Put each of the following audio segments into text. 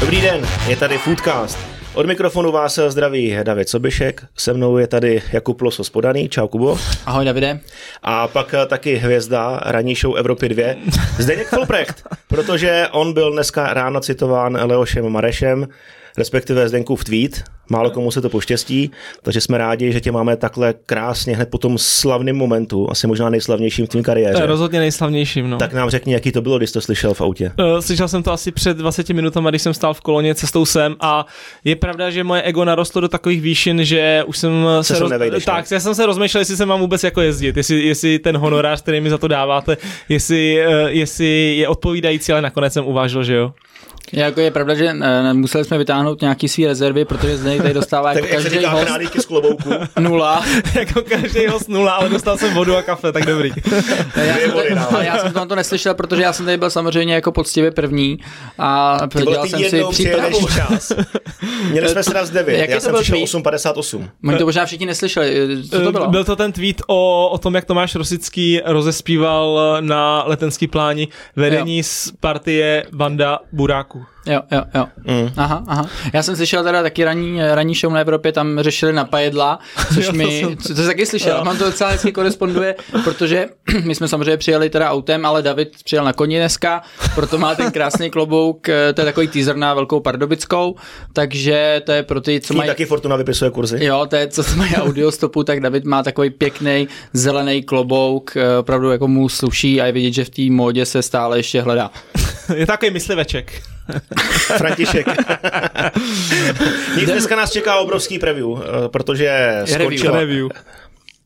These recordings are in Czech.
Dobrý den, je tady Foodcast. Od mikrofonu vás zdraví David Sobišek, se mnou je tady Jakub Losos podaný, čau Kubo. Ahoj Davide. A pak taky hvězda ranní show Evropy 2, Zdeněk Folprecht, protože on byl dneska ráno citován Leošem Marešem, respektive Zdenkův tweet, málo komu se to poštěstí, takže jsme rádi, že tě máme takhle krásně hned po tom slavném momentu, asi možná nejslavnějším v tvým kariéře. Rozhodně nejslavnějším, no. Tak nám řekni, jaký to bylo, když to slyšel v autě. Uh, slyšel jsem to asi před 20 minutami, když jsem stál v koloně cestou sem a je pravda, že moje ego narostlo do takových výšin, že už jsem se, se roz... nevejdeš, Tak, já jsem se rozmýšlel, jestli se mám vůbec jako jezdit, jestli, jestli ten honorář, který mi za to dáváte, jestli, uh, jestli je odpovídající, ale nakonec jsem uvážil, že jo. Jako je pravda, že uh, museli jsme vytáhnout nějaký svý rezervy, protože z něj tady dostává jako každý host z klobouku. nula. jako každý host nula, ale dostal jsem vodu a kafe, tak dobrý. já, jsem ale já jsem to, to neslyšel, protože já jsem tady byl samozřejmě jako poctivě první a dělal jsem si přípravu. čas. Měli jsme se z 9, já jsem přišel 8.58. Oni to možná všichni neslyšeli. Co to bylo? Byl to ten tweet o, o tom, jak Tomáš Rosický rozespíval na letenský pláni vedení jo. z partie Banda Buráku. cool. Jo, jo, jo. Mm. Aha, aha. Já jsem slyšel teda taky ranní, ranní show na Evropě, tam řešili napajedla, což jo, mi, to, co, to taky slyšel, jo. mám to docela hezky koresponduje, protože my jsme samozřejmě přijeli teda autem, ale David přijel na koni dneska, proto má ten krásný klobouk, eh, to je takový teaser na velkou pardobickou, takže to je pro ty, co mají... taky Fortuna vypisuje kurzy. Jo, to je, co mají audio stopu, tak David má takový pěkný zelený klobouk, eh, opravdu jako mu sluší a je vidět, že v té módě se stále ještě hledá. je takový mysliveček. František. Dneska nás čeká obrovský preview, eh, protože skončila... Review.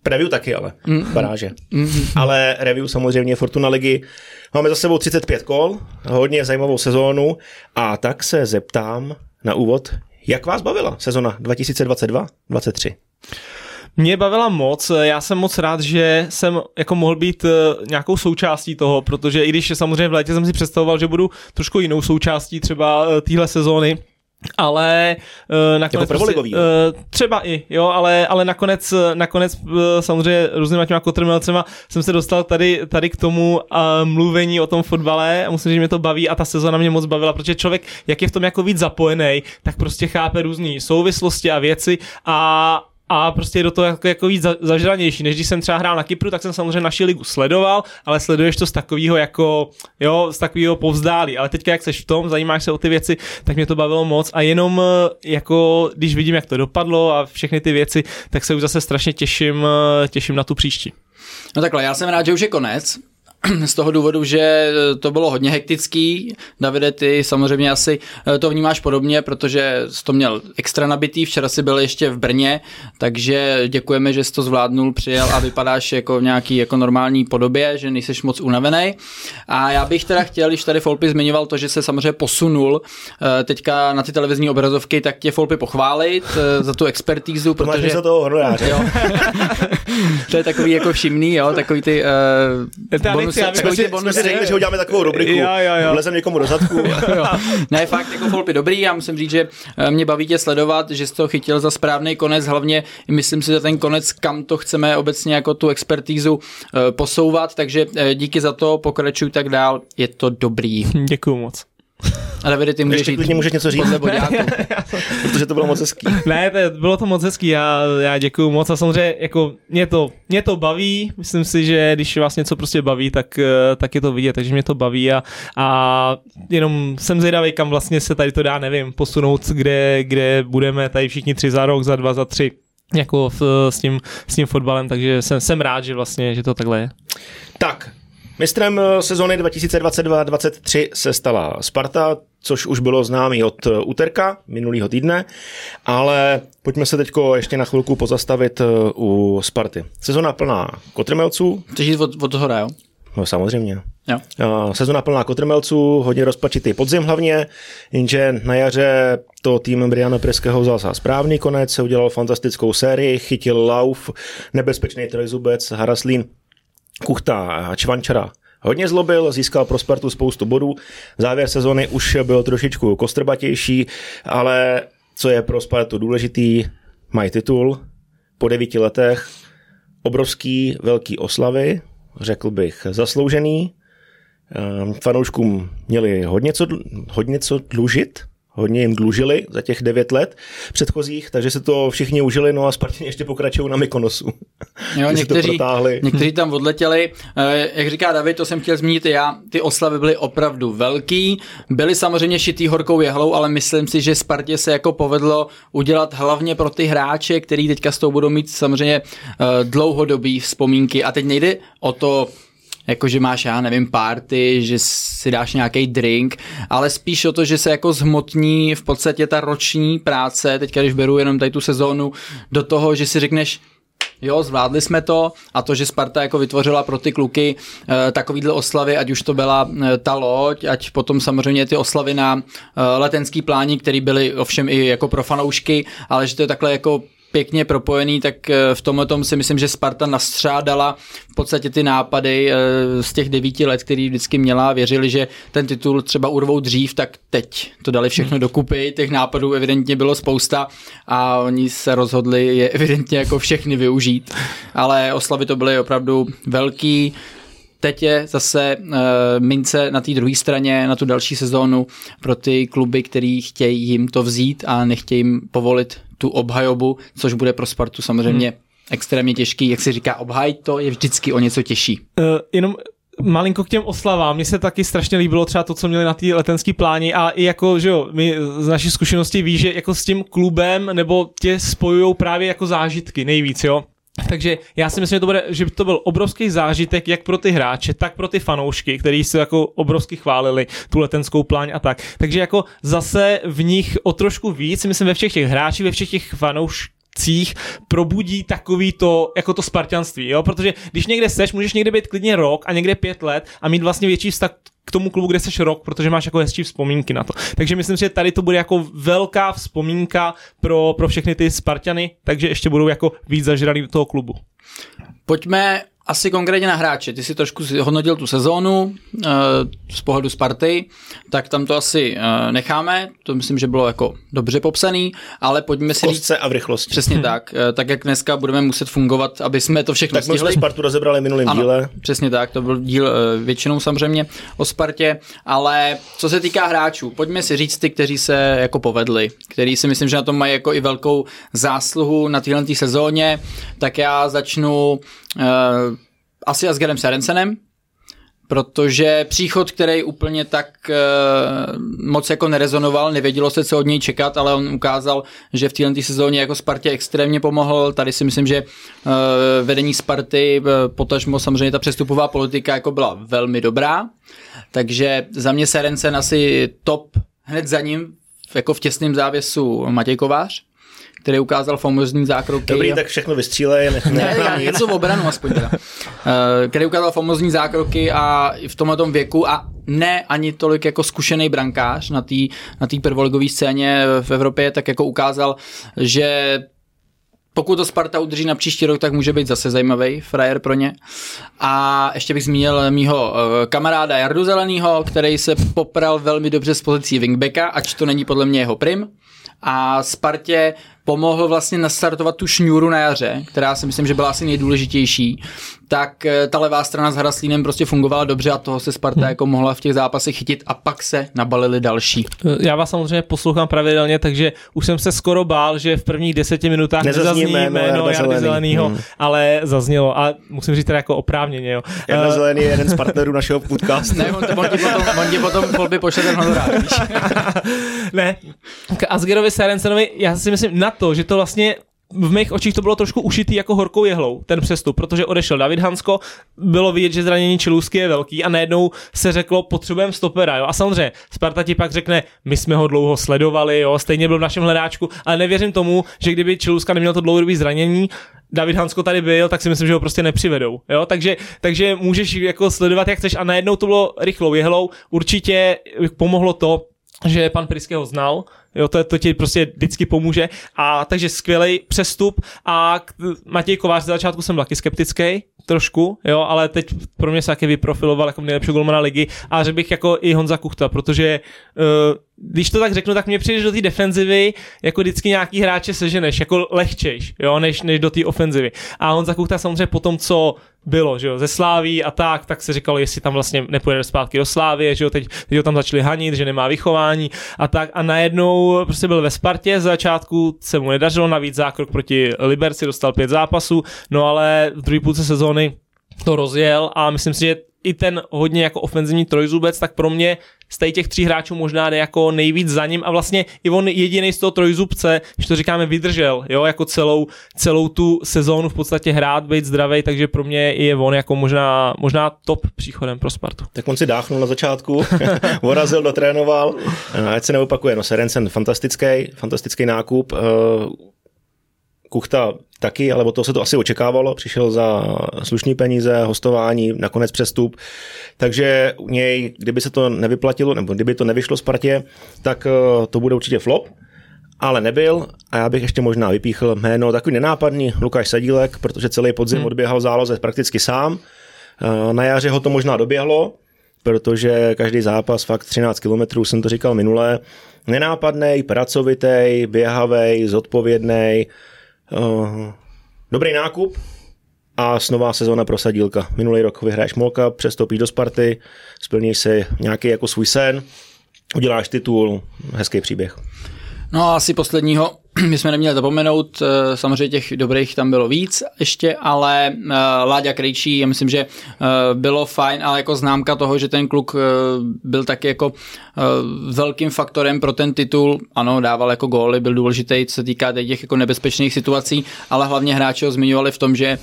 Preview taky, ale mm, baráže. Mm, ale review samozřejmě Fortuna ligy. Máme za sebou 35 kol, hodně zajímavou sezónu a tak se zeptám na úvod, jak vás bavila sezona 2022-23? Mě bavila moc, já jsem moc rád, že jsem jako mohl být eh, nějakou součástí toho, protože i když samozřejmě v létě jsem si představoval, že budu trošku jinou součástí třeba eh, téhle sezóny, ale uh, nakonec jako prostě, uh, třeba i, jo, ale, ale nakonec, nakonec uh, samozřejmě různýma těma kotrmelcema jsem se dostal tady, tady k tomu uh, mluvení o tom fotbale a musím říct, že mě to baví a ta sezona mě moc bavila, protože člověk, jak je v tom jako víc zapojený, tak prostě chápe různé souvislosti a věci a a prostě je do toho jako, jako víc zažranější. Než když jsem třeba hrál na Kypru, tak jsem samozřejmě naši ligu sledoval, ale sleduješ to z takového jako, jo, z takového povzdálí. Ale teďka, jak seš v tom, zajímáš se o ty věci, tak mě to bavilo moc a jenom eh, jako, když vidím, jak to dopadlo a všechny ty věci, tak se už zase strašně těším, eh, těším na tu příští. No takhle, já jsem rád, že už je konec, z toho důvodu, že to bylo hodně hektický. Davide, ty samozřejmě asi eh, to vnímáš podobně, protože jsi to měl extra nabitý, včera si byl ještě v Brně, takže děkujeme, že jsi to zvládnul, přijel a vypadáš jako v nějaký jako normální podobě, že nejseš moc unavený. A já bych teda chtěl, když tady Folpy zmiňoval to, že se samozřejmě posunul eh, teďka na ty televizní obrazovky, tak tě Folpy pochválit eh, za tu expertízu, to protože... To toho jo. to je takový jako všimný, jo, takový ty uh, jsme, si, jsme si řekli, že ho děláme takovou rubriku, jo, jo, jo. vlezem někomu do zadku. Ne, fakt, jako Folpy dobrý, já musím říct, že eh, mě baví tě sledovat, že jsi to chytil za správný konec, hlavně myslím si, že ten konec, kam to chceme obecně jako tu expertízu eh, posouvat, takže eh, díky za to, pokračuj tak dál, je to dobrý. Děkuju moc. A Davide, ty můžeš Ještě klidně můžeš něco říct, protože to bylo moc hezký. Ne, to, bylo to moc hezký, já, já děkuju moc. A samozřejmě jako mě to, mě to baví, myslím si, že když vás něco prostě baví, tak, eh, tak je to vidět, takže mě to baví. A, a jenom jsem zvědavý, kam vlastně se tady to dá, nevím, posunout, kde, kde budeme tady všichni tři za rok, za dva, za tři jako v, s, tím, s tím fotbalem, takže jsem, jsem rád, že vlastně, že to takhle je. Tak, Mistrem eh, sezóny 2022-2023 se stala Sparta, což už bylo známý od eh, úterka minulého týdne, ale pojďme se teď ještě na chvilku pozastavit eh, u Sparty. Sezona plná kotrmelců. Chceš od, od toho jo? No samozřejmě. Jo. Sezona plná kotrmelců, hodně rozpačitý podzim hlavně, jenže na jaře to tým Briana Preského vzal za správný konec, udělal fantastickou sérii, chytil lauf, nebezpečný trojzubec, Haraslín Kuchta Čvančara hodně zlobil, získal pro Spartu spoustu bodů. Závěr sezony už byl trošičku kostrbatější, ale co je pro Spartu důležitý, mají titul po devíti letech, obrovský velký oslavy, řekl bych zasloužený. Ehm, fanouškům měli hodně co, hodně co dlužit, hodně jim dlužili za těch devět let předchozích, takže se to všichni užili, no a Spartani ještě pokračují na Mykonosu. Jo, někteří, někteří tam odletěli. Eh, jak říká David, to jsem chtěl zmínit já, ty oslavy byly opravdu velký, byly samozřejmě šitý horkou jehlou, ale myslím si, že Spartě se jako povedlo udělat hlavně pro ty hráče, který teďka s tou budou mít samozřejmě eh, dlouhodobý vzpomínky. A teď nejde o to, jako že máš, já nevím, party, že si dáš nějaký drink, ale spíš o to, že se jako zhmotní v podstatě ta roční práce, teďka když beru jenom tady tu sezónu, do toho, že si řekneš, jo, zvládli jsme to a to, že Sparta jako vytvořila pro ty kluky e, takovýhle oslavy, ať už to byla e, ta loď, ať potom samozřejmě ty oslavy na e, letenský pláni, které byly ovšem i jako pro fanoušky, ale že to je takhle jako pěkně propojený, tak eh, v tomhle tom si myslím, že Sparta nastřádala v podstatě ty nápady eh, z těch devíti let, který vždycky měla. Věřili, že ten titul třeba urvou dřív, tak teď to dali všechno dokupy, těch nápadů evidentně bylo spousta a oni se rozhodli je evidentně jako všechny využít, ale oslavy to byly opravdu velký, teď je zase uh, mince na té druhé straně, na tu další sezónu pro ty kluby, který chtějí jim to vzít a nechtějí jim povolit tu obhajobu, což bude pro Spartu samozřejmě hmm. extrémně těžký. Jak se říká, obhaj to je vždycky o něco těžší. Uh, jenom malinko k těm oslavám. Mně se taky strašně líbilo třeba to, co měli na té letenské pláni a i jako, že jo, my z naší zkušenosti ví, že jako s tím klubem nebo tě spojují právě jako zážitky nejvíc, jo. Takže já si myslím, že to, bude, že to byl obrovský zážitek jak pro ty hráče, tak pro ty fanoušky, kteří se jako obrovsky chválili tu letenskou pláň a tak. Takže jako zase v nich o trošku víc, myslím ve všech těch hráčích, ve všech těch fanoušcích probudí takový to, jako to spartianství, jo, protože když někde seš, můžeš někde být klidně rok a někde pět let a mít vlastně větší vztah k tomu klubu, kde jsi rok, protože máš jako hezčí vzpomínky na to. Takže myslím, že tady to bude jako velká vzpomínka pro, pro všechny ty Spartany, takže ještě budou jako víc zažralí do toho klubu. Pojďme asi konkrétně na hráče. Ty si trošku hodnotil tu sezónu uh, z pohledu Sparty, tak tam to asi uh, necháme. To myslím, že bylo jako dobře popsaný, ale pojďme si říct... a v rychlosti. Přesně tak. Uh, tak jak dneska budeme muset fungovat, aby jsme to všechno tak stihli. Tak jsme Spartu rozebrali minulým ano, díle. Přesně tak, to byl díl většinou samozřejmě o Spartě, ale co se týká hráčů, pojďme si říct ty, kteří se jako povedli, který si myslím, že na tom mají jako i velkou zásluhu na téhle sezóně, tak já začnu asi Asgerem Serensenem, protože příchod, který úplně tak uh, moc jako nerezonoval, nevědělo se, co od něj čekat, ale on ukázal, že v této sezóně jako Spartě extrémně pomohl. Tady si myslím, že uh, vedení Sparty, uh, potažmo samozřejmě ta přestupová politika jako byla velmi dobrá, takže za mě Serencen asi top hned za ním jako v těsném závěsu Matěj Kovář který ukázal famozní zákroky. Dobrý, tak všechno vystřílej. Ne, ne něco v obranu aspoň teda. Eh, který ukázal famozní zákroky a v tomhle tom věku a ne ani tolik jako zkušený brankář na té na tý prvoligové scéně v Evropě, tak jako ukázal, že pokud to Sparta udrží na příští rok, tak může být zase zajímavý frajer pro ně. A ještě bych zmínil mýho eh, kamaráda Jardu Zelenýho, který se popral velmi dobře z pozicí wingbacka, ač to není podle mě jeho prim. A Spartě pomohl vlastně nastartovat tu šňůru na jaře, která si myslím, že byla asi nejdůležitější, tak eh, ta levá strana s Hraslínem prostě fungovala dobře a toho se Sparta hmm. jako mohla v těch zápasech chytit a pak se nabalili další. Eh, já vás samozřejmě poslouchám pravidelně, takže už jsem se skoro bál, že v prvních deseti minutách nezazní jméno Jardy Zelenýho, hmm. ale zaznělo a musím říct teda jako oprávněně. Jo. Jarda uh, Zelený je jeden z partnerů našeho podcastu. ne, on, on, ti potom, on ti potom volby pošle ten honorár, Ne, k Asgerovi Serensenovi, já si myslím na to, že to vlastně v mých očích to bylo trošku ušitý jako horkou jehlou, ten přestup, protože odešel David Hansko, bylo vidět, že zranění Čelůsky je velký a najednou se řeklo, potřebujeme stopera, jo. A samozřejmě, Sparta ti pak řekne, my jsme ho dlouho sledovali, jo, stejně byl v našem hledáčku, ale nevěřím tomu, že kdyby Čelůska neměl to dlouhodobé zranění, David Hansko tady byl, tak si myslím, že ho prostě nepřivedou. Jo? Takže, takže můžeš jako sledovat, jak chceš a najednou to bylo rychlou jehlou. Určitě pomohlo to, že pan Priske ho znal, jo, to, to ti prostě vždycky pomůže. A takže skvělý přestup. A Matěj Kovář z začátku jsem taky skeptický, trošku, jo, ale teď pro mě se taky vyprofiloval jako nejlepší golmana ligy. A řekl bych jako i Honza Kuchta, protože uh, když to tak řeknu, tak mě přijdeš do té defenzivy jako vždycky nějaký hráče seženeš, jako lehčejš, jo, než, než do té ofenzivy. A on zakuchta samozřejmě po tom, co bylo, že jo, ze Sláví a tak, tak se říkalo, jestli tam vlastně nepůjde zpátky do Slávy, že jo, teď, teď ho tam začali hanit, že nemá vychování a tak a najednou prostě byl ve Spartě, z začátku se mu nedařilo, navíc zákrok proti Liberci, dostal pět zápasů, no ale v druhé půlce sezóny to rozjel a myslím si, že i ten hodně jako ofenzivní trojzubec, tak pro mě z těch tří hráčů možná jde jako nejvíc za ním a vlastně i on jediný z toho trojzubce, když to říkáme, vydržel, jo, jako celou, celou tu sezónu v podstatě hrát, být zdravý, takže pro mě je on jako možná, možná top příchodem pro Spartu. Tak on si dáchnul na začátku, vorazil, dotrénoval, ať se neopakuje, no Serencen fantastický, fantastický nákup, eh, Kuchta taky, ale od toho se to asi očekávalo, přišel za slušný peníze, hostování, nakonec přestup, takže u něj, kdyby se to nevyplatilo, nebo kdyby to nevyšlo Spartě, tak eh, to bude určitě flop, ale nebyl a já bych ještě možná vypíchl jméno takový nenápadný Lukáš Sadílek, protože celý podzim hmm. odběhal záloze prakticky sám. Eh, na jaře ho to možná doběhlo, protože každý zápas fakt 13 km, jsem to říkal minule, nenápadný, pracovitý, běhavý, zodpovědný, Uh, dobrý nákup a nová sezóna pro Sadílka. Minulý rok vyhraješ Molka, přestoupíš do Sparty, splníš si nějaký jako svůj sen, uděláš titul, hezký příběh. No a asi posledního my jsme neměli zapomenout, eh, samozřejmě těch dobrých tam bylo víc ještě, ale eh, Láďa Krejčí, já myslím, že eh, bylo fajn, ale jako známka toho, že ten kluk byl taky jako velkým faktorem pro ten titul, ano, dával jako góly, byl důležitý, co se týká těch jako nebezpečných situací, ale hlavně hráči ho zmiňovali v tom, že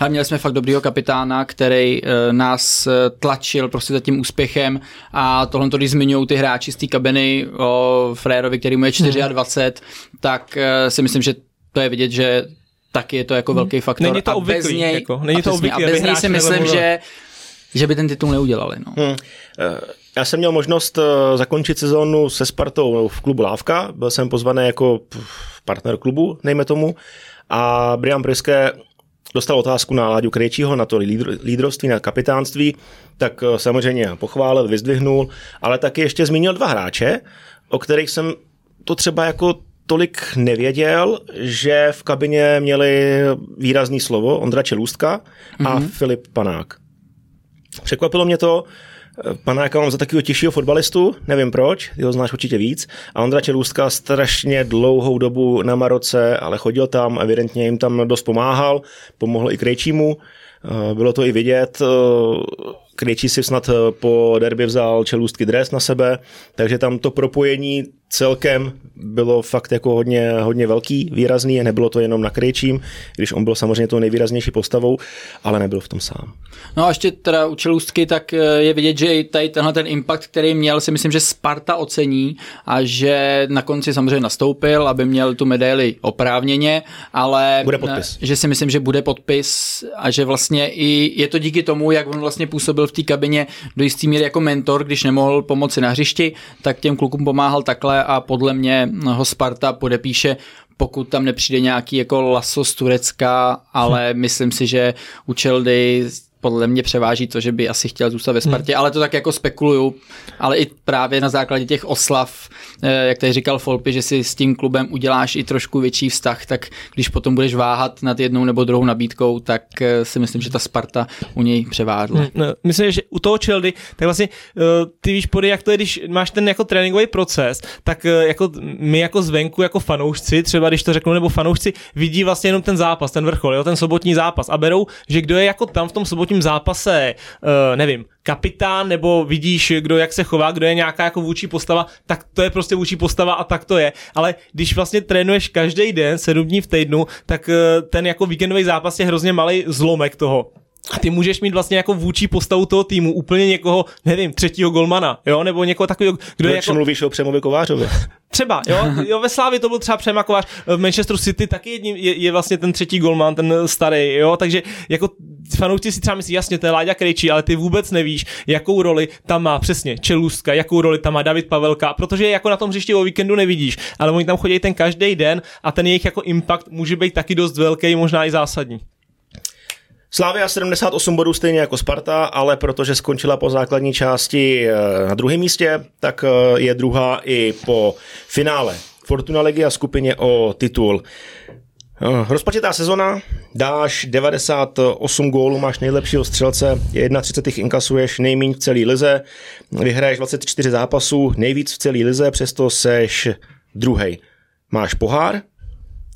a měli jsme fakt dobrýho kapitána, který uh, nás tlačil prostě za tím úspěchem a tohle to, když zmiňují ty hráči z té kabiny o Frérovi, který mu je 24, hmm. tak uh, si myslím, že to je vidět, že taky je to jako hmm. velký faktor. Není to obvyklý, a bez něj, jako, není to obvyklý, a bez něj si myslím, že, že by ten titul neudělali. No. Hmm. Já jsem měl možnost zakončit sezónu se Spartou v klubu Lávka, byl jsem pozvaný jako partner klubu, nejme tomu, a Brian Priske dostal otázku na Láďu Krejčího, na to lídrovství, na kapitánství, tak eh, samozřejmě pochválil, vyzdvihnul, ale taky ještě zmínil dva hráče, o kterých jsem to třeba jako tolik nevěděl, že v kabině měli výrazný slovo Ondra Čelůstka a mm-hmm. Filip Panák. Překvapilo mě to, Panáka mám za takového těžšího fotbalistu, nevím proč, ty ho znáš určitě víc. A Ondra Čelůstka strašně dlouhou dobu na Maroce, ale chodil tam, evidentně jim tam dost pomáhal, pomohl i Krejčímu. Eh, bylo to i vidět, eh, Krejčí si snad po derby vzal čelůstky dres na sebe, takže tam to propojení celkem bylo fakt jako hodně, hodně velký, výrazný, nebylo to jenom na Krejčím, když on byl samozřejmě tou nejvýraznější postavou, ale nebyl v tom sám. No a ještě teda u Čelůstky, tak eh, je vidět, že i tady tenhle ten impact, který měl, si myslím, že Sparta ocení a že na konci samozřejmě nastoupil, aby měl tu medaili oprávněně, ale bude podpis. že si myslím, že bude podpis a že vlastně i je to díky tomu, jak on vlastně působil v té kabině do jistý míry jako mentor, když nemohl pomoci na hřišti, tak těm klukům pomáhal takhle a podle mě ho Sparta podepíše pokud tam nepřijde nějaký jako laso z Turecka, ale hm. myslím si, že u Chelsea podle mě převáží to, že by asi chtěl zůstat ve Spartě, hmm. ale to tak jako spekuluju, ale i právě na základě těch oslav, eh, jak tady říkal Folpy, že si s tím klubem uděláš i trošku větší vztah, tak když potom budeš váhat nad jednou nebo druhou nabídkou, tak eh, si myslím, že ta Sparta u něj převádla. Hmm, no, myslím, že u toho Chelsea, tak vlastně eh, ty víš, pody, jak to je, když máš ten jako tréninkový proces, tak jako my jako zvenku, jako fanoušci, třeba když to řeknu, nebo fanoušci, vidí vlastně jenom ten zápas, ten vrchol, jo, ten sobotní zápas a berou, že kdo je jako tam v tom sobotním nějakým zápase, uh, nevím, kapitán, nebo vidíš, kdo jak se chová, kdo je nějaká jako vůči postava, tak to je prostě vůči postava a tak to je. Ale když vlastně trénuješ každý den, sedm dní v týdnu, tak uh, ten jako víkendový zápas je hrozně malý zlomek toho. A ty můžeš mít vlastně jako vůči postavu toho týmu úplně někoho, nevím, třetího golmana, jo, nebo někoho takového, kdo je jako... mluvíš o Přemovi Kovářovi. Třeba, jo, jo, ve Slávi to byl třeba Přema Kovář, v Manchesteru City taky jedním, je, je, vlastně ten třetí golman, ten starý, jo, takže jako fanoušci si třeba myslí, jasně, to je Láďa Krejčí, ale ty vůbec nevíš, jakou roli tam má přesně Čelůstka, jakou roli tam má David Pavelka, protože jako na tom hřišti o víkendu nevidíš, ale oni tam chodí ten každý den a ten jejich jako impact může být taky dost velký, možná i zásadní. Slávia 78 bodů stejně jako Sparta, ale protože skončila po základní části eh, na druhém místě, tak eh, je druhá i po finále. Fortuna Legy a skupině o titul. Eh, rozpočetá sezona, dáš 98 gólů, máš nejlepšího střelce, 31 inkasuješ nejméně v celé lize, vyhraješ 24 zápasů, nejvíc v celé lize, přesto seš druhý. Máš pohár?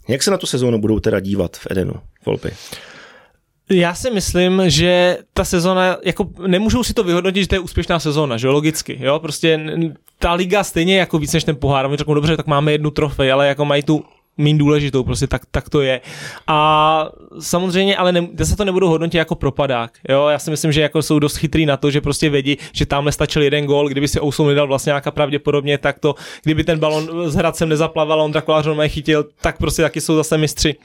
Jak se na tu sezónu budou teda dívat v Edenu, Volpy? Já si myslím, že ta sezona, jako nemůžou si to vyhodnotit, že to je úspěšná sezóna, že logicky, jo, prostě ta liga stejně jako víc než ten pohár, oni řeknou, dobře, tak máme jednu trofej, ale jako mají tu méně důležitou, prostě tak, tak to je. A samozřejmě, ale ne, se to nebudu hodnotit jako propadák. Jo? Já si myslím, že jako jsou dost chytrý na to, že prostě vědí, že tamhle stačil jeden gol, kdyby si Ousu nedal vlastně nějaká pravděpodobně, tak to, kdyby ten balon s Hradcem nezaplaval, on Drakulář chytil, tak prostě taky jsou zase mistři.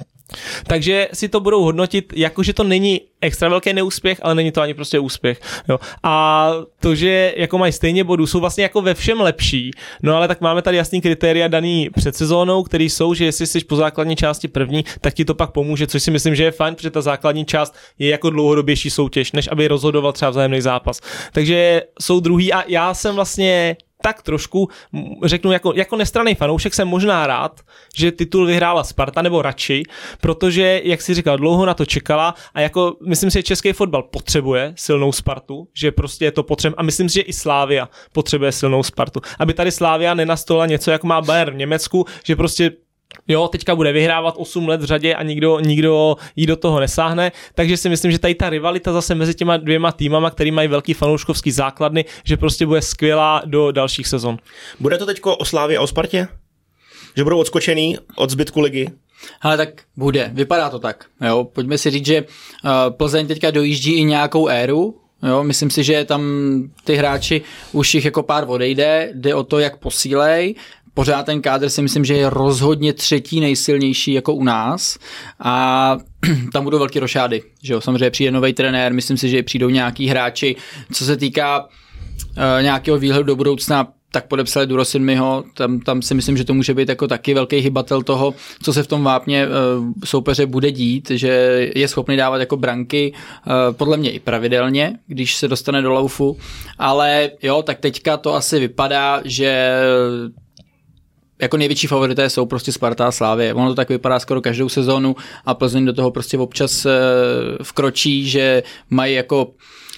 Takže si to budou hodnotit, jako že to není extra velký neúspěch, ale není to ani prostě úspěch. Jo. A to, že jako mají stejně bodů, jsou vlastně jako ve všem lepší, no ale tak máme tady jasný kritéria daný před sezónou, který jsou, že jestli jsi po základní části první, tak ti to pak pomůže, což si myslím, že je fajn, protože ta základní část je jako dlouhodobější soutěž, než aby rozhodoval třeba vzájemný zápas. Takže jsou druhý a já jsem vlastně tak trošku, řeknu jako, jako nestraný fanoušek jsem možná rád, že titul vyhrála Sparta, nebo radši, protože, jak si říkal, dlouho na to čekala a jako myslím si, že český fotbal potřebuje silnou Spartu, že prostě je to potřeba a myslím si, že i Slávia potřebuje silnou Spartu. Aby tady Slávia nenastola něco, jako má Bayern v Německu, že prostě jo, teďka bude vyhrávat 8 let v řadě a nikdo, nikdo jí do toho nesáhne, takže si myslím, že tady ta rivalita zase mezi těma dvěma týmama, který mají velký fanouškovský základny, že prostě bude skvělá do dalších sezon. Bude to teďko o Slávě a o Spartě? Že budou odskočený od zbytku ligy? Ale tak bude, vypadá to tak. Jo, pojďme si říct, že uh, Plzeň teďka dojíždí i nějakou éru, Jo, myslím si, že tam ty hráči už jich jako pár odejde, jde o to, jak posílej pořád ten kádr si myslím, že je rozhodně třetí nejsilnější jako u nás. A tam budou velký rošády, že jo, samozřejmě přijde nový trenér, myslím si, že přijdou nějaký hráči, co se týká uh, nějakého výhledu do budoucna, tak podepsali Durosinmiho, tam, tam si myslím, že to může být jako taky velký hybatel toho, co se v tom vápně uh, soupeře bude dít, že je schopný dávat jako branky, uh, podle mě i pravidelně, když se dostane do laufu, ale jo, tak teďka to asi vypadá, že jako největší favorité jsou prostě Sparta a Slávě. Ono to tak vypadá skoro každou sezónu a Plzeň do toho prostě občas uh, vkročí, že mají jako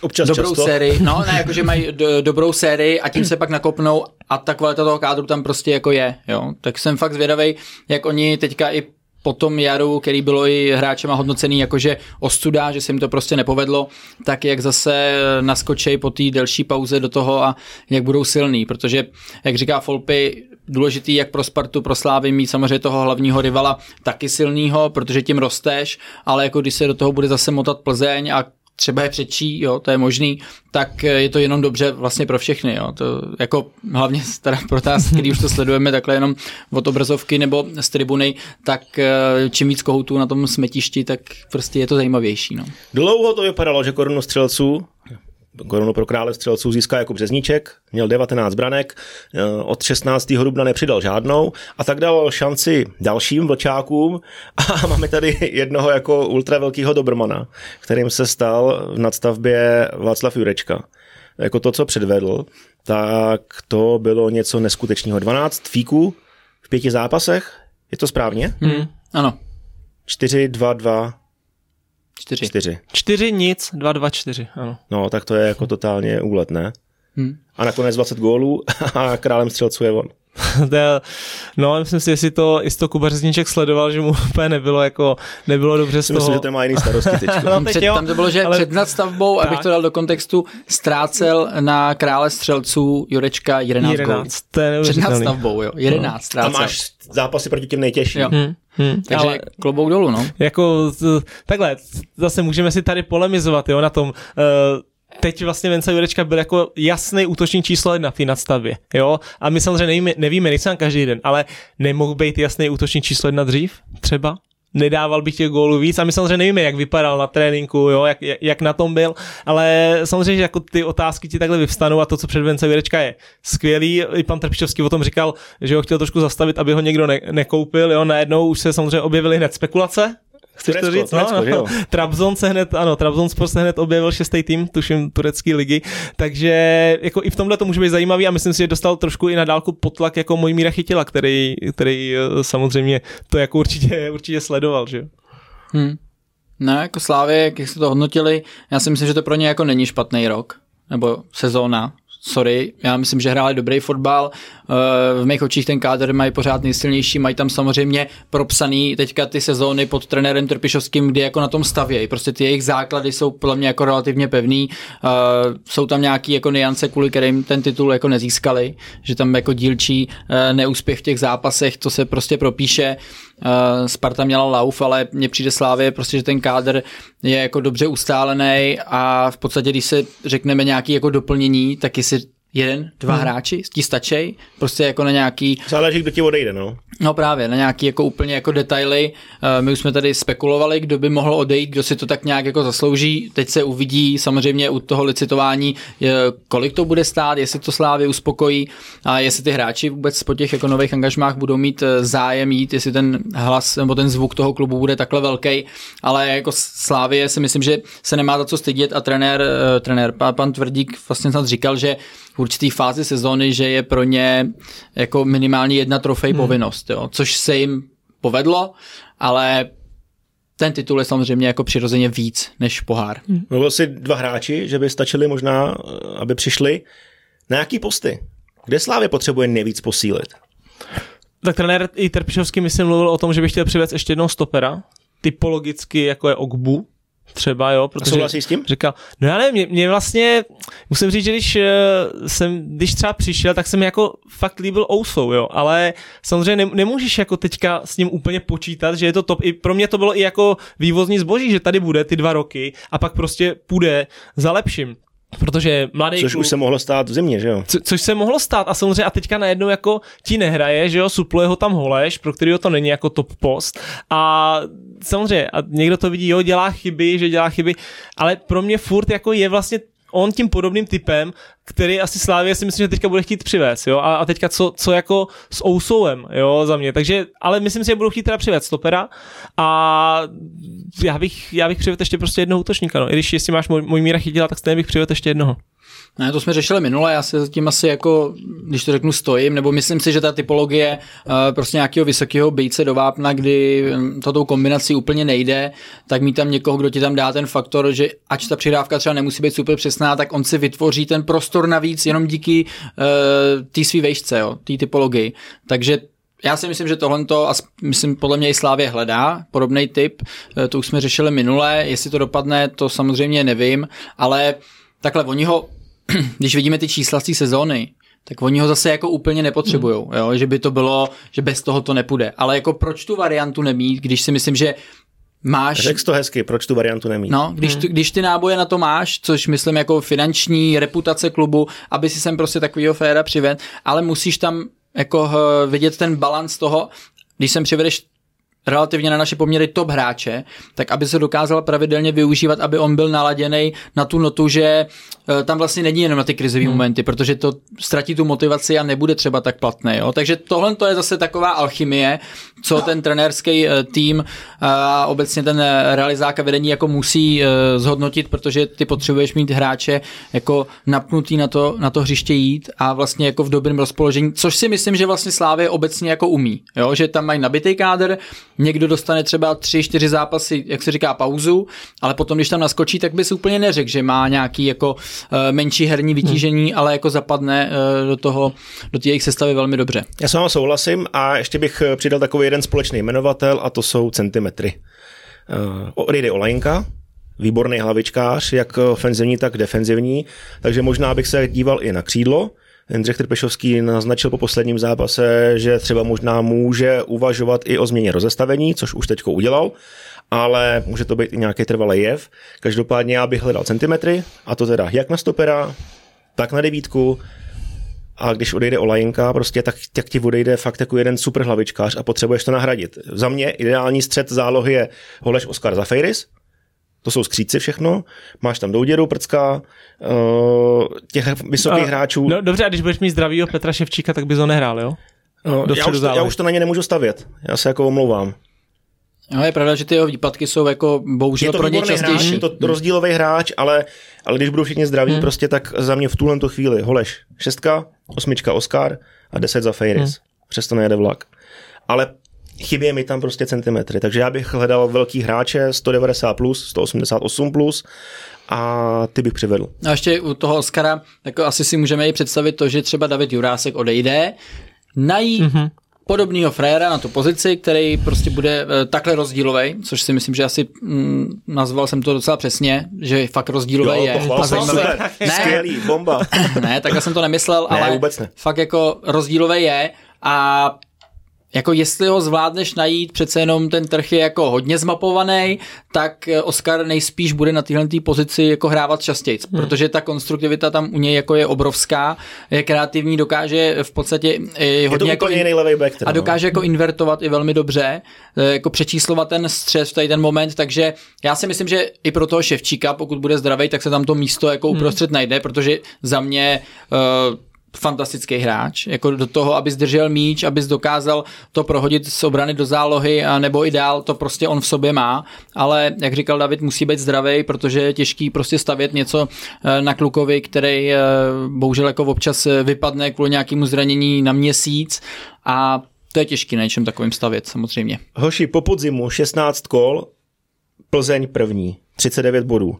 Občas dobrou často. sérii, no ne, jako že mají do, dobrou sérii a tím se pak nakopnou a ta kvalita toho kádru tam prostě jako je, jo. Tak jsem fakt zvědavý, jak oni teďka i po tom jaru, který bylo i hráčema hodnocený jakože ostuda, že se jim to prostě nepovedlo, tak jak zase naskočej po té delší pauze do toho a jak budou silný, protože jak říká Folpy, důležitý jak pro Spartu, pro Slávy mít samozřejmě toho hlavního rivala taky silného, protože tím rosteš, ale jako když se do toho bude zase motat Plzeň a třeba je přečí, jo, to je možný, tak je to jenom dobře vlastně pro všechny, jo. To jako hlavně teda pro nás, který už to sledujeme takhle jenom od obrazovky nebo z tribuny, tak eh, čím víc kohoutů na tom smetišti, tak prostě je to zajímavější, no. Dlouho to vypadalo, že korunu střelců korunu pro krále střelců získá jako Březníček, měl 19 branek, eh, od 16. dubna nepřidal žádnou a tak dal šanci dalším vlčákům a máme tady jednoho jako ultra velkého Dobrmana, kterým se stal v nadstavbě Václav Jurečka. Jako to, co předvedl, tak to bylo něco neskutečného. 12 fíků v pěti zápasech, je to správně? Hmm, ano. 4, 2, 2, Čtyři. Čtyři. Čtyři nic, dva, dva, čtyři, ano. No, tak to je jako totálně úlet, ne? Hmm. A nakonec 20 gólů a králem střelců je on. no, myslím si, jestli to, jestli to Kuba Řezníček sledoval, že mu úplně nebylo jako, nebylo dobře z toho. Myslím, že to má jiný starosti teď. no, teď před, jo, tam to bylo, že ale... před nadstavbou, tak. abych to dal do kontextu, ztrácel na krále střelců Jurečka 11, 11 to je Před nadstavbou, jo, 11 no. ztrácel. A máš zápasy proti těm nejtěžším. Jo. Hmm. Hmm, Takže ale klobouk dolů, no. Jako, takhle, zase můžeme si tady polemizovat, jo, na tom, uh, teď vlastně Vence Jurečka byl jako jasný útočník číslo jedna v té nadstavě, jo? A my samozřejmě nevíme, nevíme nejsem každý den, ale nemohl být jasný útočník číslo jedna dřív? Třeba? Nedával bych těch gólů víc. A my samozřejmě nevíme, jak vypadal na tréninku, jo, jak, jak na tom byl, ale samozřejmě, že jako ty otázky ti takhle vyvstanou a to, co před Vence Věrečka je skvělý. I pan Trpišovský o tom říkal, že ho chtěl trošku zastavit, aby ho někdo ne, nekoupil, jo, najednou už se samozřejmě objevily hned spekulace, Chceš Turecko, to říct? Turecko, no, že jo? Trabzon se hned, ano, Trabzon Sport se hned objevil šestý tým, tuším turecký ligy, takže jako i v tomhle to může být zajímavý a myslím si, že dostal trošku i na dálku potlak jako můj míra chytila, který, který eh, samozřejmě to jako určitě, určitě sledoval, že. Hmm. Ne, jako Slávě, jak jste to hodnotili, já si myslím, že to pro ně jako není špatný rok, nebo sezóna, sorry, já myslím, že hráli dobrý fotbal, v mých očích ten kádr mají pořád nejsilnější, mají tam samozřejmě propsaný teďka ty sezóny pod trenérem Trpišovským, kdy jako na tom stavějí, prostě ty jejich základy jsou podle mě jako relativně pevný, jsou tam nějaký jako niance, kvůli kterým ten titul jako nezískali, že tam jako dílčí neúspěch v těch zápasech, to se prostě propíše, Sparta měla lauf, ale mně přijde Slávě prostě, že ten kádr je jako dobře ustálený a v podstatě, když se řekneme nějaký jako doplnění, tak jestli jeden, dva hmm. hráči, ti stačí, prostě jako na nějaký... Záleží, kdo ti odejde, no. No právě, na nějaký jako úplně jako detaily. Eh, my už jsme tady spekulovali, kdo by mohl odejít, kdo si to tak nějak jako zaslouží. Teď se uvidí samozřejmě u toho licitování, kolik to bude stát, jestli to Slávy uspokojí a jestli ty hráči vůbec po těch jako nových angažmách budou mít eh, zájem jít, jestli ten hlas nebo ten zvuk toho klubu bude takhle velký. Ale jako Slávě si myslím, že se nemá za co stydět a trenér, eh, trenér pan Tvrdík vlastně snad říkal, že v určitý fázi sezóny, že je pro ně jako minimálně jedna trofej hmm. povinnost, jo, což se jim povedlo, ale ten titul je samozřejmě jako přirozeně víc než pohár. Hmm. Mluvil si dva hráči, že by stačili možná, aby přišli. Na jaký posty? Kde Slávě potřebuje nejvíc posílit? Tak trenér i Trpišovský myslím mluvil o tom, že by chtěl přivést ještě jednoho stopera, typologicky jako je Ogbu, třeba, jo, protože souhlasí s tím? Říkal, no já nevím, mě, mě, vlastně, musím říct, že když uh, jsem, když třeba přišel, tak jsem jako fakt líbil Ousou, jo, ale samozřejmě ne, nemůžeš jako teďka s ním úplně počítat, že je to top, i pro mě to bylo i jako vývozní zboží, že tady bude ty dva roky a pak prostě půjde za lepším. Protože mladý Což klub, už se mohlo stát v zimě, že jo? Co, což se mohlo stát. A samozřejmě a teďka najednou jako ti nehraje, že jo, supluje ho tam Holeš, pro kterého to není jako top post. A samozřejmě a někdo to vidí, jo, dělá chyby, že dělá chyby, ale pro mě furt jako je vlastně on tím podobným typem, který asi Slávě si myslím, že teďka bude chtít přivést, jo, a, a teďka co, co jako s Ousouem, jo, za mě, takže, ale myslím si, že budou chtít teda přivést stopera. A já bych, já bych přivedl ještě prostě jednoho útočníka, no, i když jestli máš můj, můj míra chytila, tak stejně bych přivedl ještě jednoho. Ne, to jsme řešili minule, já se zatím asi jako, když to řeknu, stojím, nebo myslím si, že ta typologie uh, prostě nějakého vysokého bejce do vápna, kdy hm, to tou kombinací úplně nejde, tak mít tam někoho, kdo ti tam dá ten faktor, že ač ta přidávka třeba nemusí být super přesná, tak on si vytvoří ten prostor navíc jenom díky uh, té své vejšce, té typologii. Takže já si myslím, že tohle to, a myslím, podle mě i Slávě hledá podobný typ, eh, to už jsme řešili minule, jestli to dopadne, to samozřejmě nevím, ale takhle oni ho když vidíme ty čísla z té sezóny, tak oni ho zase jako úplně nepotřebují, hmm. jo? že by to bylo, že bez toho to nepůjde. Ale jako proč tu variantu nemít, když si myslím, že máš... Řekl to hezky, proč tu variantu nemít. No, když, hmm. tu, když ty náboje na to máš, což myslím jako finanční reputace klubu, aby si sem prostě takovýho féra přived, ale musíš tam jako eh, vidět ten balans toho, když sem přivedeš relativně na naše poměry top hráče, tak aby se dokázal pravidelně využívat, aby on byl naladěný na tu notu, že e, tam vlastně není jenom na ty krizové hmm. momenty, protože to ztratí tu motivaci a nebude třeba tak platné. Jo? Takže tohle to je zase taková alchymie, co ten trenérský e, tým a obecně ten realizák a vedení jako musí zhodnotit, protože ty potřebuješ mít hráče jako napnutý na to, na to hřiště jít a vlastně jako v dobrém rozpoložení, což si myslím, že vlastně Slávě obecně jako umí, jo? že tam mají nabitý kádr, někdo dostane třeba tři, čtyři zápasy, jak se říká, pauzu, ale potom, když tam naskočí, tak bys úplně neřekl, že má nějaký jako uh, menší herní vytížení, hmm. ale jako zapadne uh, do toho, do té jejich sestavy velmi dobře. Já s vámi souhlasím a ještě bych eh, přidal takový jeden společný jmenovatel a to jsou centimetry. Uh, odejde Olajnka, výborný hlavičkář, jak ofenzivní, tak defenzivní, takže možná bych se díval i na křídlo, Jindřich Trpešovský naznačil po posledním zápase, že třeba možná může uvažovat i o změně rozestavení, což už teď udělal, ale může to být i nějaký trvalý jev. Každopádně já bych hledal centimetry, a to teda jak na stopera, tak na devítku, a když odejde Olajinka, prostě tak, tak ti odejde fakt jako jeden super hlavičkář a potřebuješ to nahradit. Za mě ideální střed zálohy je Holeš Oskar Zafeiris, to jsou skříci všechno, máš tam Douděru, Prcka, uh, těch vysokých uh, hráčů. No dobře, a když budeš mít zdravýho Petra Ševčíka, tak bys ho nehrál, jo? Uh, já, už to, já už to na ně nemůžu stavět, já se jako omlouvám. No, je pravda, že ty jeho výpadky jsou jako bohužel je to pro ně častější. hráč, je to rozdílový hráč, ale, ale když budou všichni zdraví, Hmm. prostě tak za mě v tuhle tu chvíli Holeš šestka, osmička Oscar a deset za Fejris. Hmm. Přesto nejede vlak. Ale chybí mi tam prostě centimetry, takže já bych hledal velký hráče 190 plus, 188 plus a ty bych přivedl. A ještě u toho Oscara, tak asi si můžeme i představit to, že třeba David Jurásek odejde, najít Mhm. mm-hmm. podobného fréra na tu pozici, který prostě bude e, takhle rozdílový, což si myslím, že asi mm, nazval jsem to docela přesně, že fakt rozdílový je. jsem zajímavý. se. Ne. Skvělý, bomba. ne, takhle jsem to nemyslel, Ne, ale vůbec ne. fakt jako rozdílový je a jako jestli ho zvládneš najít, přece jenom ten trh je jako hodně zmapovaný, tak eh, Oscar nejspíš bude na téhle pozici jako hrávat častěji, hmm. protože ta konstruktivita tam u něj jako je obrovská, je kreativní, dokáže v podstatě eh, Je to hodně jako úplně jiný back. teda, a dokáže jako invertovat i velmi dobře, eh, jako přečíslovat ten střed v tady ten moment, takže já si myslím, že i pro toho Ševčíka, pokud bude zdravý, tak se tam to místo jako uprostřed najde, protože za mě uh, fantastický hráč, jako do toho, aby zdržel míč, aby dokázal to prohodit z obrany do zálohy a nebo i dál, to prostě on v sobě má, ale jak říkal David, musí být zdravý, protože je těžký prostě stavět něco eh, na klukovi, který eh, bohužel jako občas eh, vypadne kvůli nějakému zranění na měsíc a to je těžký na něčem takovým stavět samozřejmě. Hoši, po podzimu 16 kol, Plzeň první, 39 bodů.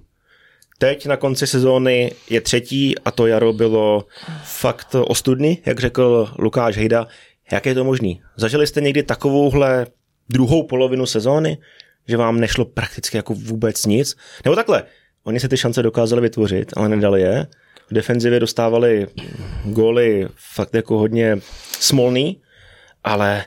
Teď na konci sezóny je třetí a to jaro bylo fakt ostudný, jak řekl Lukáš Hejda. Jak je to možný? Zažili jste někdy takovouhle druhou polovinu sezóny, že vám nešlo prakticky jako vůbec nic? Nebo takhle, oni se ty šance dokázali vytvořit, ale nedali je. V defenzivě dostávali góly fakt jako hodně smolný, ale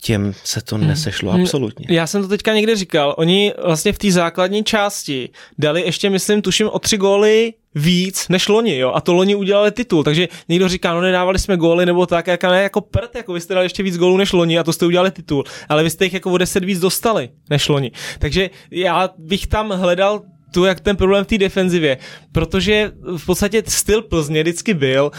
těm se to nesešlo absolutně. Já jsem to teďka někde říkal, oni vlastně v té základní části dali ještě, myslím, tuším o tři góly víc než loni, jo, a to loni udělali titul, takže někdo říká, no nedávali jsme góly nebo tak, jak ne, jako prd, jako vy jste dali ještě víc gólů než loni a to jste udělali titul, ale vy jste jich jako o 10 víc dostali než loni, takže já bych tam hledal tu, jak ten problém v té defenzivě, protože v podstatě styl Plzně vždycky byl,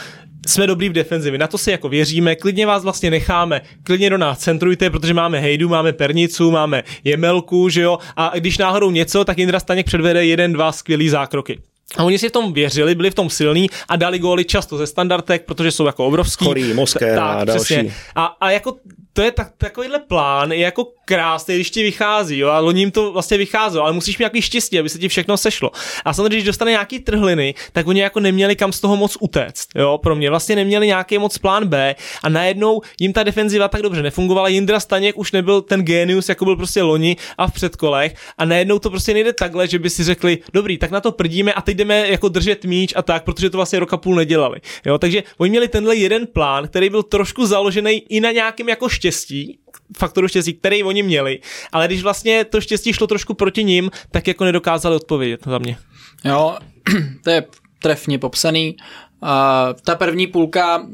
jsme dobrý v defenzivě, na to si jako věříme, klidně vás vlastně necháme, klidně do nás centrujte, protože máme Hejdu, máme Pernicu, máme Jemelku, že jo, a když náhodou něco, tak Indra Staněk předvede jeden, dva skvělý zákroky. A oni si v tom věřili, byli v tom silní a dali góly často ze standardek, protože jsou jako obrovský. Chorý, Moskera a další. přesně. A, a jako to je tak, takovýhle plán, je jako krásný, když ti vychází, jo, a loním to vlastně vycházelo, ale musíš mít nějaký štěstí, aby se ti všechno sešlo. A samozřejmě, když dostane nějaký trhliny, tak oni jako neměli kam z toho moc utéct, jo, pro mě vlastně neměli nějaký moc plán B a najednou jim ta defenziva tak dobře nefungovala, Jindra Staněk už nebyl ten genius, jako byl prostě loni a v předkolech a najednou to prostě nejde takhle, že by si řekli, dobrý, tak na to prdíme a teď jdeme jako držet míč a tak, protože to vlastně roka půl nedělali. Jo, takže oni měli tenhle jeden plán, který byl trošku založený i na nějakém jako štěstí, faktoru štěstí, který oni měli, ale když vlastně to štěstí šlo trošku proti ním, tak jako nedokázali odpovědět za mě. Jo, to je trefně popsaný. Uh, ta první půlka uh,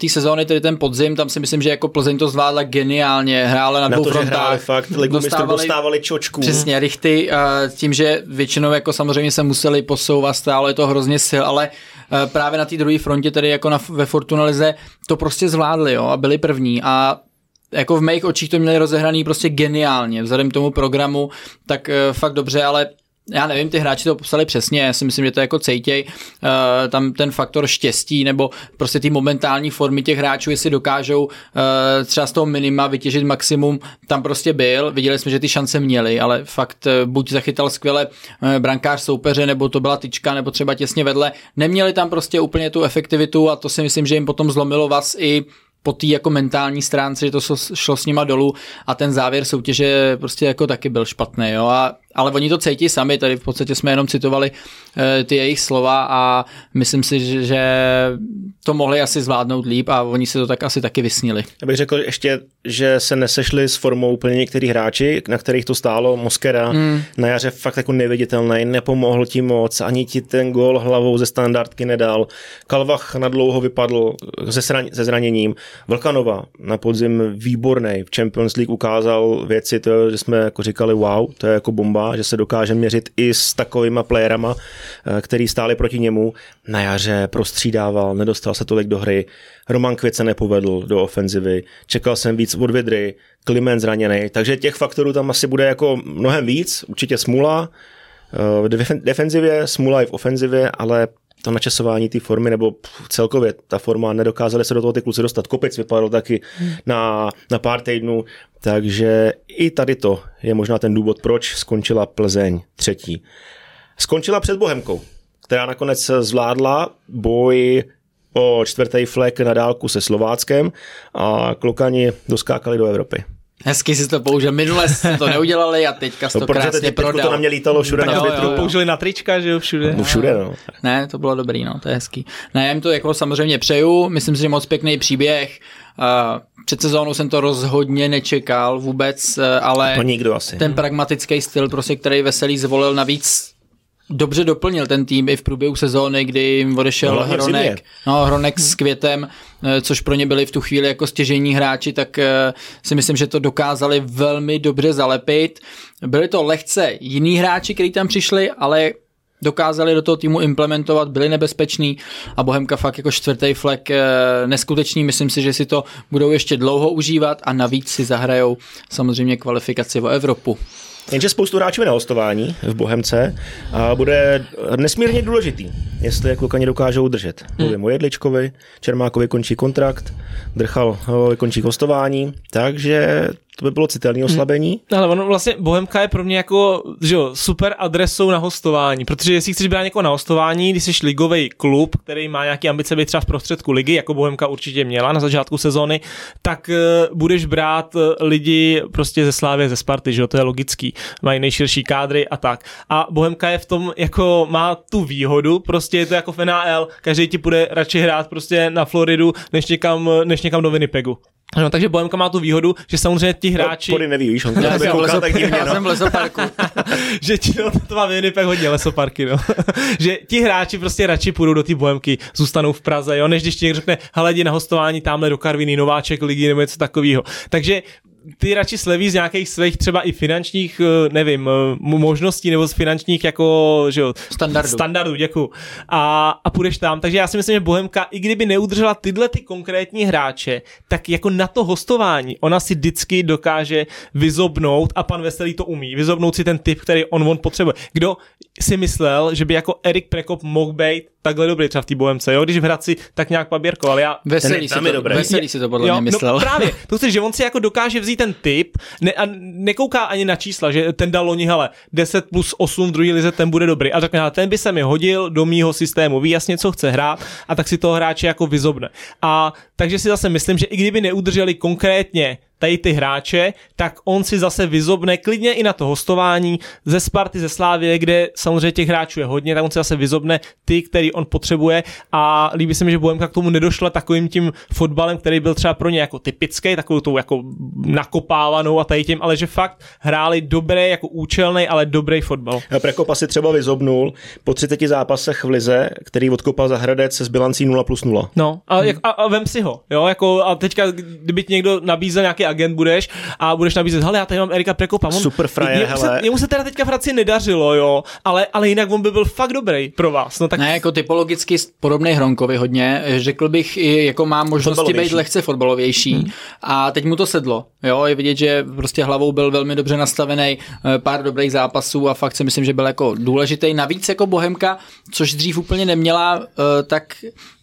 té sezóny, tedy ten podzim, tam si myslím, že jako Plzeň to zvládla geniálně, hrála na, Na dvou to, že frontách. hráli fakt, ligu mistrů dostávali čočku. Přesně, rychty, uh, tím, že většinou jako samozřejmě se museli posouvat, stálo je to hrozně sil, ale uh, právě na té druhé frontě, tedy jako na, ve Fortuna Lize, to prostě zvládli, jo, a byli první a jako v mých očích to měli rozehraný prostě geniálně, vzhledem k tomu programu, tak uh, fakt dobře, ale já nevím, ty hráči to popsali přesně, já si myslím, že to jako cejtěj, uh, tam ten faktor štěstí nebo prostě ty momentální formy těch hráčů, jestli dokážou uh, třeba z toho minima vytěžit maximum, tam prostě byl, viděli jsme, že ty šance měli, ale fakt uh, buď zachytal skvěle uh, brankář soupeře, nebo to byla tyčka, nebo třeba těsně vedle, neměli tam prostě úplně tu efektivitu a to si myslím, že jim potom zlomilo vás i po té jako mentální stránce, že to šlo s nima dolů a ten závěr soutěže prostě jako taky byl špatný, jo, a, ale oni to cítí sami, tady v podstatě jsme jenom citovali uh, ty jejich slova a myslím si, že, že to mohli asi zvládnout líp a oni se to tak asi taky vysnili. Já bych řekl ještě, že se nesešli s formou úplně některý hráči, na kterých to stálo. Moskera mm. na jaře fakt jako neviditelný, nepomohl ti moc, ani ti ten gol hlavou ze standardky nedal. Kalvach na dlouho vypadl se, zran- se zraněním. Vlkanova na podzim výborný, v Champions League ukázal věci, to, že jsme jako říkali wow, to je jako bomba. Že se dokáže měřit i s takovýma playerama, eh, který stáli proti němu. Na jaře prostřídával, nedostal se tolik do hry. Roman Květ se nepovedl do ofenzivy, čekal jsem víc od Vidry, Kliment zraněný, takže těch faktorů tam asi bude jako mnohem víc, určitě smula, v defenzivě, smula i v ofenzivě, ale to načasování té formy, nebo celkově ta forma, nedokázali se do toho ty kluci dostat. Kopec vypadal taky hmm. na, na pár týdnů, takže i tady to je možná ten důvod, proč skončila Plzeň třetí. Skončila před Bohemkou, která nakonec zvládla boj o čtvrtý flek na dálku se Slováckem a klukani doskákali do Evropy. Hezky si to použil. Minule jste to neudělali a teďka jste no, to krásně teď, prodal. to na mě lítalo všude tak na Twitteru. Použili na trička, že jo, všude. No všude, no. Ne, to bylo dobrý, no, to je hezký. Ne, já jim to jako samozřejmě přeju, myslím si, že moc pěkný příběh. Uh, před sezónou jsem to rozhodně nečekal vůbec, eh, ale to nikdo asi. ten pragmatický styl, prostě, který Veselý zvolil, navíc dobře doplnil ten tým i v průběhu sezóny, kdy jim odešel no, Hronek, no, Hronek s Květem, eh, což pro ně byli v tu chvíli jako stěžení hráči, tak eh, si myslím, že to dokázali velmi dobře zalepit. Byli to lehce jiní hráči, kteří tam přišli, ale dokázali do toho týmu implementovat, byli nebezpeční a Bohemka fakt jako čtvrtý flek eh, neskutečný, myslím si, že si to budou ještě dlouho užívat a navíc si zahrajou samozřejmě kvalifikaci o Evropu. Jenže spoustu hráčů na hostování v Bohemce a bude nesmírně důležitý, jestli je klukani dokážou udržet. Hmm. Mluvím o Jedličkovi, Čermákovi končí kontrakt, Drchal končí hostování, takže to by bylo citelné oslabení. Hmm. Ale ono vlastně Bohemka je pro mě jako že jo, super adresou na hostování, protože jestli chceš brát někoho na hostování, když jsi ligový klub, který má nějaké ambice být třeba v prostředku ligy, jako Bohemka určitě měla na začátku sezóny, tak uh, budeš brát uh, lidi prostě ze Slávy, ze Sparty, že jo, to je logický, mají nejširší kádry a tak. A Bohemka je v tom jako má tu výhodu, prostě je to jako v NAL, každý ti bude radši hrát prostě na Floridu, než někam, než někam do Winnipegu. No, takže Bohemka má tu výhodu, že samozřejmě ti hráči... No, neví, víš, on to já, kouká, tak divně, no. já jsem v lesoparku. že ti, no, to má Winnipeg hodně lesoparky, no. že ti hráči prostě radši půjdou do té Bohemky, zůstanou v Praze, jo, než když ti někdo řekne, hele, jdi na hostování tamhle do Karviny, nováček ligy nebo něco takového. Takže ty radši sleví z nějakých svých třeba i finančních, eh, nevím, eh, možností nebo z finančních jako, že jo, standardů. standardů, děkuji. A, a půjdeš tam. Takže já si myslím, že Bohemka, i kdyby neudržela tyhle ty konkrétní hráče, tak jako na to hostování, ona si vždycky dokáže vyzobnout a pan Veselý to umí, vyzobnout si ten typ, který on, on potřebuje. Kdo si myslel, že by jako Erik Prekop mohl být takhle dobrý třeba v té Bohemce, jo? Když v Hradci tak nějak paběrko, ale já... Veselý, si to, dobrý. veselý si to podle jo, mě no myslel. No právě, to chci, že on si jako dokáže vzít ten typ ne, a nekouká ani na čísla, že ten dal loni, hele, 10 plus 8 v druhý lize, ten bude dobrý. A řekne, ten by se mi hodil do mýho systému, ví jasně, co chce hrát a tak si toho hráče jako vyzobne. A takže si zase myslím, že i kdyby neudrželi konkrétně tady ty hráče, tak on si zase vyzobne klidně i na to hostování ze Sparty, ze Slávě, kde samozřejmě těch hráčů je hodně, tak on si zase vyzobne ty, který on potřebuje a líbí se mi, že Bohemka k tomu nedošla takovým tím fotbalem, který byl třeba pro ně jako typický, takovou tou jako nakopávanou a tady tím, ale že fakt hráli dobrý, jako účelný, ale dobrý fotbal. Prekopa si třeba vyzobnul po 30 zápasech v Lize, který odkopal za Hradec se s bilancí 0 plus 0. No a, hmm. jak, a, a vem si ho, jo, jako a teďka, kdyby ti někdo nabízel nějaký agent budeš a budeš nabízet, hele, já tady mám Erika Prekopa. On, Super fraje, jemu, se, jemu se teda teďka v Hradci nedařilo, jo, ale, ale jinak on by byl fakt dobrý pro vás. No, tak... Ne, jako typologicky podobný Hronkovi hodně, řekl bych, i jako má možnosti být lehce fotbalovější hmm. a teď mu to sedlo, jo, je vidět, že prostě hlavou byl velmi dobře nastavený, eh, pár dobrých zápasů a fakt si myslím, že byl jako důležitý. Navíc jako Bohemka, což dřív úplně neměla, eh, tak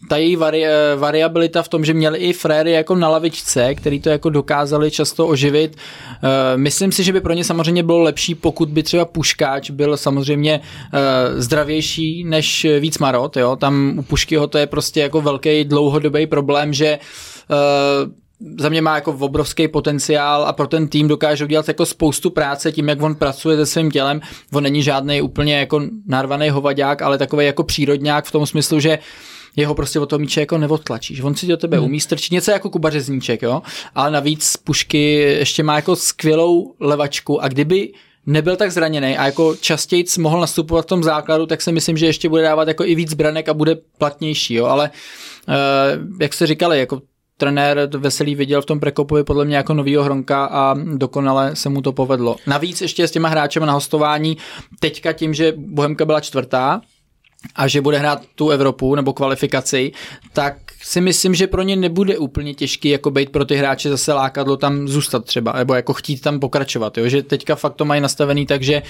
ta její vari, variabilita v tom, že měli i fréry jako na lavičce, který to jako dokázali dokázali často oživit. Eh, myslím si, že by pro ně samozřejmě bylo lepší, pokud by třeba Puškáč byl samozřejmě eh, zdravější než víc Marot. Jo? Tam u Puškyho to je prostě jako velký dlouhodobý problém, že eh, za mě má jako obrovský potenciál a pro ten tým dokáže udělat jako spoustu práce tím, jak on pracuje se svým tělem. On není žádný úplně jako narvaný hovadák, ale takový jako přírodňák v tom smyslu, že uh, jeho prostě od toho míče jako neodtlačíš. On si do tebe hmm. umí strčit něco jako Kuba Řezníček, jo? ale navíc Pušky ještě má jako skvělou levačku a kdyby nebyl tak zraněný a jako častěji mohl nastupovat v tom základu, tak si myslím, že ještě bude dávat jako i víc branek a bude platnější, jo? ale uh, jak jste říkali, jako trenér Veselý viděl v tom Prekopovi podle mě jako novýho Hronka a dokonale se mu to povedlo. Navíc ještě s těma hráčem na hostování, teďka tím, že Bohemka byla čtvrtá, a že bude hrát tu Evropu nebo kvalifikaci, tak si myslím, že pro ně nebude úplně těžký jako být pro ty hráče zase lákadlo tam zůstat třeba, nebo jako chtít tam pokračovat, jo? že teďka fakt to mají nastavený, takže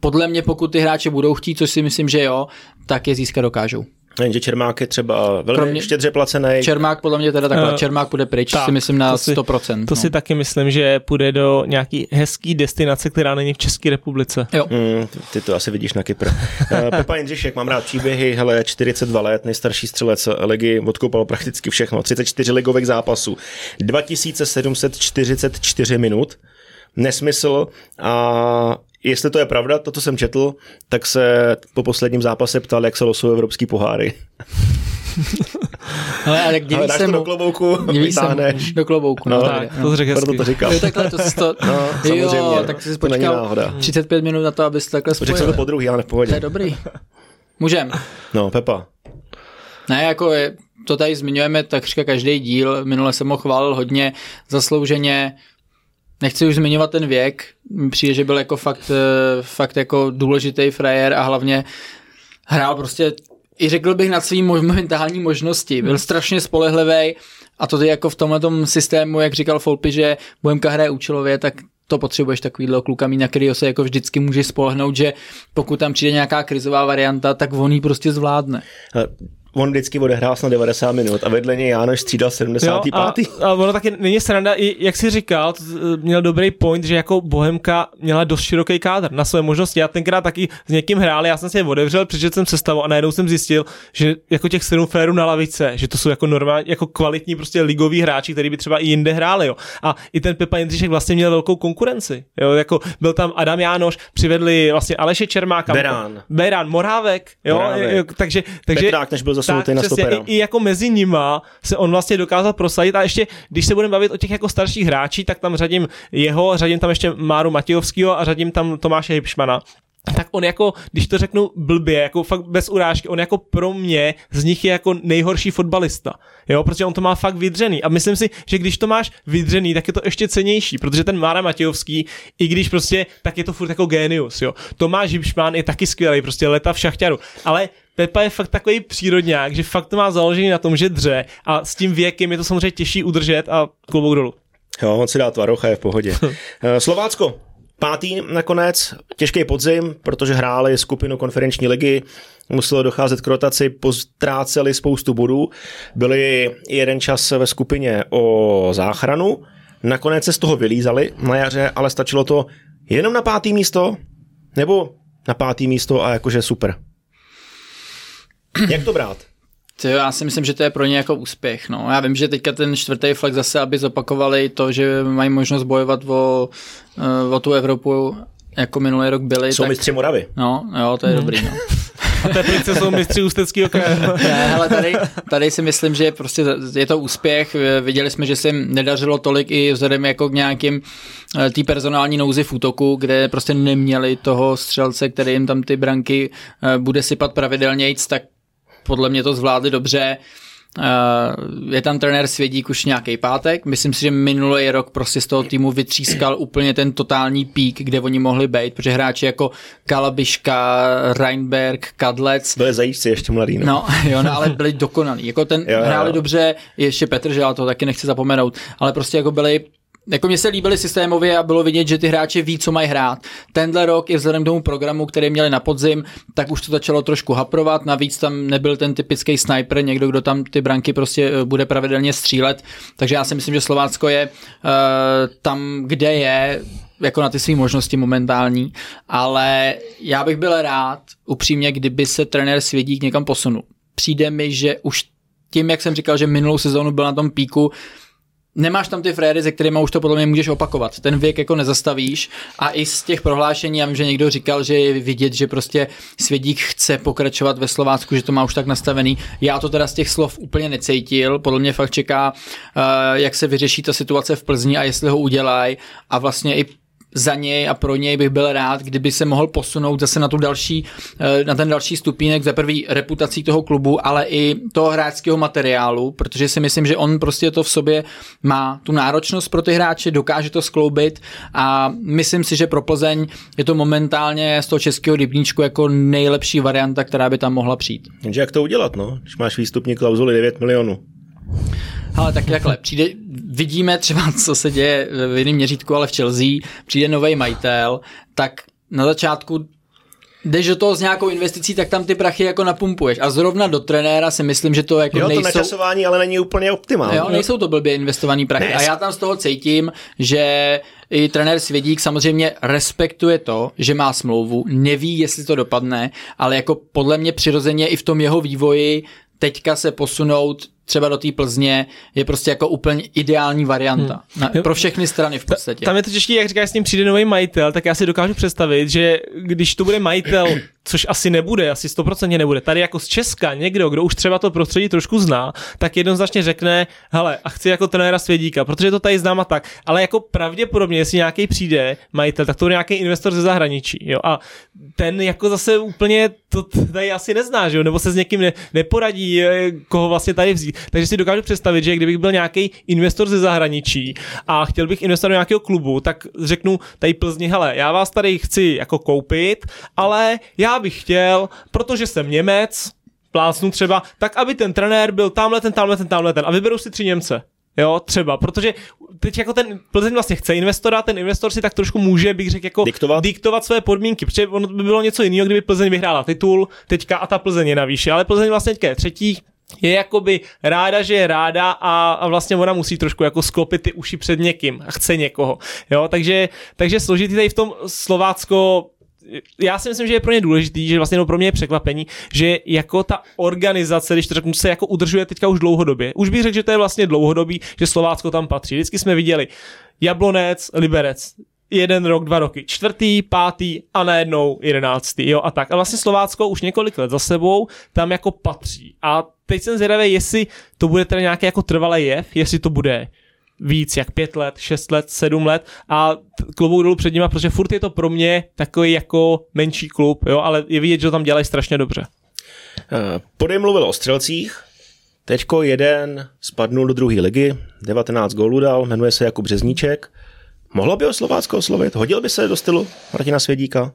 podle mě pokud ty hráče budou chtít, což si myslím, že jo, tak je získat dokážou. Jenže Čermák je třeba velmi Kromě, štědře placený. Čermák podle mě teda takhle, uh, Čermák půjde pryč, tak, si myslím na to si, 100%. To no. si taky myslím, že půjde do nějaký hezký destinace, která není v České republice. Jo. Mm, ty to asi vidíš na Kypr. uh, Pepa Jindřišek, mám rád příběhy, hele, 42 let, nejstarší střelec ligy, odkoupal prakticky všechno, 34 ligových zápasů, 2744 minut, nesmysl a jestli to je pravda, to, co jsem četl, tak se po posledním zápase ptal, jak se losují evropský poháry. Ale, ale diví ale se mu, do klobouku, diví se mu, do klobouku. No, no tak, no. to řekl Proto to říkal. Jo, takhle, to, to, no, samozřejmě, jo, tak jsi počkal 35 minut na to, abys takhle spojil. Řekl jsem to po druhý, ale v pohodě. To je dobrý. Můžem. No, Pepa. Ne, jako je, to tady zmiňujeme takřka každý díl. Minule jsem ho chválil hodně zaslouženě Nechci už zmiňovat ten věk, přijde, že byl jako fakt, eh, fakt jako důležitý frajer a hlavně hrál prostě i řekl bych nad svým momentální možnosti. Byl strašně spolehlivý a to je jako v tomhle systému, jak říkal Folpy, že Bohemka hraje účelově, tak to potřebuješ takovýhle kluka mít, na kterého se jako vždycky můžeš spolehnout, že pokud tam přijde nějaká krizová varianta, tak on ji prostě zvládne on vždycky odehrál na 90 minut a vedle něj Jánoš střídal 75. Jo, a, a ono taky není sranda, i jak jsi říkal, měl dobrý point, že jako Bohemka měla dost široký kádr na své možnosti. Já tenkrát taky s někým hrál, já jsem si je otevřel, přečetl jsem sestavu a najednou jsem zjistil, že jako těch sedm frérů na lavice, že to jsou jako normální, jako kvalitní prostě ligoví hráči, kteří by třeba i jinde hráli. Jo. A i ten Pepa Jindřišek vlastně měl velkou konkurenci. Jo. Jako byl tam Adam Jánoš, přivedli vlastně Aleše Čermáka. Berán. Berán, Morávek. Jo. Morávek. Jo, takže, takže, Petrák, než byl zasunutý na přesně, i, i, jako mezi nima se on vlastně dokázal prosadit a ještě, když se budeme bavit o těch jako starších hráčích, tak tam řadím jeho, řadím tam ještě Máru Matějovského a řadím tam Tomáše Hipšmana tak on jako, když to řeknu blbě, jako fakt bez urážky, on jako pro mě z nich je jako nejhorší fotbalista, jo, protože on to má fakt vydřený. A myslím si, že když to máš vydřený, tak je to ještě cenější, protože ten Mára Matějovský, i když prostě, tak je to furt jako genius, jo. Tomáš Hipšman je taky skvělý, prostě leta v šachťaru, ale Pepa je fakt takový přírodňák, že fakt to má založený na tom, že dře a s tím věkem je to samozřejmě těžší udržet a klobouk dolů. Jo, on si dá tvarocha, je v pohodě. Eh, Slovácko, pátý nakonec, těžký podzim, protože hráli skupinu konferenční ligy, muselo docházet k rotaci, poztráceli spoustu bodů, byli jeden čas ve skupině o záchranu, nakonec se z toho vylízali na jaře, ale stačilo to jenom na pátý místo, nebo na pátý místo a jakože super. Jak to brát? To já si myslím, že to je pro ně jako úspěch. No. Já vím, že teďka ten čtvrtý flex zase, aby zopakovali to, že mají možnost bojovat o, eh, o tu Evropu, jako minulý rok byli. Jsou tak... mistři Moravy. No, jo, to je hmm. dobrý. No. A Teplice jsou mistři Ústeckého kraje. ne, ale tady, tady si myslím, že prostě je to úspěch. Viděli jsme, že se jim nedařilo tolik i vzhledem jako k nějakým eh, tý personální nouzi v útoku, kde prostě neměli toho střelce, který jim tam ty branky eh, bude sypat pravidelně, tak podle mě to zvládli dobře. Uh, je tam trenér Svědík už nějaký pátek. Myslím si, že minulý rok prostě z toho týmu vytřískal úplně ten totální pík, kde oni mohli být, protože hráči jako Kalabiška, Reinberg, Kadlec. Byli zajíčci ještě mladý. No, no jo, no, ale byli dokonalí. Jako ten jo, hráli jo. dobře, ještě Petr, že já to taky nechci zapomenout, ale prostě jako byli jako mě se líbily systémově a bylo vidět, že ty hráči ví, co mají hrát. Tenhle rok i vzhledem k tomu programu, který měli na podzim, tak už to začalo trošku haprovat, navíc tam nebyl ten typický sniper, někdo, kdo tam ty branky prostě eh, bude pravidelně střílet, takže já si myslím, že Slovácko je uh, tam, kde je, jako na ty své možnosti momentální, ale já bych byl rád, upřímně, kdyby se trenér Svědík někam posunul. Přijde mi, že už tím, jak jsem říkal, že minulou sezónu byl na tom píku, nemáš tam ty fréry, se kterými už to podle mě můžeš opakovat. Ten věk jako nezastavíš a i z těch prohlášení, já vím, že někdo říkal, že je vidět, že prostě Svědík chce pokračovat ve Slovácku, že to má už tak nastavený. Já to teda z těch slov úplně necítil, podle mě fakt čeká, uh, jak se vyřeší ta situace v Plzni a jestli ho udělají a vlastně i za něj a pro něj bych byl rád, kdyby se mohl posunout zase na tu další, eh, na ten další stupínek za prvý reputací toho klubu, ale i toho hráčského materiálu, protože si myslím, že on prostě to v sobě má tu náročnost pro ty hráče, dokáže to skloubit a myslím si, že pro Plzeň je to momentálně z toho českého rybníčku jako nejlepší varianta, která by tam mohla přijít. Jenže jak to udělat, no? Když máš výstupní klauzuli 9 milionů. Ale tak takhle, přijde, vidíme třeba, co se děje v jiném měřítku, ale v Chelsea, přijde nový majitel, tak na začátku jdeš do toho s nějakou investicí, tak tam ty prachy jako napumpuješ. A zrovna do trenéra si myslím, že to jako jo, nejsou... to načasování ale není úplně optimální. Jo, nejsou to blbě investovaný prachy. Ne. A já tam z toho cítím, že i trenér Svědík samozřejmě respektuje to, že má smlouvu, neví, jestli to dopadne, ale jako podle mě přirozeně i v tom jeho vývoji teďka se posunout třeba do té Plzně je prostě jako úplně ideální varianta. Hmm. Na, pro všechny strany v podstatě. Tam je to těžké, jak říkáš, s tím přijde nový majitel, tak já si dokážu představit, že když to bude majitel, což asi nebude, asi stoprocentně nebude, tady jako z Česka někdo, kdo už třeba to prostředí trošku zná, tak jednoznačně řekne, hele, a chci jako trenéra Svědíka, protože to tady znám a tak. Ale jako pravděpodobně, jestli nějaký přijde majitel, tak to bude nějaký investor ze zahraničí. Jo? A ten jako zase úplně to tady asi nezná, že jo? nebo se s někým ne, neporadí, koho vlastně tady vzít. Takže si dokážu představit, že kdybych byl nějaký investor ze zahraničí a chtěl bych investovat do nějakého klubu, tak řeknu tady Plzni, hele, já vás tady chci jako koupit, ale já bych chtěl, protože jsem Němec, plásnu třeba, tak aby ten trenér byl tamhle ten, tamhle ten, tamhle ten a vyberu si tři Němce. Jo, třeba, protože teď jako ten Plzeň vlastně chce investora, ten investor si tak trošku může, bych řekl, jako diktovat, diktovat své podmínky, protože ono by bylo něco jiného, kdyby Plzeň vyhrála titul teďka a ta Plzeň je na výši, ale Plzeň vlastně teďka je třetí, je jakoby ráda, že je ráda a, a vlastně ona musí trošku jako sklopit ty uši před někým a chce někoho. Jo, takže, takže složitý tady v tom Slovácko já si myslím, že je pro ně důležitý, že vlastně no pro mě je překvapení, že jako ta organizace, když to řeknu, se jako udržuje teďka už dlouhodobě. Už bych řekl, že to je vlastně dlouhodobý, že Slovácko tam patří. Vždycky jsme viděli Jablonec, Liberec, jeden rok, dva roky, čtvrtý, pátý a najednou jedenáctý, jo a tak. A vlastně Slovácko už několik let za sebou tam jako patří. A teď jsem zvědavý, jestli to bude teda nějaký jako trvalý jev, jestli to bude víc jak pět let, šest let, sedm let a klobouk dolů před nima, protože furt je to pro mě takový jako menší klub, jo, ale je vidět, že to tam dělají strašně dobře. Eh, Podej mluvil o střelcích, Teďko jeden spadnul do druhé ligy, 19 gólů dal, jmenuje se Jakub Březníček. Mohlo by ho Slovácko oslovit? Hodil by se do stylu Martina Svědíka?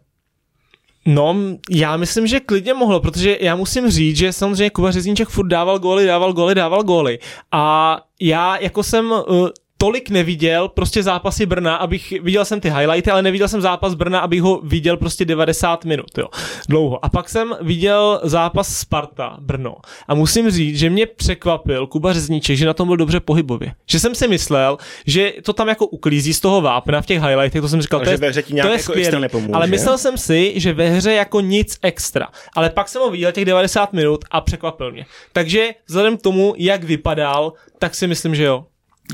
No, já myslím, že klidně mohlo, protože já musím říct, že samozřejmě Kuba Řezníček furt dával góly, dával góly, dával góly. A já jako jsem uh, tolik neviděl prostě zápasy Brna, abych viděl jsem ty highlighty, ale neviděl jsem zápas Brna, abych ho viděl prostě 90 minut, jo, dlouho. A pak jsem viděl zápas Sparta Brno a musím říct, že mě překvapil Kuba Řezníček, že na tom byl dobře pohybově. Že jsem si myslel, že to tam jako uklízí z toho vápna v těch highlightech, to jsem říkal, to že je, ve hře ti nějak to je jako extra nepomůže. Ale myslel jsem si, že ve hře jako nic extra. Ale pak jsem ho viděl těch 90 minut a překvapil mě. Takže vzhledem k tomu, jak vypadal, tak si myslím, že jo.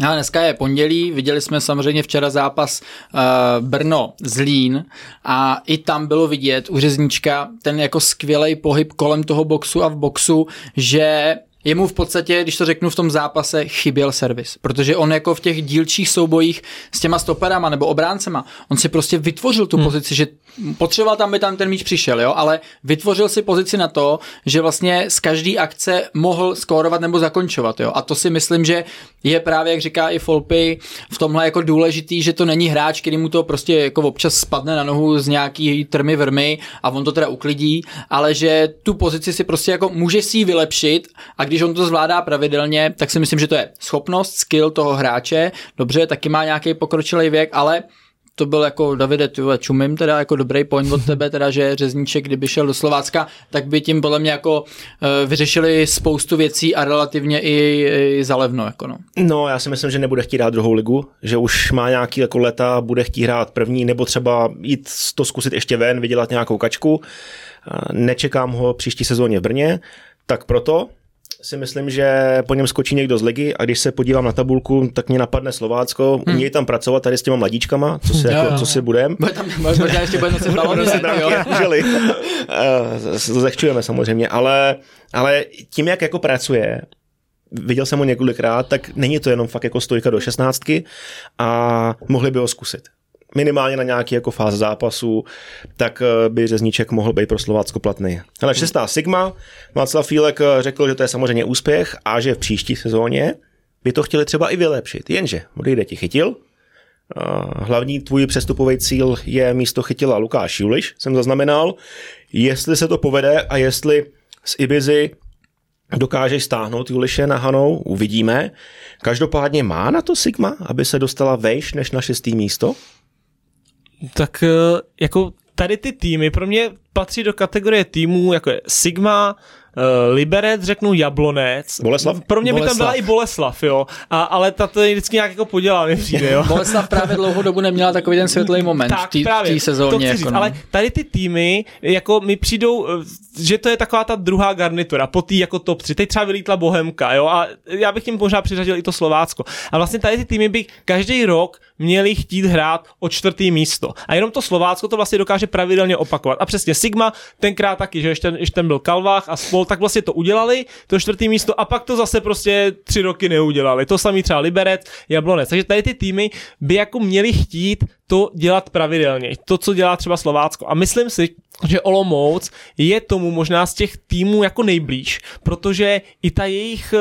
A dneska je pondělí, viděli jsme samozřejmě včera zápas uh, Brno Zlín a i tam bylo vidět u Řeznička ten jako skvělý pohyb kolem toho boxu a v boxu, že Jemu v podstatě, když to řeknu v tom zápase, chyběl servis, protože on jako v těch dílčích soubojích s těma stoperama nebo obráncema, on si prostě vytvořil tu hmm. pozici, že potřeboval tam, by tam ten míč přišel, jo, ale vytvořil si pozici na to, že vlastně z každé akce mohl skórovat nebo zakončovat, jo, a to si myslím, že je právě, jak říká i Folpy, v tomhle jako důležitý, že to není hráč, který mu to prostě jako občas spadne na nohu z nějaký trmy vrmy a on to teda uklidí, ale že tu pozici si prostě jako může si ji vylepšit a když on to zvládá pravidelně, tak si myslím, že to je schopnost, skill toho hráče, dobře, taky má nějaký pokročilý věk, ale to byl jako Davide, ty čumím teda jako dobrý point od tebe, teda, že Řezníček, kdyby šel do Slovácka, tak by tím podle mě jako uh, vyřešili spoustu věcí a relativně i, i zalevno. Jako no. No, já si myslím, že nebude chtít hrát druhou ligu, že už má nějaký jako leta, bude chtít hrát první, nebo třeba jít to zkusit ještě ven, vydělat nějakou kačku. Nečekám ho příští sezóně v Brně, tak proto si myslím, že po něm skočí někdo z ligy a když se podívám na tabulku, tak mě napadne Slovácko, hmm. umějí tam pracovat tady s těma mladíčkama, co si, Jo, jako, jo, co si budem. Bude tam, možná ještě bude nosit. Eh, to zechčujeme samozřejmě, ale, ale tím, jak jako pracuje, viděl jsem ho několikrát, tak není to jenom fakt jako stojka do šestnáctky a mohli by ho zkusit. Minimálně na nějaký jako fáze zápasu, tak eh, by Řezníček mohl být pro Slovácko platný. Ale šestá Sigma, Václav Fílek eh, řekl, že to je samozřejmě úspěch a že v příští sezóně by to chtěli třeba i vylepšit. Jenže odejde ti chytil, eh, Hlavní tvůj přestupový cíl je místo chytila Lukáš Juliš, jsem zaznamenal. Jestli se to povede a jestli z Ibizy dokážeš stáhnout Juliše na Hanou, uvidíme. Každopádně má na to Sigma, aby se dostala vejš než na šestý místo? Tak eh, jako tady ty týmy pro mě patří do kategorie týmů, jako je Sigma, uh, Liberec, řeknu Jablonec. Boleslav? Pro mě Boleslav. by tam byla i Boleslav, jo. A, ale ta to je vždycky nějak jako podělá, mi přijde, jo. Boleslav právě dlouhou dobu neměla takový ten světlý moment tak, v právě, té sezóně. to chci jako říct, no. Ale tady ty týmy, jako mi přijdou, eh, že to je taková ta druhá garnitura, po té jako top 3. Teď třeba vylítla Bohemka, jo, a já bych tím možná přiřadil i to Slovácko. A vlastně tady ty týmy by každý rok měli chtít hrát o čtvrtý místo. A jenom to Slovácko to vlastně dokáže pravidelně opakovat. A přesně Sigma tenkrát taky, že ještě, ještě ten byl Kalvách a spol, tak vlastně to udělali, to čtvrtý místo, a pak to zase prostě tři roky neudělali. To samý třeba Liberec, Jablonec. Takže tady ty týmy by jako měli chtít to dělat pravidelně. To, co dělá třeba Slovácko. A myslím si, že Olomouc je tomu možná z těch týmů jako nejblíž, protože i ta jejich eh,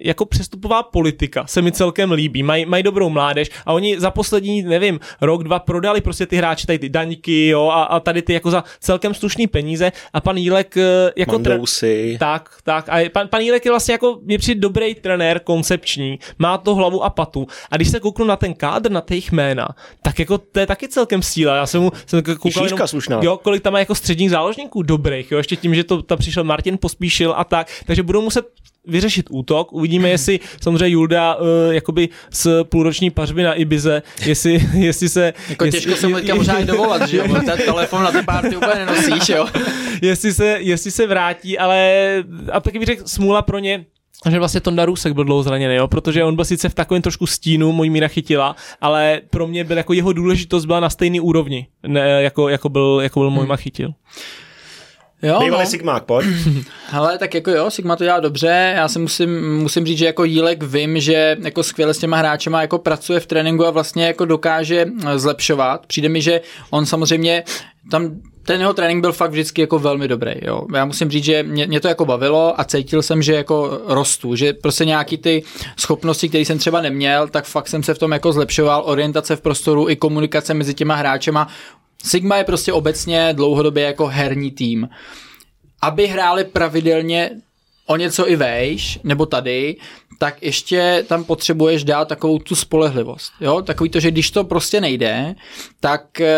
jako přestupová politika se mi celkem líbí. Mají maj dobrou mládež a oni za poslední, nevím, rok, dva prodali prostě ty hráči, tady ty daňky, jo, a, a tady ty jako za celkem slušný peníze a pan Jílek eh, jako tre- Mandousy. tak, tak. A je- pan, pan Jílek je vlastně jako, mě přijde dobrý trenér, koncepční, má to hlavu a patu. A když se kouknu na ten kádr, na těch jména, tak jako to je taky celkem síla. Já jsem mu jsem koukal šířka slušná. jo, kolik tam má jako středních záložníků dobrých, jo, ještě tím, že to tam přišel Martin Pospíšil a tak, takže budou muset vyřešit útok. Uvidíme, jestli samozřejmě Julda uh, jakoby z půlroční pařby na Ibize, jestli, jestli se... Jako jestli, těžko se mu teďka možná i dovolat, že jo? Ten telefon na ty párty úplně nenosíš, jo? jestli, se, jestli se vrátí, ale a taky bych řekl smůla pro ně, že vlastně Tonda Rusek byl dlouho zraněný, jo? protože on byl sice v takovém trošku stínu, můj míra chytila, ale pro mě byl jako jeho důležitost byla na stejný úrovni, ne, jako, jako byl, jako byl můj chytil. Jo, Bývalý no. Sigmák, pojď. Hele, tak jako jo, Sigma to dělá dobře, já si musím, musím říct, že jako Jílek vím, že jako skvěle s těma hráčema jako pracuje v tréninku a vlastně jako dokáže eh, zlepšovat. Přijde mi, že on samozřejmě tam ten jeho trénink byl fakt vždycky jako velmi dobrý. Jo. Já musím říct, že mě, mě, to jako bavilo a cítil jsem, že jako rostu, že prostě nějaký ty schopnosti, které jsem třeba neměl, tak fakt jsem se v tom jako zlepšoval, orientace v prostoru i komunikace mezi těma hráčema. Sigma je prostě obecně dlouhodobě jako herní tým. Aby hráli pravidelně o něco i vejš, nebo tady, tak ještě tam potřebuješ dát takovou tu spolehlivost. Jo? Takový to, že když to prostě nejde, tak e,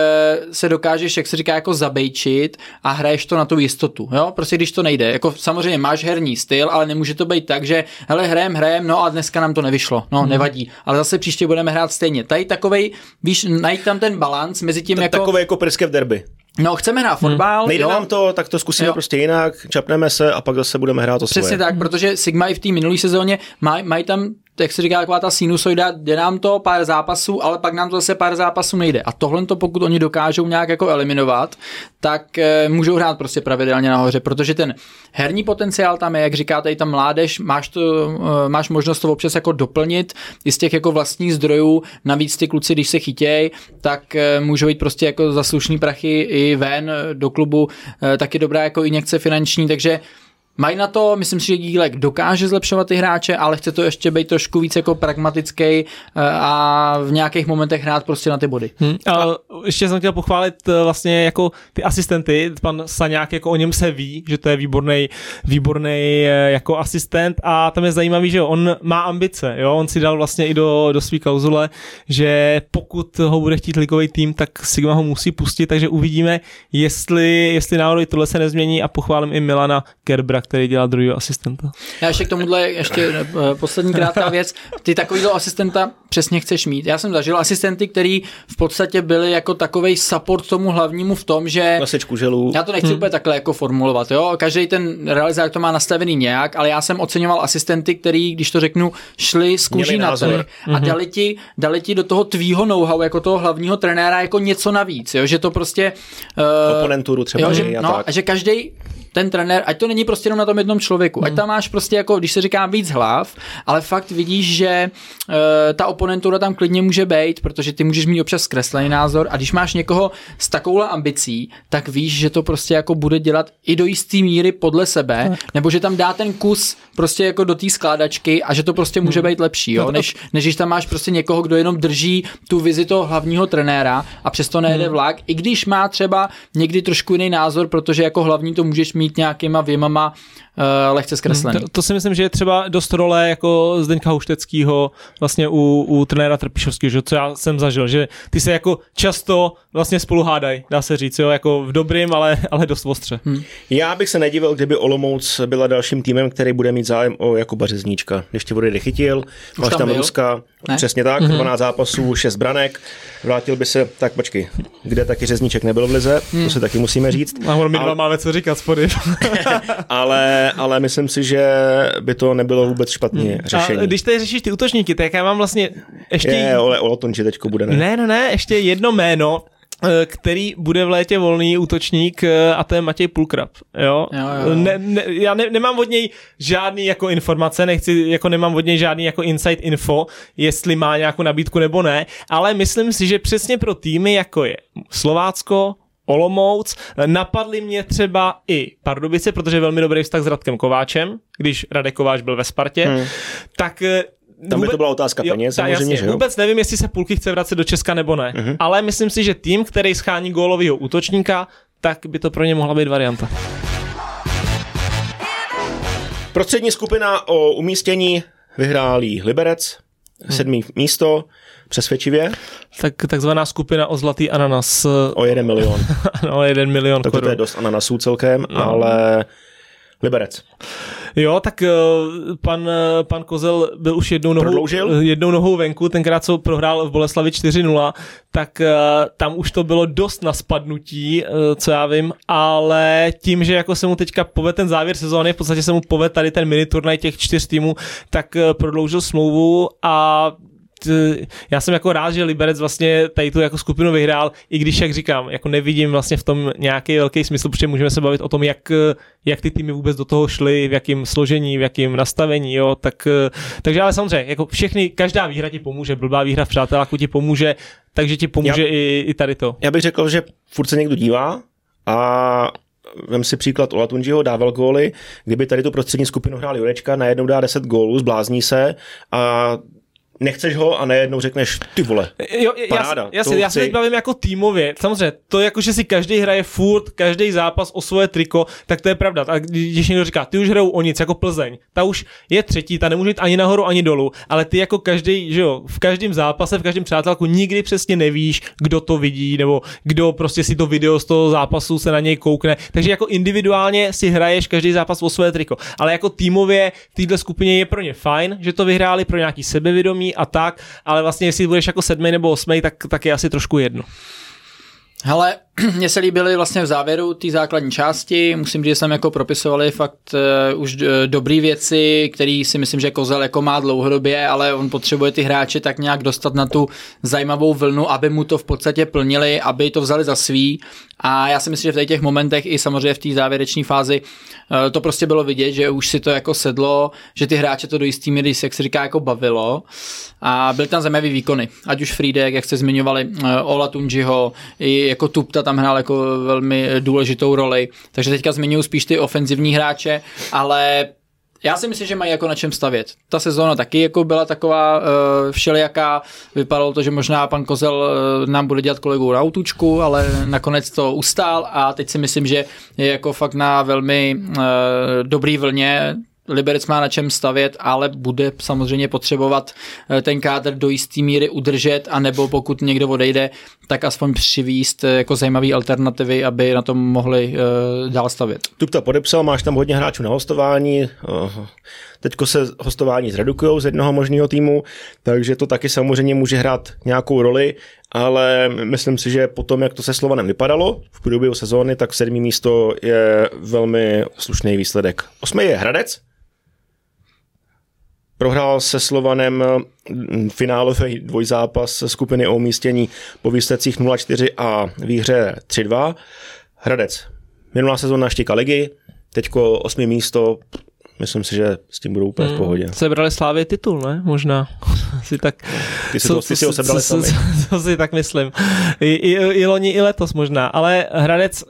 se dokážeš, jak se říká, jako zabejčit a hraješ to na tu jistotu. Jo? Prostě když to nejde. Jako samozřejmě máš herní styl, ale nemůže to být tak, že hele, hrajem, hrajem, no a dneska nám to nevyšlo. No, hmm. nevadí. Ale zase příště budeme hrát stejně. Tady takovej, víš, najít tam ten balans mezi tím, jako, Takový jako pryskev derby. No chceme hrát fotbal, Nejde jo? nám to, tak to zkusíme Jo. prostě jinak, čapneme se a pak zase budeme hrát to Přesně svoje. tak, protože Sigma i v té minulé sezóně mají maj tam jak se říká, taková ta sinusoida, jde nám to pár zápasů, ale pak nám to zase pár zápasů nejde. A tohle to, pokud oni dokážou nějak jako eliminovat, tak e, můžou hrát prostě pravidelně nahoře, protože ten herní potenciál tam je, jak říkáte, i ta mládež, máš, to, e, máš možnost to občas jako doplnit i z těch jako vlastních zdrojů, navíc ty kluci, když se chytějí, tak e, můžou jít prostě jako za slušný prachy i ven do klubu, e, taky dobrá jako injekce finanční, takže Mají na to, myslím si, že Dílek dokáže zlepšovat ty hráče, ale chce to ještě být trošku víc jako pragmatický eh, a v nějakých momentech hrát prostě na ty body. Hmm. A ještě jsem chtěl pochválit eh, vlastně jako ty asistenty, pan Saňák, jako o něm se ví, že to je výborný, výborný jako asistent a tam je zajímavý, že on má ambice, jo, on si dal vlastně i do, do své klauzule, že pokud ho bude chtít ligový tým, tak Sigma ho musí pustit, takže uvidíme, jestli, jestli náhodou i tohle se nezmění a pochválím i Milana Kerbra, který dělá druhého asistenta. Já ještě k tomuhle ještě eh, poslední krátká věc. Ty takovýhle asistenta přesně chceš mít. Já jsem zažil asistenty, který v podstatě byli jako takový support tomu hlavnímu v tom, že Nosičku želů. Já to nechci hmm. úplně takhle jako formulovat, jo. Každý ten realizátor to má nastavený nějak, ale já jsem oceňoval asistenty, který, když to řeknu, šli z kůží na trh a dali ti, dali ti do toho tvýho know-how, jako toho hlavního trenéra, jako něco navíc, jo. Že to prostě... Uh, Oponenturu třeba jo, že, a no, a že každý ten trenér, ať to není prostě jenom na tom jednom člověku, ať tam máš prostě jako, když se říká víc hlav, ale fakt vidíš, že uh, ta oponentura tam klidně může být, protože ty můžeš mít občas zkreslený názor. A když máš někoho s takovouhle ambicí, tak víš, že to prostě jako bude dělat i do jisté míry podle sebe, tak. nebo že tam dá ten kus prostě jako do té skládačky a že to prostě může být lepší, jo? Než, než když tam máš prostě někoho, kdo jenom drží tu vizi toho hlavního trenéra a přesto nejede vlak, i když má třeba někdy trošku jiný názor, protože jako hlavní to můžeš mít nějakýma věmama uh, lehce zkreslený. To, to, si myslím, že je třeba dost role jako Zdeňka Houšteckýho vlastně u, u trenéra Trpišovského, že co já jsem zažil, že ty se jako často vlastně spolu hádají, dá se říct, jo, jako v dobrým, ale, ale dost ostře. Hmm. Já bych se nedivil, kdyby Olomouc byla dalším týmem, který bude mít zájem o Jakuba Řezníčka. Ještě bude chytil, máš tam, tam Ruska, ne? přesně tak, mm-hmm. 12 zápasů, 6 branek, vrátil by se, tak počkej, kde taky Řezníček nebyl v lize, hmm. to si taky musíme říct. A my dva máme co říkat, spody. ale, ale myslím si, že by to nebylo vůbec špatné hmm. řešení. A když tady řešíš ty útočníky, tak já mám vlastně ještě... Je, Ole, Olatonči teďko bude, ne? Ne, ne, ne, ještě jedno jméno, Eh, který bude v létě volný útočník eh, a to je Matěj Pulkrab. Jo? Jo, jo, jo. Ne, ne, já ne, nemám od něj žádný jako informace, nechci, jako nemám od něj žádný jako inside info, jestli má nějakou nabídku nebo ne, ale myslím si, že přesně pro týmy jako je Slovácko, Olomouc. Napadly mě třeba i Pardubice, protože je velmi dobrý vztah s Radkem Kováčem, když Radek Kováč byl ve Spartě. Hmm. Tak eh, tam by to byla otázka peněz, jo, samozřejmě, jasně, že jo? Vůbec nevím, jestli se půlky chce vracet do Česka nebo ne, uh-huh. ale myslím si, že tým, který schání gólového útočníka, tak by to pro ně mohla být varianta. Prostřední skupina o umístění vyhrálý Liberec, hmm. sedmý místo, přesvědčivě. Tak takzvaná skupina o zlatý ananas. O jeden milion. o jeden milion Tak to je dost ananasů celkem, no. ale Liberec. Jo, tak eh, pan, eh, pan Kozel byl už jednou nohou, eh, jednou nohou venku, tenkrát co prohrál v Boleslavi 4-0, tak tam už to bylo dost na spadnutí, co já vím, ale tím, že jako se mu teďka povede ten závěr sezóny, v podstatě se mu povede tady ten mini turnaj těch čtyř týmů, tak prodloužil smlouvu a já jsem jako rád, že Liberec vlastně tady tu jako skupinu vyhrál, i když, jak říkám, jako nevidím vlastně v tom nějaký velký smysl, protože můžeme se bavit o tom, jak, jak ty týmy vůbec do toho šly, v jakém složení, v jakém nastavení, jo, tak, takže ale samozřejmě, jako všechny, každá výhra ti pomůže, blbá výhra v přáteláku ti pomůže, takže ti pomůže já, i, i tady to. Já bych řekl, že furt se někdo dívá a vem si příklad Ola Tunžiho, dával góly, kdyby tady tu prostřední skupinu hrál Jurečka, najednou dá 10 gólů, zblázní se a nechceš ho a nejednou řekneš, ty vole, jo, paráda. Já, já, já se teď bavím jako týmově. Samozřejmě, to jako, že si každý hraje furt, každý zápas o svoje triko, tak to je pravda. A když někdo říká, ty už hrajou o nic, jako Plzeň, ta už je třetí, ta nemůže jít ani nahoru, ani dolů, ale ty jako každý, že jo, v každém zápase, v každém přátelku nikdy přesně nevíš, kdo to vidí, nebo kdo prostě si to video z toho zápasu se na něj koukne. Takže jako individuálně si hraješ každý zápas o svoje triko. Ale jako týmově v této skupině je pro ně fajn, že to vyhráli pro nějaký sebevědomí, a tak, ale vlastně jestli budeš jako sedmý nebo osmý, tak, tak je asi trošku jedno. Hele, mně se líbily vlastně v závěru té základní části, musím říct, že jsem jako propisovali fakt uh, už uh, dobré věci, které si myslím, že Kozel jako má dlouhodobě, ale on potřebuje ty hráče tak nějak dostat na tu zajímavou vlnu, aby mu to v podstatě plnili, aby to vzali za svý. A já si myslím, že v těch momentech i samozřejmě v té závěrečné fázi uh, to prostě bylo vidět, že už si to jako sedlo, že ty hráče to do jistý míry, jak se říká, jako bavilo. A byly tam zajímavé výkony, ať už Friedek, jak jste zmiňovali, uh, Ola Tunjiho, i jako Tupta tam hrál jako velmi důležitou roli. Takže teďka zmiňuji spíš ty ofenzivní hráče, ale já si myslím, že mají jako na čem stavět. Ta sezóna taky jako byla taková uh, všelijaká. Vypadalo to, že možná pan Kozel uh, nám bude dělat kolegu na autučku, ale nakonec to ustál a teď si myslím, že je jako fakt na velmi uh, dobrý vlně Liberec má na čem stavět, ale bude samozřejmě potřebovat eh, ten kádr do jisté míry udržet, anebo pokud někdo odejde, tak aspoň přivíst eh, jako zajímavé alternativy, aby na tom mohli uh, dál stavět. to podepsal, máš tam hodně hráčů na hostování, teďko se hostování zredukují z jednoho možného týmu, takže to taky samozřejmě může hrát nějakou roli, ale myslím si, že potom, jak to se Slovanem vypadalo v průběhu sezóny, tak sedmý místo je velmi slušný výsledek. Osmý je Hradec, Prohrál se Slovanem mm, finálový dvojzápas skupiny o umístění po výsledcích 0-4 a výhře 3-2. Hradec. Minulá sezóna štika ligy, teďko osmi místo, myslím si, že s tím budou úplně v Hmm. pohodě. Sebrali Slávě titul, ne? Možná. si tak... Ty si, to, ty si ho sebrali co, sami. co, co si tak myslím. I, i, I loni, i letos možná. Ale Hradec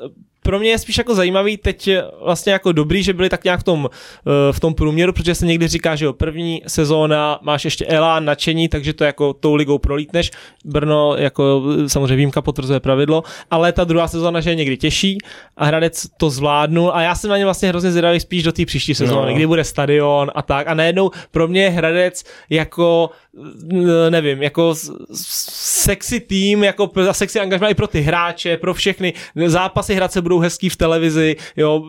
pro mě je spíš jako zajímavý teď vlastně jako dobrý, že byli tak nějak v tom, eh, v tom průměru, protože se někdy říká, že jo, první sezóna máš ještě elán, nadšení, takže to jako tou ligou prolítneš. Brno jako eh, samozřejmě výjimka potvrzuje pravidlo, ale ta druhá sezóna, že je někdy těžší a Hradec to zvládnul a já jsem na ně vlastně hrozně zvědavý spíš do té příští sezóny, No. kdy bude stadion a tak a najednou pro mě je Hradec jako eh, nevím, jako sexy tým, jako sexy angažmá i pro ty hráče, pro všechny. Zápasy Hradce budou hezký v televizi, jo,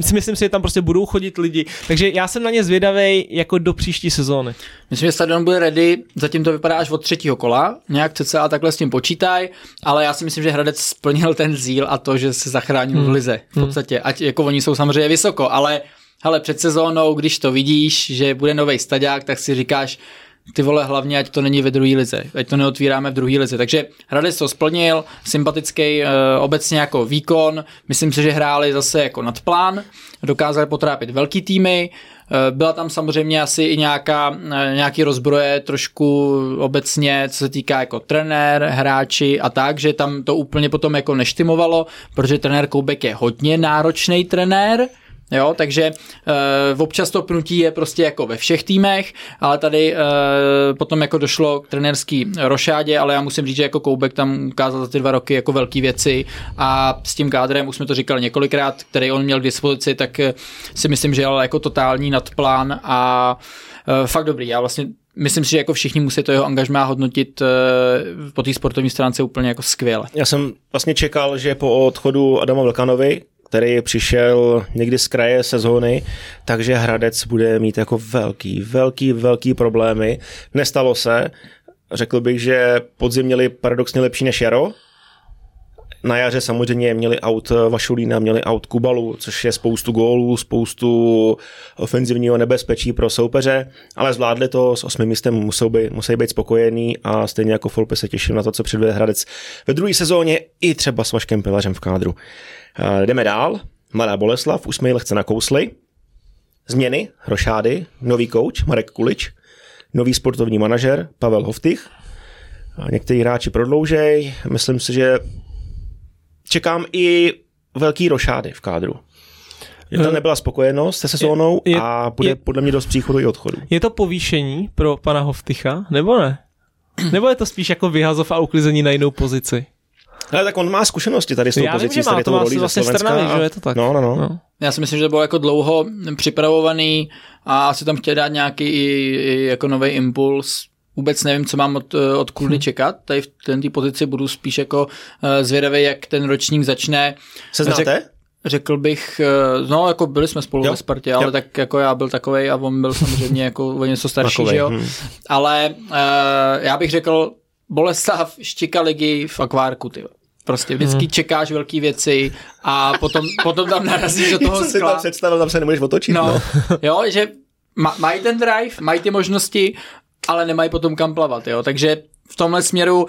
si myslím si, že tam prostě budou chodit lidi, takže já jsem na ně zvědavý jako do příští sezóny. Myslím, že stadion bude ready, zatím to vypadá až od třetího kola, nějak cca takhle s tím počítaj, ale já si myslím, že Hradec splnil ten cíl a to, že se zachránil hmm. v lize v podstatě, ať jako oni jsou samozřejmě vysoko, ale hele, před sezónou, když to vidíš, že bude nový stadiák, tak si říkáš, ty vole, hlavně, ať to není ve druhé lize, ať to neotvíráme v druhé lize. Takže Hradec to splnil, sympatický e, obecně jako výkon, myslím si, že hráli zase jako nad plán, dokázali potrápit velký týmy, e, byla tam samozřejmě asi i nějaká, e, nějaký rozbroje trošku obecně, co se týká jako trenér, hráči a tak, že tam to úplně potom jako neštimovalo, protože trenér Koubek je hodně náročný trenér, Jo, takže uh, občas to pnutí je prostě jako ve všech týmech, ale tady uh, potom jako došlo k trenérský rošádě, ale já musím říct, že jako Koubek tam ukázal za ty dva roky jako velké věci a s tím kádrem, už jsme to říkali několikrát, který on měl k dispozici, tak eh, si myslím, že jel jako totální nadplán a uh, fakt dobrý. Já vlastně myslím si, že jako všichni musí to jeho angažmá hodnotit po té sportovní stránce úplně jako skvěle. Já jsem vlastně čekal, že po odchodu Adama Vlkanovi, který přišel někdy z kraje sezóny, takže Hradec bude mít jako velký, velký, velký problémy. Nestalo se. Řekl bych, že podzim měli paradoxně lepší než jaro. Na jaře samozřejmě měli aut Vašulína, měli aut Kubalu, což je spoustu gólů, spoustu ofenzivního nebezpečí pro soupeře, ale zvládli to s osmým místem, musí být, musí být spokojení a stejně jako Folpe se těším na to, co předvede Hradec ve druhé sezóně i třeba s Vaškem Pilařem v kádru. Jdeme dál. Mladá Boleslav, už jsme ji lehce nakousli. Změny, Hrošády, nový kouč Marek Kulič, nový sportovní manažer Pavel Hoftych. A někteří hráči prodloužej. Myslím si, že čekám i velký rošády v kádru. Že tam nebyla spokojenost se sezónou je- a bude je- podle mě dost příchodu i odchodu. Je to povýšení pro pana Hoftycha, nebo ne? Nebo je to spíš jako vyhazov a uklizení na jinou pozici? Ale tak on má zkušenosti tady s tou Já vím, pozicí, že s má, tady to tou má rolí ze vlastně. Strnavy, a- že je to tak. No, no, no. No. Já si myslím, že to bylo jako dlouho připravovaný a asi tam chtěl dát nějaký i, i jako nový impuls. Vůbec nevím, co mám od, od Kuldy Hm. čekat. Tady v této pozici budu spíš jako uh, zvědavý, jak ten ročník začne. Se znáte? Řek- Řekl bych, eh, no jako byli jsme spolu Jo. ve Spartě, ale Jo. tak jako já byl takovej a on byl samozřejmě jako o něco starší, Takovej, že jo. hm. Ale uh, já bych řekl, Boleslav štika ligy v akvárku, ty. Prostě vždycky Hm. čekáš velké věci a potom, potom tam narazíš do toho Co si tam skla. představil, tam se nemůžeš otočit. No, No. jo, že ma, mají ten drive, mají ty možnosti, ale nemají potom kam plavat, jo. Takže v tomhle směru uh,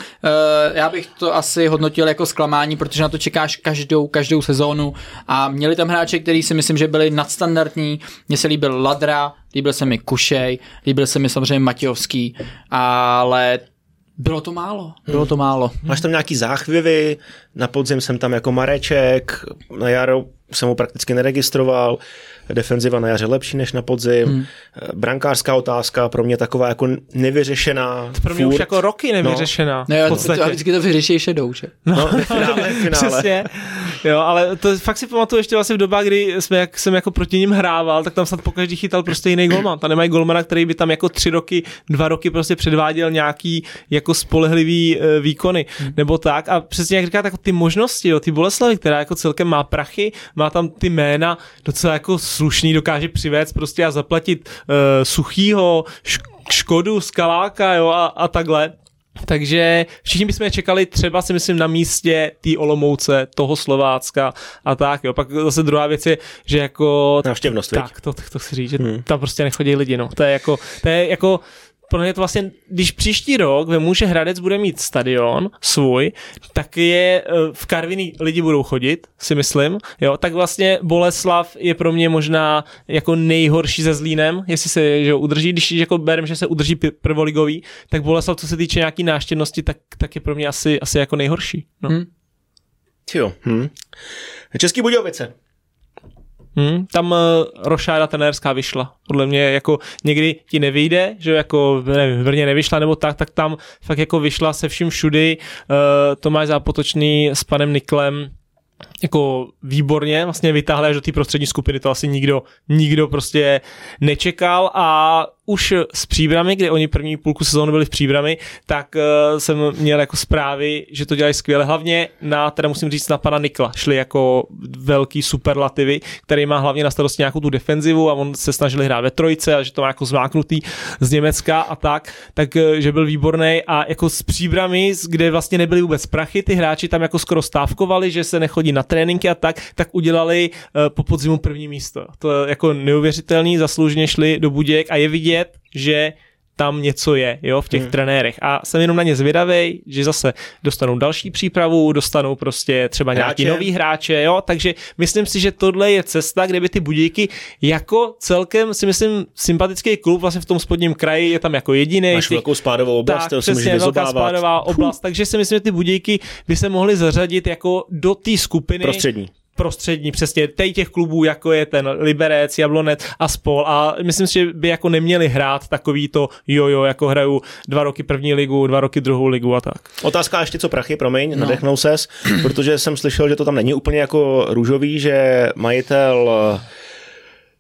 já bych to asi hodnotil jako zklamání, protože na to čekáš každou, každou sezónu a měli tam hráče, kteří si myslím, že byli nadstandardní. Mně se líbil Ladra, líbil se mi Kušej, líbil se mi samozřejmě Matějovský, ale bylo to málo, bylo to málo. Máš tam nějaký záchvěvy, na podzim jsem tam jako Mareček, na jaro jsem ho prakticky neregistroval, defenziva na jaře lepší než na podzim, hmm. brankářská otázka pro mě taková jako nevyřešená. Pro mě furt. už jako roky nevyřešená. Ne, v to, to, podstatě. vždycky to vyřeší šedou, že? No, ve finále, ve finále. Přesně. Jo, ale to fakt si pamatuju ještě vlastně v dobách, kdy jsme, jak jsem jako proti ním hrával, tak tam snad pokaždý chytal prostě jiný golman. Tam nemají golmana, který by tam jako tři roky, dva roky prostě předváděl nějaký jako spolehlivý e, výkony. Nebo tak. A přesně jak říkáte, jako ty možnosti, jo, ty Boleslavy, která jako celkem má prachy, má tam ty jména docela jako slušný, dokáže přivést prostě a zaplatit e, suchýho, šk- škodu, skaláka, jo, a, a takhle. Takže všichni bychom je čekali třeba si myslím na místě té Olomouce, toho Slovácka a tak, jo. Pak zase druhá věc je, že jako... Návštěvnost? Tak, to, to chci říct, že hmm. tam prostě nechodí lidi, no. To je jako, to je jako pro mě to vlastně, když příští rok vemu, že Hradec bude mít stadion svůj, tak je eh, v Karviní lidi budou chodit, si myslím, jo, tak vlastně Boleslav je pro mě možná jako nejhorší ze Zlínem, jestli se že udrží, když jako berem, že se udrží prvoligový, tak Boleslav, co se týče nějaký náštěvnosti, tak, tak je pro mě asi, asi jako nejhorší. No. Hmm. Jo. Hm. Český Budějovice. Hmm, tam uh, rošáda trenérská vyšla. Podle mě jako někdy ti nevyjde, že jako nevím, Brně nevyšla nebo tak, tak tam fakt jako vyšla se vším všudy. Uh, Tomáš Zápotočný s panem Niklem jako výborně vlastně vytáhli až do té prostřední skupiny, to asi nikdo, nikdo prostě nečekal. A už s příbramy, kdy oni první půlku sezónu byli v příbramy, tak uh, jsem měl jako zprávy, že to dělají skvěle. Hlavně na, teda musím říct, na pana Nikla. Šli jako velký superlativy, který má hlavně na starosti nějakou tu defenzivu a on se snažili hrát ve trojce a že to má jako zmáknutý z Německa a tak, tak uh, že byl výborný a jako s příbramy, kde vlastně nebyly vůbec prachy, ty hráči tam jako skoro stávkovali, že se nechodí na tréninky a tak, tak udělali uh, po podzimu první místo. To je jako neuvěřitelný, zasloužně šli do Buděk a je vidět, že tam něco je, jo, v těch hmm. trenérech. A jsem jenom na ně zvědavý, že zase dostanou další přípravu, dostanou prostě třeba hráče. nějaký nový hráče, jo, takže myslím si, že tohle je cesta, kde by ty budíky jako celkem si myslím sympatický klub vlastně v tom spodním kraji je tam jako jediný. Máš ty, velkou spádovou oblast, tak, přesně, velká spádová oblast, takže si myslím, že ty budíky by se mohly zařadit jako do té skupiny. Prostřední prostřední, přesně tej těch klubů, jako je ten Liberec, Jablonec a spol a myslím si, že by jako neměli hrát takový to jojo, jako hrajou dva roky první ligu, dva roky druhou ligu a tak. Otázka ještě co prachy, promiň, no. nadechnou ses, protože jsem slyšel, že to tam není úplně jako růžový, že majitel eh,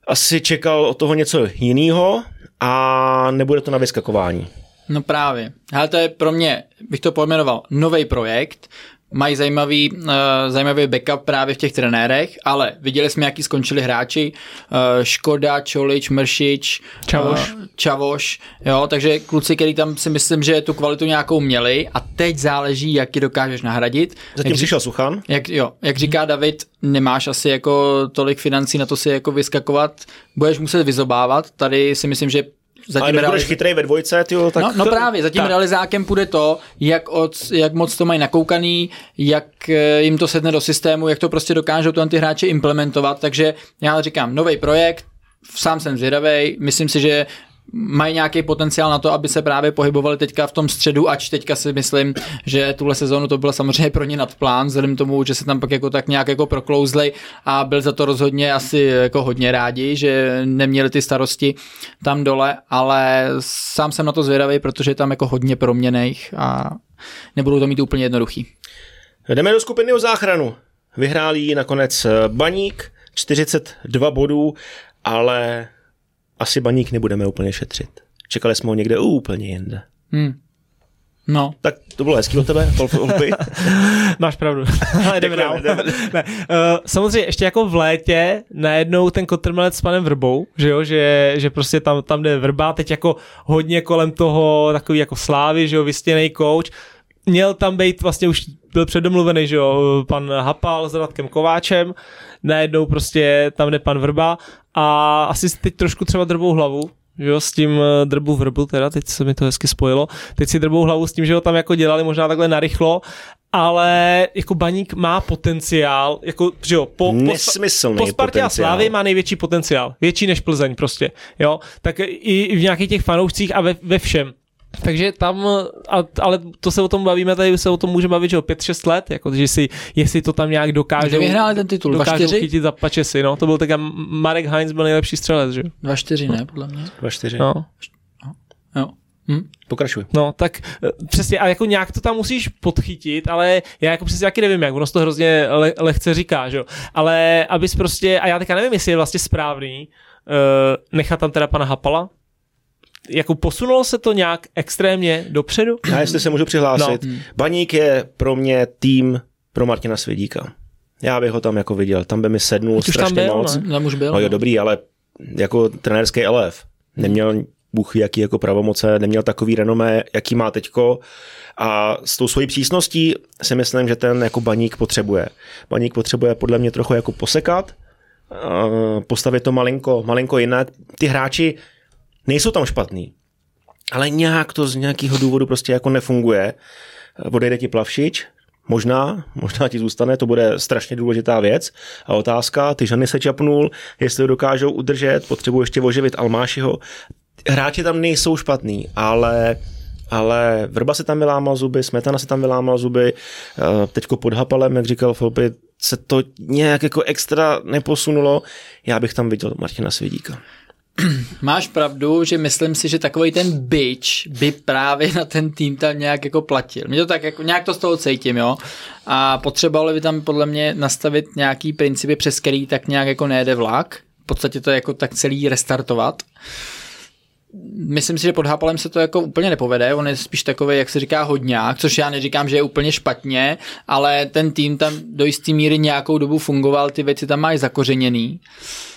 asi čekal od toho něco jiného a nebude to na vyskakování. No právě. Ale to je pro mě, bych to pojmenoval, nový projekt, mají zajímavý, uh, zajímavý backup právě v těch trenérech, ale viděli jsme, jaký skončili hráči. Uh, Škoda, Čolič, Mršič, Čavoš. Uh, Čavoš, jo, takže kluci, který tam si myslím, že tu kvalitu nějakou měli a teď záleží, jak ji dokážeš nahradit. Zatím jak, přišel Suchan. Jak, jo, jak říká David, nemáš asi jako tolik financí na to si jako vyskakovat, budeš muset vyzobávat. Tady si myslím, že zatím Ale realiz... chytrý ve dvojce, tyjo, tak... No, no právě, zatím tak. realizákem půjde to, jak, od, jak moc to mají nakoukaný, jak eh, jim to sedne do systému, jak to prostě dokážou ty hráči implementovat, takže já říkám, nový projekt, sám jsem zvědavý, myslím si, že mají nějaký potenciál na to, aby se právě pohybovali teďka v tom středu, ač teďka si myslím, že tuhle sezónu to bylo samozřejmě pro ně nadplán, vzhledem tomu, že se tam pak jako tak nějak jako proklouzli a byl za to rozhodně asi jako hodně rádi, že neměli ty starosti tam dole, ale sám jsem na to zvědavý, protože je tam jako hodně proměných a nebudou to mít úplně jednoduchý. Jdeme do skupiny o záchranu. Vyhrál jí nakonec Baník, 42 bodů, ale asi baník nebudeme úplně šetřit. Čekali jsme ho někde úplně jinde. Hmm. No. Tak to bylo hezký od tebe, Máš pravdu. Ale jdeme dál. ne. Uh, samozřejmě ještě jako v létě najednou ten kotrmelec s panem Vrbou, že jo, že, že prostě tam, tam jde Vrba, teď jako hodně kolem toho takový jako slávy, že jo, vystěnej coach. Měl tam být, vlastně už byl předomluvený, že jo, pan Hapal s Radkem Kováčem, najednou prostě tam jde pan Vrba a asi si teď trošku třeba drbou hlavu, že jo, s tím eh, drbu vrbu, teda teď se mi to hezky spojilo, teď si drbou hlavu s tím, že ho tam jako dělali možná takhle narychlo, ale jako baník má potenciál, jako, že jo, po, Nesmyslný po Spartě a Slávy má největší potenciál, větší než Plzeň prostě, jo, tak i, i v nějakých těch fanoušcích a ve, ve všem, takže tam, a, ale to se o tom bavíme, tady se o tom může bavit, že o 5-6 let, jako, že si, jestli to tam nějak dokážou, Kdy vyhráli ten titul, dokážou chytit za pačesy, no, to byl tak Marek Heinz byl nejlepší střelec, že? 2-4, ne, podle mě. 2-4. No. Jo. Hm? Pokračuj. No, tak eh, přesně, a jako nějak to tam musíš podchytit, ale já jako přesně taky nevím, jak, ono to hrozně le, lehce říká, že jo, ale abys prostě, a já teďka nevím, jestli je vlastně správný, uh, nechat tam teda pana Hapala, jako posunulo se to nějak extrémně dopředu? Já jestli se můžu přihlásit. No. Baník je pro mě tým pro Martina Svědíka. Já bych ho tam jako viděl, tam by mi sednul Už strašně tam byl, moc. Ne? Tam už byl. No jo, no. dobrý, ale jako trenérský LF. Neměl Bůh jaký jako pravomoce, neměl takový renomé, jaký má teďko a s tou svojí přísností si myslím, že ten jako baník potřebuje. Baník potřebuje podle mě trochu jako posekat, postavit to malinko, malinko jinak. Ty hráči nejsou tam špatný, ale nějak to z nějakého důvodu prostě jako nefunguje. Odejde ti Plavšič, Možná, možná ti zůstane, to bude strašně důležitá věc. A otázka, ty ženy se čapnul, jestli ho dokážou udržet, potřebuji ještě oživit Almášiho. Hráči tam nejsou špatný, ale ale Vrba si tam vylámal zuby, Smetana si tam vylámal zuby, eh, teďko pod Hapalem, jak říkal Filipy, se to nějak jako extra neposunulo. Já bych tam viděl Martina Svědíka. Máš pravdu, že myslím si, že takový ten bitch by právě na ten tým tam nějak jako platil. Mě to tak jako, nějak to z toho cítím, jo. A potřebovali by tam podle mě nastavit nějaký principy, přes který tak nějak jako nejde vlak. V podstatě to jako tak celý restartovat. Myslím si, že pod Hapalem se to jako úplně nepovede, on je spíš takový, jak se říká, hodňák, což já neříkám, že je úplně špatně, ale ten tým tam do jisté míry nějakou dobu fungoval, ty věci tam mají zakořeněný. Uh,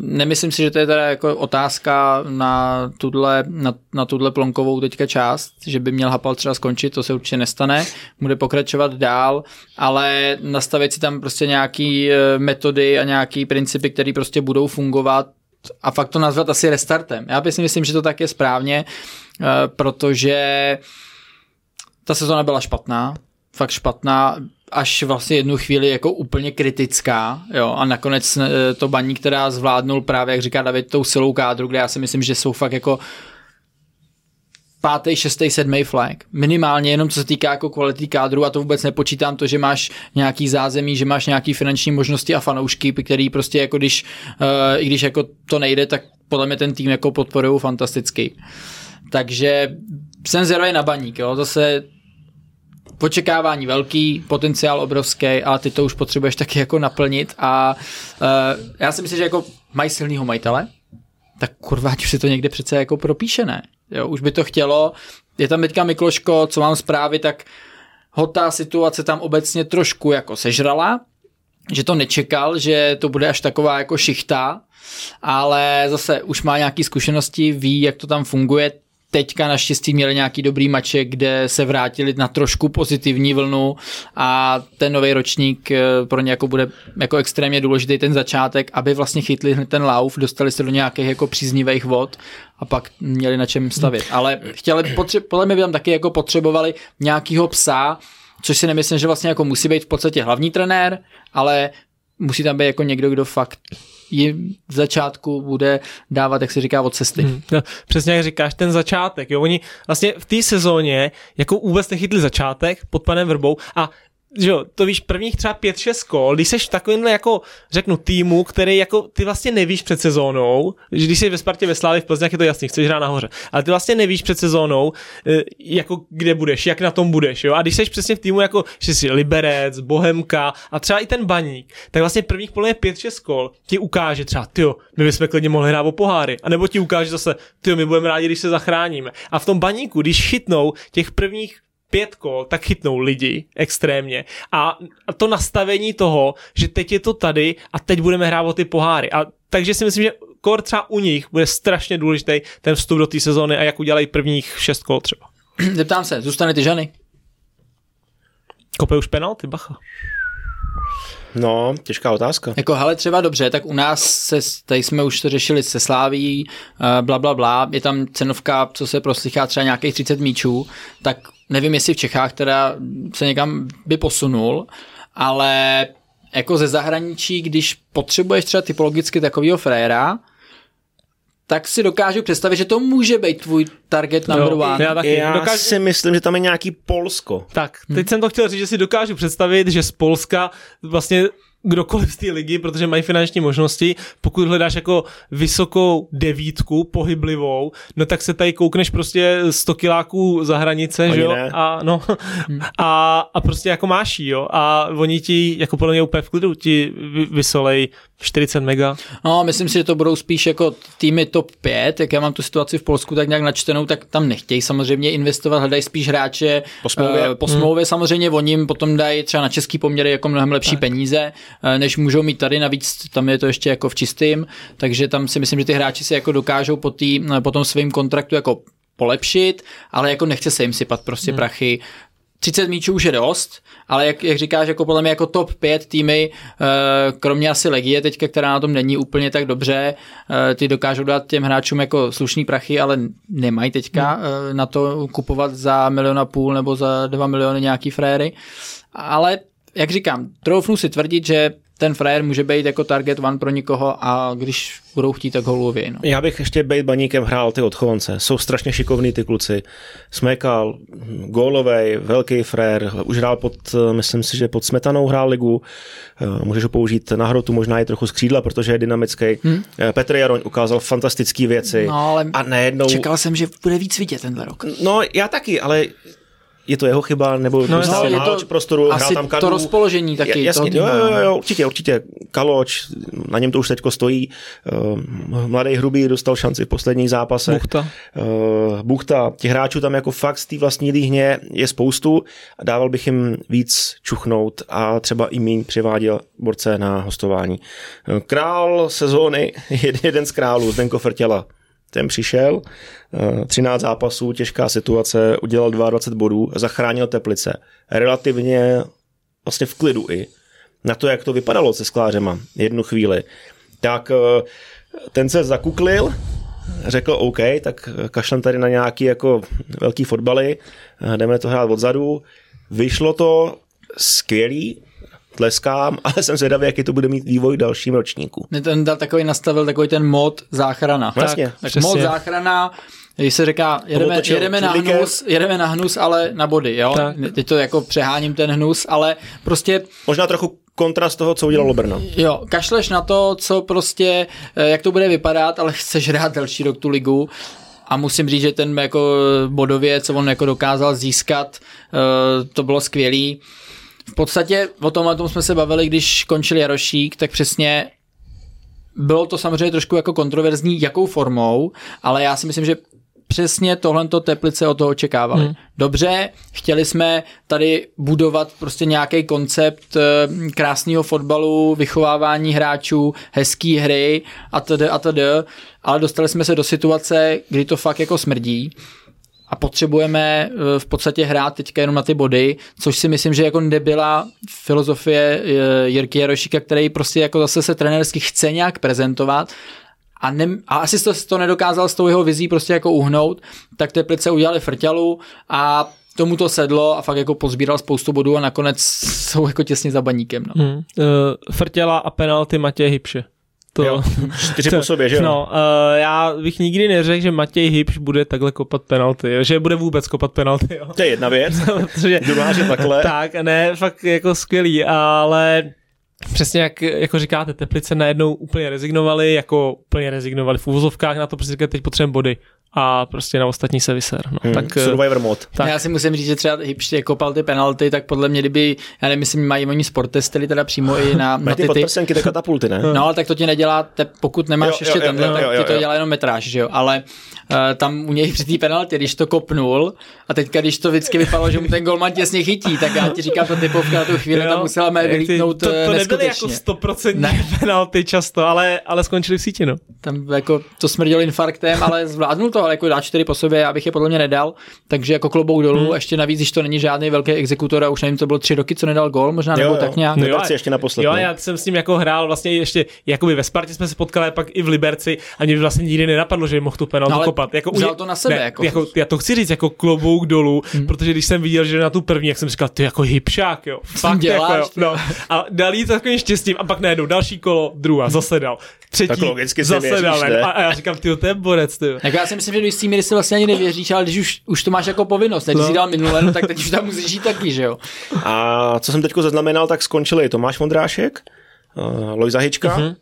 nemyslím si, že to je teda jako otázka na tuhle, na, na tuhle plonkovou teďka část, že by měl Hapal třeba skončit, to se určitě nestane, bude pokračovat dál, ale nastavit si tam prostě nějaký uh, metody a nějaký principy, které prostě budou fungovat a fakt to nazvat asi restartem. Já si myslím, že to tak je správně, uh, protože ta sezona byla špatná, fakt špatná, až vlastně jednu chvíli jako úplně kritická, jo, a nakonec eh, to baní, která zvládnul právě, jak říká David, tou silou kádru, kde já si myslím, že jsou fakt jako pátý, šestý, sedmý flag. Minimálně jenom co se týká jako kvality kádru a to vůbec nepočítám to, že máš nějaký zázemí, že máš nějaký finanční možnosti a fanoušky, který prostě jako když, uh, i když jako to nejde, tak podle mě ten tým jako podporují fantasticky. Takže jsem zvědavý na baník, jo. Zase očekávání velký, potenciál obrovský a ty to už potřebuješ taky jako naplnit a uh, já si myslím, že jako mají silného majitele, tak kurva, už si to někde přece jako propíše, ne? Jo, už by to chtělo. Je tam teďka Mikloško, co mám zprávy, tak ho ta situace tam obecně trošku jako sežrala, že to nečekal, že to bude až taková jako šichta, ale zase už má nějaké zkušenosti, ví, jak to tam funguje, teďka naštěstí měli nějaký dobrý mače, kde se vrátili na trošku pozitivní vlnu a ten nový ročník eh, pro ně jako bude jako extrémně důležitý ten začátek, aby vlastně chytli ten lauf, dostali se do nějakých jako příznivých vod a pak měli na čem stavět. Ale chtěli, potře- podle mě by tam taky jako potřebovali nějakýho psa, což si nemyslím, že vlastně jako musí být v podstatě hlavní trenér, ale musí tam být jako někdo, kdo fakt jim v začátku bude dávat, jak se říká, od cesty. Hmm, no, přesně jak říkáš, ten začátek. Jo? Oni vlastně v té sezóně jako vůbec nechytli začátek pod panem Vrbou a že jo, to víš, prvních třeba 5-6 kol, když seš v takovýmhle jako, řeknu, týmu, který jako ty vlastně nevíš před sezónou, že když jsi ve Spartě ve Slávě v Plzni, je to jasný, chceš hrát nahoře, ale ty vlastně nevíš před sezónou, eh, jako kde budeš, jak na tom budeš, jo, a když seš přesně v týmu jako, že jsi Liberec, Bohemka a třeba i ten baník, tak vlastně prvních podle 5-6 kol ti ukáže třeba, ty my bychom klidně mohli hrát o poháry, a nebo ti ukáže zase, ty my budeme rádi, když se zachráníme. A v tom baníku, když chytnou těch prvních pět kol, tak chytnou lidi extrémně. A to nastavení toho, že teď je to tady a teď budeme hrát o ty poháry. A takže si myslím, že kor třeba u nich bude strašně důležitý ten vstup do té sezóny a jak udělají prvních šest kol třeba. Zeptám se, zůstane ty žany? Kope už penalty, bacha. No, těžká otázka. Jako, hele, třeba dobře, tak u nás se, tady jsme už to řešili se Sláví, uh, bla, bla, bla, je tam cenovka, co se proslychá třeba nějakých 30 míčů, tak nevím, jestli v Čechách teda se někam by posunul, ale jako ze zahraničí, když potřebuješ třeba typologicky takového fréra, tak si dokážu představit, že to může být tvůj target number one. Já, taky. já dokážu... si myslím, že tam je nějaký Polsko. Tak, teď hmm. jsem to chtěl říct, že si dokážu představit, že z Polska vlastně kdokoliv z té ligy, protože mají finanční možnosti. Pokud hledáš jako vysokou devítku, pohyblivou, no tak se tady koukneš prostě 100 kiláků za hranice, oni že jo? A, no, a, a prostě jako máš jo? A oni ti jako podle mě úplně v klidu ti vysolej 40 mega. No, myslím si, že to budou spíš jako týmy top 5, jak já mám tu situaci v Polsku tak nějak načtenou, tak tam nechtějí samozřejmě investovat, hledají spíš hráče po smlouvě, uh, po smlouvě hmm. samozřejmě, oni jim potom dají třeba na český poměry jako mnohem lepší tak. peníze, uh, než můžou mít tady, navíc tam je to ještě jako v čistým, takže tam si myslím, že ty hráči si jako dokážou po, tý, po tom svým kontraktu jako polepšit, ale jako nechce se jim sypat prostě hmm. prachy 30 míčů už je dost, ale jak, jak říkáš, jako podle mě jako top 5 týmy, eh, kromě asi Legie teďka, která na tom není úplně tak dobře, eh, ty dokážou dát těm hráčům jako slušný prachy, ale nemají teďka hmm. na to kupovat za milion a půl nebo za dva miliony nějaký fréry. Ale jak říkám, troufnu si tvrdit, že ten frajer může být jako target one pro nikoho a když budou chtít, tak ho No. Já bych ještě být baníkem hrál ty odchovance. Jsou strašně šikovní ty kluci. Smekal, gólovej, velký frér, už hrál pod, myslím si, že pod Smetanou hrál ligu. Eh, můžeš ho použít na hrotu, možná i trochu z křídla, protože je dynamický. Hmm. Petr Jaroň ukázal fantastické věci. No, ale a nejednou... čekal jsem, že bude víc vidět tenhle rok. No, já taky, ale je to jeho chyba, nebo no, no, to prostoru, asi hrál tam Kadu. to rozpoložení taky. Jasně, jo, jo, jo, určitě, určitě. Kaloč, na něm to už teďko stojí. Uh, mladý hrubý dostal šanci v posledních zápasech. Buchta. Uh, Buchta. Těch hráčů tam jako fakt z té vlastní líhně je spoustu. Dával bych jim víc čuchnout a třeba i míň přiváděl borce na hostování. Uh, král sezóny, jeden z králů, Zdenko Frtěla ten přišel, 13 eh, zápasů, těžká situace, udělal 22 bodů, zachránil Teplice. Relativně vlastně v klidu i. Na to, jak to vypadalo se sklářema jednu chvíli. Tak eh, ten se zakuklil, řekl OK, tak kašlem tady na nějaký jako velký fotbaly, eh, jdeme to hrát odzadu. Vyšlo to skvělý, tleskám, ale jsem zvědavý, jaký to bude mít vývoj v dalším ročníku. Ten dal takový nastavil takový ten mod záchrana. Vlastně. Tak, tak mod záchrana, když se říká, jedeme, jedeme, na hnus, jedeme na hnus, ale na body, jo? Tak. Teď to jako přeháním ten hnus, ale prostě... Možná trochu kontrast toho, co udělalo Brno. Jo, kašleš na to, co prostě, eh, jak to bude vypadat, ale chceš hrát další rok tu ligu a musím říct, že ten jako bodově, co on jako dokázal získat, eh, to bylo skvělý. V podstatě o tom, o tom jsme se bavili, když končil Jarošík, tak přesně bylo to samozřejmě trošku jako kontroverzní, jakou formou, ale já si myslím, že přesně tohle Teplice od toho očekávali. Hmm. Dobře, chtěli jsme tady budovat prostě nějaký koncept eh, krásného fotbalu, vychovávání hráčů, hezký hry a td. a td. Ale dostali jsme se do situace, kdy to fakt jako smrdí a potřebujeme eh, v podstatě hrát teďka jenom na ty body, což si myslím, že jako nebyla filozofie eh, Jirky Jarošíka, který prostě jako zase se trenérsky chce nějak prezentovat a, ne, a asi to, to nedokázal s tou jeho vizí prostě jako uhnout, tak Teplice udělali frťalu a tomu to sedlo a fakt jako pozbíral spoustu bodů a nakonec jsou jako těsně za baníkem. No. Hmm. Uh, frtěla a penalty Matěje Hybše. To, jo, čtyři po sobě, že jo? No, uh, já bych nikdy neřekl, že Matěj Hybš bude takhle kopat penalty, jo? že bude vůbec kopat penalty. Jo? To je jedna věc, Protože, druhá, že takhle. Tak, ne, fakt jako skvělý, ale Přesně jak jako říkáte, Teplice najednou úplně rezignovali, jako úplně rezignovali v úvozovkách na to, protože teď potřebujeme body a prostě na ostatní se vyser. No. Hmm, tak, Survivor mod. Tak. Já si musím říct, že třeba Hipště kopal ty penalty, tak podle mě, kdyby, já nevím, jestli mají oni sport testily teda přímo i na, na ty, ty ty katapulty, ne? No, ale tak to ti nedělá, te, pokud nemáš jo, ještě jo, tenhle, jo, jo, tak jo, ti to dělá jenom metráž, že jo, ale tam u něj při té penalty, když to kopnul a teďka, když to vždycky vypadalo, že mu ten golman těsně chytí, tak já ti říkám, to typovka na tu chvíli tam musela mé vylítnout to, to eh, nebyly jako 100% penalty často, ale, ale skončili v síti, no. Tam jako to smrděl infarktem, ale zvládnul to, ale jako dá čtyři po sobě, abych je podle mě nedal, takže jako klobouk dolů, hmm. ještě navíc, když to není žádný velký exekutor a už nevím, to bylo tři roky, co nedal gol, možná nebo jo, tak nějak. No jo, ještě naposled. Jo, já jsem s ním jako hrál vlastně ještě, jakoby ve Spartě jsme se potkali, pak i v Liberci a mě vlastně nikdy nenapadlo, že mohl tu penaltu no, kopat. Jako, vzal to na sebe. Ne, jako. jako. já to chci říct jako klobouk dolů, hmm. protože když jsem viděl, že na tu první, jak jsem říkal, ty jako hipšák, jo. Fakt děláš, jako, jo. No. A dal jí takovým štěstím a pak najednou další kolo, druhá, zase dal. Třetí, tak logicky zase dal. A, a, já říkám, ty to je borec, ty. Tak já si myslím, že do jistý míry si vlastně ani nevěříš, ale když už, už to máš jako povinnost, když no. jsi dal minule, no, tak teď už tam musíš žít taky, že jo. A co jsem teď zaznamenal, tak skončili Tomáš Vondrášek, uh, Lojza Hička, uh-huh.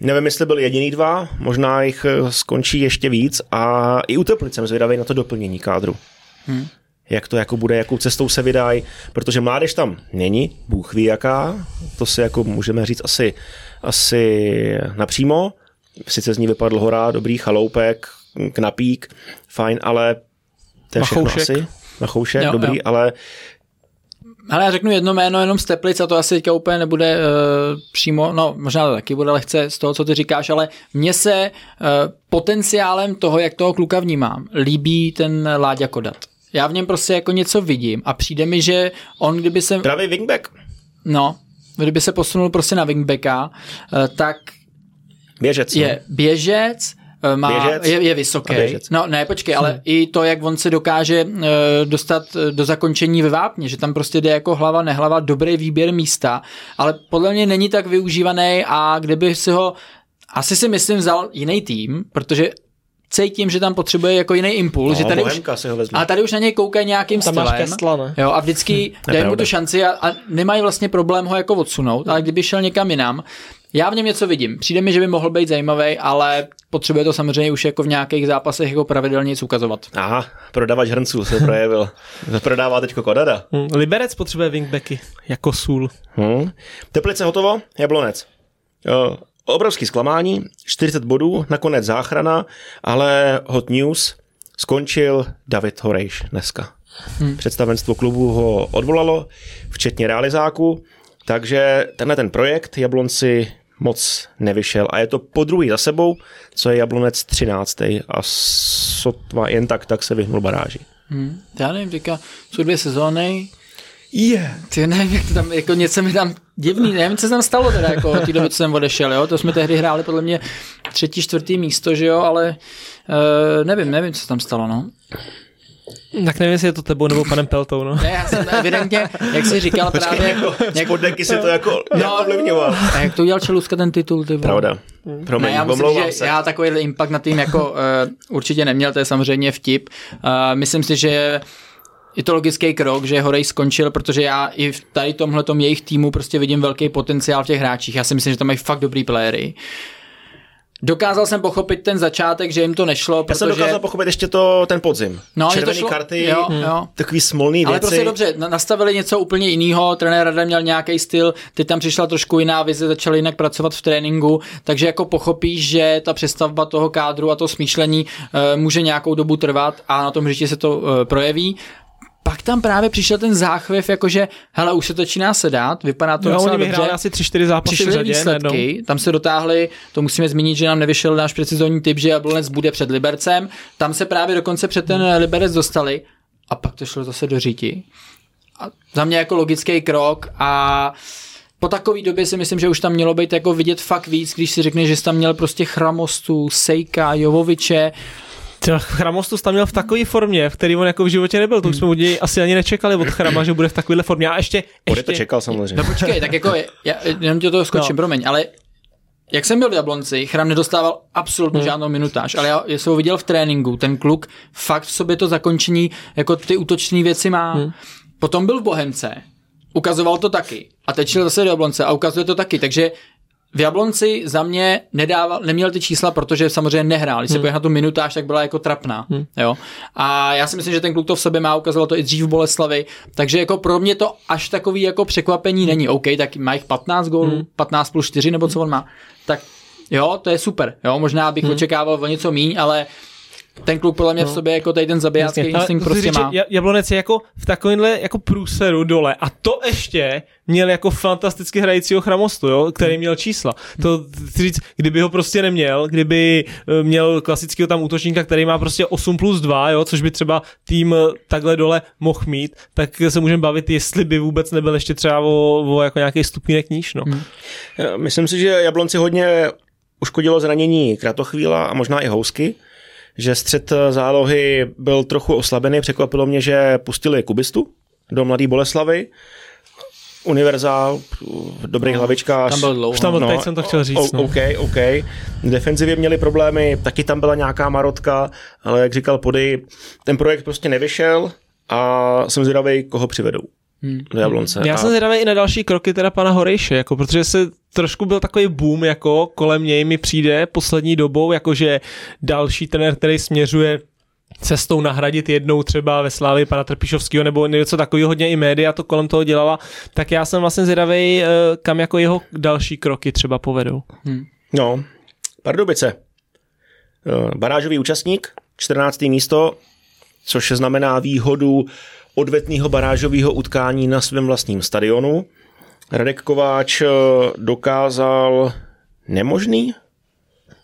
Nevím, jestli byli jediný dva, možná jich eh, skončí ještě víc a i u Teplic jsem zvědavý na to doplnění kádru. Hmm. Jak to jako bude, jakou cestou se vydají, protože mládež tam není, Bůh ví jaká, to si jako můžeme říct asi, asi napřímo. Sice z ní vypadl hora, dobrý chaloupek, knapík, fajn, ale to je všechno asi. Na choušek, jo, dobrý, jo. ale ale já řeknu jedno jméno jenom z Teplic a to asi teďka úplně nebude uh, přímo, no možná to taky bude lehce z toho, co ty říkáš, ale mně se uh, potenciálem toho, jak toho kluka vnímám, líbí ten Láďa Kodat. Já v něm prostě jako něco vidím a přijde mi, že on kdyby se... Pravý wingback. No, kdyby se posunul prostě na wingbacka, eh, tak Běžec. je no. běžec, má, Běžec je, je vysoký. běžec. No ne, počkej, ale i to, jak on se dokáže uh, dostat eh, do zakončení ve vápně, že tam prostě jde jako hlava, nehlava, dobrý výběr místa, ale podle mě není tak využívaný a kdyby si ho, asi si myslím, vzal jiný tým, protože cítím, že tam potřebuje jako jiný impuls, No, že tady už, a tady už na něj koukají nějakým Tam stylem. Kestla, ne? Jo, a vždycky dají mu tu šanci a, a nemají vlastně problém ho jako odsunout, ale kdyby šel někam jinam, já v něm něco vidím. Přijde mi, že by mohl být zajímavý, ale potřebuje to samozřejmě už jako v nějakých zápasech jako pravidelně nic ukazovat. Aha, prodavač hrnců se projevil. Prodává teďko Kodada. Hm, Liberec potřebuje wingbacky, jako sůl. Hmm. Teplice hotovo, Jablonec. Jo, obrovský zklamání, 40 bodů, nakonec záchrana, ale hot news, skončil David Horejš dneska. Hmm. Představenstvo klubu ho odvolalo, včetně realizáku, takže tenhle ten projekt Jablonci moc nevyšel a je to po druhý za sebou, co je Jablonec 13. a sotva jen tak, tak se vyhnul baráži. Hmm. Já nevím, teďka jsou dvě sezóny, Yeah. ty nevím, jak to tam, jako něco mi tam divný, nevím, co se tam stalo teda, jako od té doby, co jsem odešel, jo, to jsme tehdy hráli podle mě třetí, čtvrtý místo, že jo, ale uh, nevím, nevím, co se tam stalo, no. Tak nevím, jestli je to tebou nebo panem Peltou, no. Ne, já jsem evidentně, jak jsi říkal právě, jako, jak, spod deky si to jako No. ovlivňoval. a jak to udělal Čeluska ten titul, ty vole? Pravda. Promiň, Ne, já myslím, že se. já takovýhle impact na tým jako uh, určitě neměl, to je samozřejmě vtip. Uh, myslím si, že je to logický krok, že Horej skončil, protože já i v tady tomhletom jejich týmu prostě vidím velký potenciál v těch hráčích. Já si myslím, že tam mají fakt dobrý playery. Dokázal jsem pochopit ten začátek, že jim to nešlo, Já protože... jsem dokázal pochopit ještě to, ten podzim. No, že to šlo- karty, jo, jo. takový smolný Ale věci. prostě dobře, na- nastavili něco úplně jiného, trenér Rada měl nějaký styl, teď tam přišla trošku jiná vize, začali jinak pracovat v tréninku, takže jako pochopíš, že ta přestavba toho kádru a to smýšlení uh, může nějakou dobu trvat a na tom hřišti se to uh, projeví. Pak tam právě přišel ten záchvěv, jakože hele, už se začíná sedat, vypadá to No, docela oni dobře. vyhráli asi 3-4 zápasy v Přišly řadě. výsledky, tam se dotáhli, to musíme zmínit, že nám nevyšel náš precizní typ, že Jablonec bude před Libercem, tam se právě dokonce před ten Liberec dostali a pak to šlo zase do říti. A za mě jako logický krok a po takové době si myslím, že už tam mělo být jako vidět fakt víc, když si řekne, že jsi tam měl prostě Chramostu, Sejka, Jovoviče, Chramostus tam měl v takové formě, v který on jako v životě nebyl. To už jsme od něj asi ani nečekali od Chrama, že bude v takovéhle formě. A ještě, Bude to ještě čekal samozřejmě. No počkej, tak jako, já, jenom tě to skočím, no. promiň, ale jak jsem byl v Jablonci, Chram nedostával absolutně hmm. žádnou minutáž, ale já jsem ho viděl v tréninku, ten kluk fakt v sobě to zakončení, jako ty útočné věci má. Hmm. Potom byl v Bohemce, ukazoval to taky. A teď šel zase do Jablonce a ukazuje to taky, takže v Jablonci za mě nedával, neměl ty čísla, protože samozřejmě nehrál. Když se hmm. na tu minutáž, tak byla jako trapná. Hmm. Jo? A já si myslím, že ten kluk to v sobě má, ukazovalo to i dřív v Boleslavi. Takže jako pro mě to až takový jako překvapení není. OK, tak má jich 15 gólů, hmm. 15 plus 4 nebo co on má. Tak jo, to je super. Jo, možná bych hmm. očekával o něco míň, ale ten kluk podle mě no. v sobě jako tady ten zabijácký Jasně, ale instinkt prostě říct, má. Jablonec je jako v takovémhle jako průseru dole a to ještě měl jako fantasticky hrajícího chramostu, jo, který měl čísla. To chci říct, kdyby ho prostě neměl, kdyby eh, měl klasického tam útočníka, který má prostě 8 plus 2, jo, což by třeba tým eh, takhle dole mohl mít, tak se můžeme bavit, jestli by vůbec nebyl ještě třeba o, o jako nějaký stupínek níž, no. Hmm. Myslím si, že Jablonci hodně uškodilo zranění Kratochvíla a možná i Housky, že střed zálohy byl trochu oslabený. Překvapilo mě, že pustili Kubistu do Mladé Boleslavy. Univerzál, dobrý no, hlavičkář. Tam byl dlouho. Už tam byl, no, teď jsem to chtěl říct. O, No. OK, OK. V defenzivě měli problémy, taky tam byla nějaká marotka, ale jak říkal Pody, ten projekt prostě nevyšel a jsem zvědavý, koho přivedou Hmm. do Jablonce. Já a jsem zvědavý i na další kroky teda pana Horejše, jako, protože se trošku byl takový boom, jako kolem něj mi přijde poslední dobou, jakože další trenér, který směřuje cestou nahradit jednou třeba ve Slávi pana Trpišovského nebo něco takového, hodně i média to kolem toho dělala, tak já jsem vlastně zvědavý, eh, kam jako jeho další kroky třeba povedou. No, Pardubice. Eh, Barážový účastník, 14. místo, což znamená výhodu odvetného barážového utkání na svém vlastním stadionu. Radek Kováč eh, dokázal nemožný,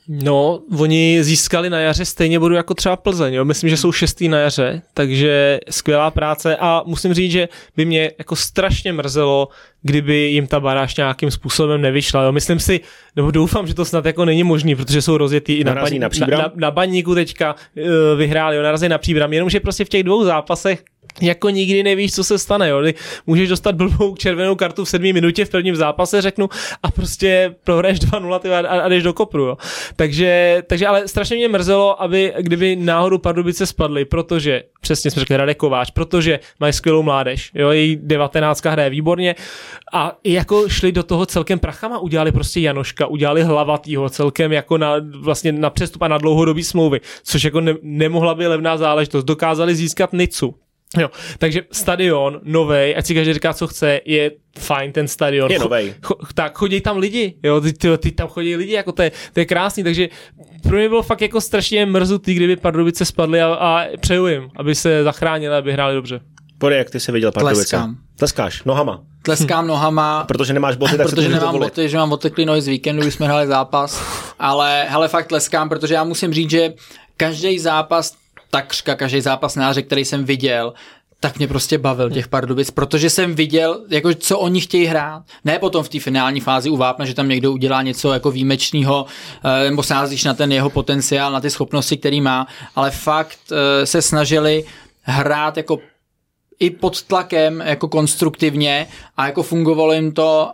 No, oni získali na jaře stejně bodu jako třeba Plzeň, jo? myslím, že jsou šestý na jaře, takže skvělá práce a musím říct, že by mě jako strašně mrzelo, kdyby jim ta baráž nějakým způsobem nevyšla. Jo? Myslím si, nebo doufám, že to snad jako není možný, protože jsou rozjetý i na, baň, na na, na, na baníku teďka uh, vyhráli, jo? narazí na příbram, jenomže prostě v těch dvou zápasech jako nikdy nevíš, co se stane, jo. Můžeš dostat blbou červenou kartu v sedmé minutě v prvním zápase, řeknu, a prostě prohraješ 2-0 a, a jdeš do kopru, jo. Takže, takže ale strašně mě mrzelo, aby kdyby náhodou Pardubice spadly, protože, přesně jsme řekli, Radek Kováč, protože mají skvělou mládež, jo, její 19 hraje výborně a jako šli do toho celkem prachama, udělali prostě Janoška, udělali Hlavatýho celkem jako na, vlastně na přestup a na dlouhodobý smlouvy, což jako ne, nemohla být levná záležitost. Dokázali získat Nicu, Jo, takže stadion novej, ať si každý říká, co chce, je fajn ten stadion. Je novej. Cho, tak chodí tam lidi, jo, ty, ty, ty tam chodí lidi, jako to je, to je krásný, takže pro mě bylo fakt jako strašně mrzutý, kdyby Pardubice spadly a, a přeju jim, aby se zachránili, aby hráli dobře. Pojď, jak ty jsi viděl Pardubice? Tleskám. Tleskáš, nohama. Tleskám nohama. Protože nemáš boty, tak protože nemám boty, že mám oteklý nohy z víkendu, když jsme hráli zápas, ale hele, fakt tleskám, protože já musím říct, že každý zápas takřka každý zápas náře, který jsem viděl, tak mě prostě bavil těch Pardubic, protože jsem viděl, jako co oni chtějí hrát. Ne potom v té finální fázi u Vápna, že tam někdo udělá něco jako výjimečného, nebo sázíš na ten jeho potenciál, na ty schopnosti, který má, ale fakt se snažili hrát jako i pod tlakem, jako konstruktivně a jako fungovalo jim to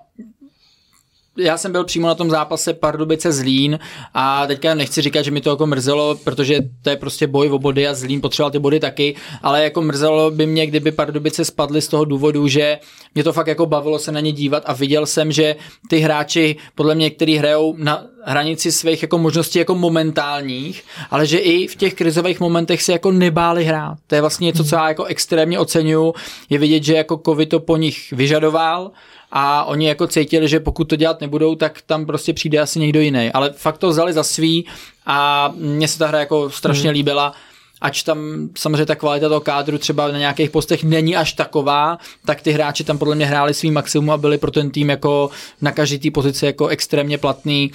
já jsem byl přímo na tom zápase Pardubice Zlín a teďka nechci říkat, že mi to jako mrzelo, protože to je prostě boj o body a Zlín potřeboval ty body taky, ale jako mrzelo by mě, kdyby Pardubice spadly z toho důvodu, že mě to fakt jako bavilo se na ně dívat a viděl jsem, že ty hráči podle mě, kteří hrajou na hranici svých jako možností jako momentálních, ale že i v těch krizových momentech se jako nebáli hrát. To je vlastně něco, co já jako extrémně oceňuju. Je vidět, že jako covid to po nich vyžadoval a oni jako cítili, že pokud to dělat nebudou, tak tam prostě přijde asi někdo jiný. Ale fakt to vzali za svý a mně se ta hra jako strašně hmm. líbila ač tam samozřejmě ta kvalita toho kádru třeba na nějakých postech není až taková, tak ty hráči tam podle mě hráli svý maximum a byli pro ten tým jako na každý té pozici jako extrémně platný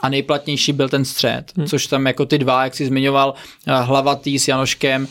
a nejplatnější byl ten střed, hmm. což tam jako ty dva, jak jsi zmiňoval, eh, hlavatý s Janoškem,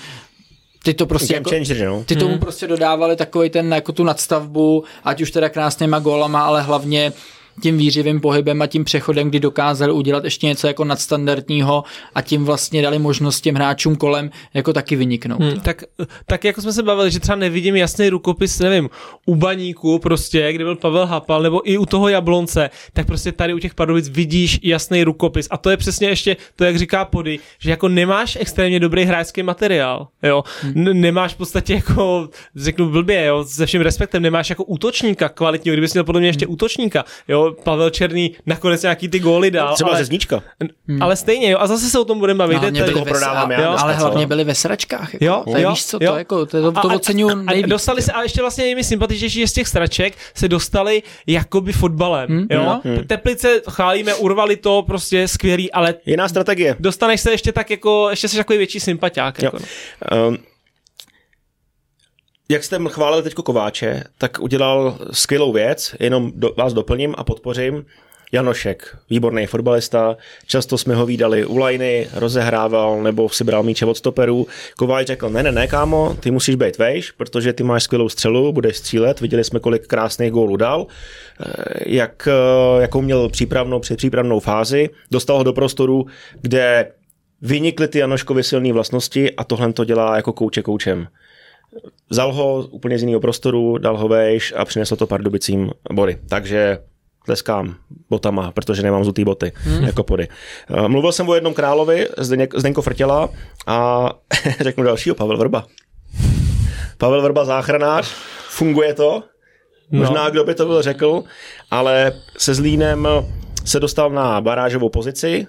ty to prostě jako, changer, no. ty tomu hmm. prostě dodávali takový ten jako tu nadstavbu, ať už teda krásnýma gólama, ale hlavně tím výřivým pohybem a tím přechodem, kdy dokázali udělat ještě něco jako nadstandardního a tím vlastně dali možnost těm hráčům kolem jako taky vyniknout. Hmm, tak, tak jako jsme se bavili, že třeba nevidím jasný rukopis, nevím, u baníku prostě, kde byl Pavel Hapal, nebo i u toho Jablonce, tak prostě tady u těch Pardubic vidíš jasný rukopis. A to je přesně ještě to, jak říká Pody, že jako nemáš extrémně dobrý hráčský materiál, jo. Hmm. Nemáš v podstatě jako, řeknu blbě, jo, se vším respektem, nemáš jako útočníka kvalitního, kdybys měl podle mě ještě hmm. útočníka, jo, Pavel Černý nakonec nějaký ty góly dal. Třeba ale, ze znička. Hmm. Ale stejně, jo, a zase se o tom budeme bavit. No, byli ve, prodáváme jo, ale hlavně byli ve sračkách. Jako. Jo, to je, jo, víš co, jo. to, jako, to, to, to oceňuju nejvíc. dostali se, a ještě vlastně je mi sympatičnější, že z těch sraček se dostali jakoby fotbalem. Hmm, jo? Hmm. Teplice chválíme, urvali to, prostě skvělý, ale... Jiná strategie. Dostaneš se ještě tak jako, ještě jsi takový větší sympatiák. Jako. Um, jak jste chválili teď Kováče, tak udělal skvělou věc, jenom do, vás doplním a podpořím. Janošek, výborný fotbalista, často jsme ho výdali u lajny, rozehrával nebo si bral míče od stoperů. Kováč řekl, ne, ne, ne, kámo, ty musíš být vejš, protože ty máš skvělou střelu, budeš střílet, viděli jsme, kolik krásných gólů dal, jak, jakou měl přípravnou, předpřípravnou fázi, dostal ho do prostoru, kde vynikly ty Janoškovy silné vlastnosti a tohle to dělá jako kouče koučem. Vzal ho úplně z jiného prostoru, dal ho vejš a přinesl to Pardubicím body. Takže tleskám botama, protože nemám zutý boty hmm. jako pody. Eh, mluvil jsem o jednom královi, Zdeněk, Zdenko Frtěla a řeknu dalšího, Pavel Vrba. Pavel Vrba záchranář, funguje to, možná no. kdo by to byl řekl, ale se Zlínem se dostal na barážovou pozici,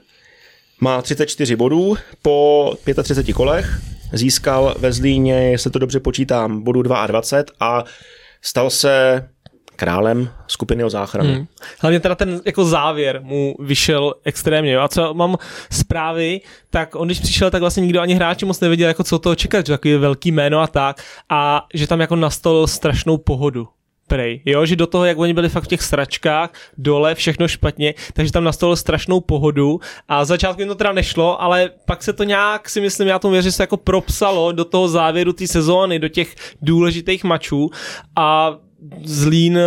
má 34 bodů po 35 kolech, získal ve Zlíně, jestli to dobře počítám, bodu 22 a stal se králem skupiny o záchranu. Hmm. Hlavně teda ten jako závěr mu vyšel extrémně. A co mám zprávy, tak on když přišel, tak vlastně nikdo ani hráči moc nevěděl, jako co to čekat, že takový velký jméno a tak. A že tam jako nastal strašnou pohodu spray, jo, že do toho, jak oni byli fakt v těch sračkách, dole, všechno špatně, takže tam nastalo strašnou pohodu. A začátku jim to teda nešlo, ale pak se to nějak, si myslím, já tomu věřím, se jako propsalo do toho závěru té sezóny, do těch důležitých mačů. A Zlín, eh,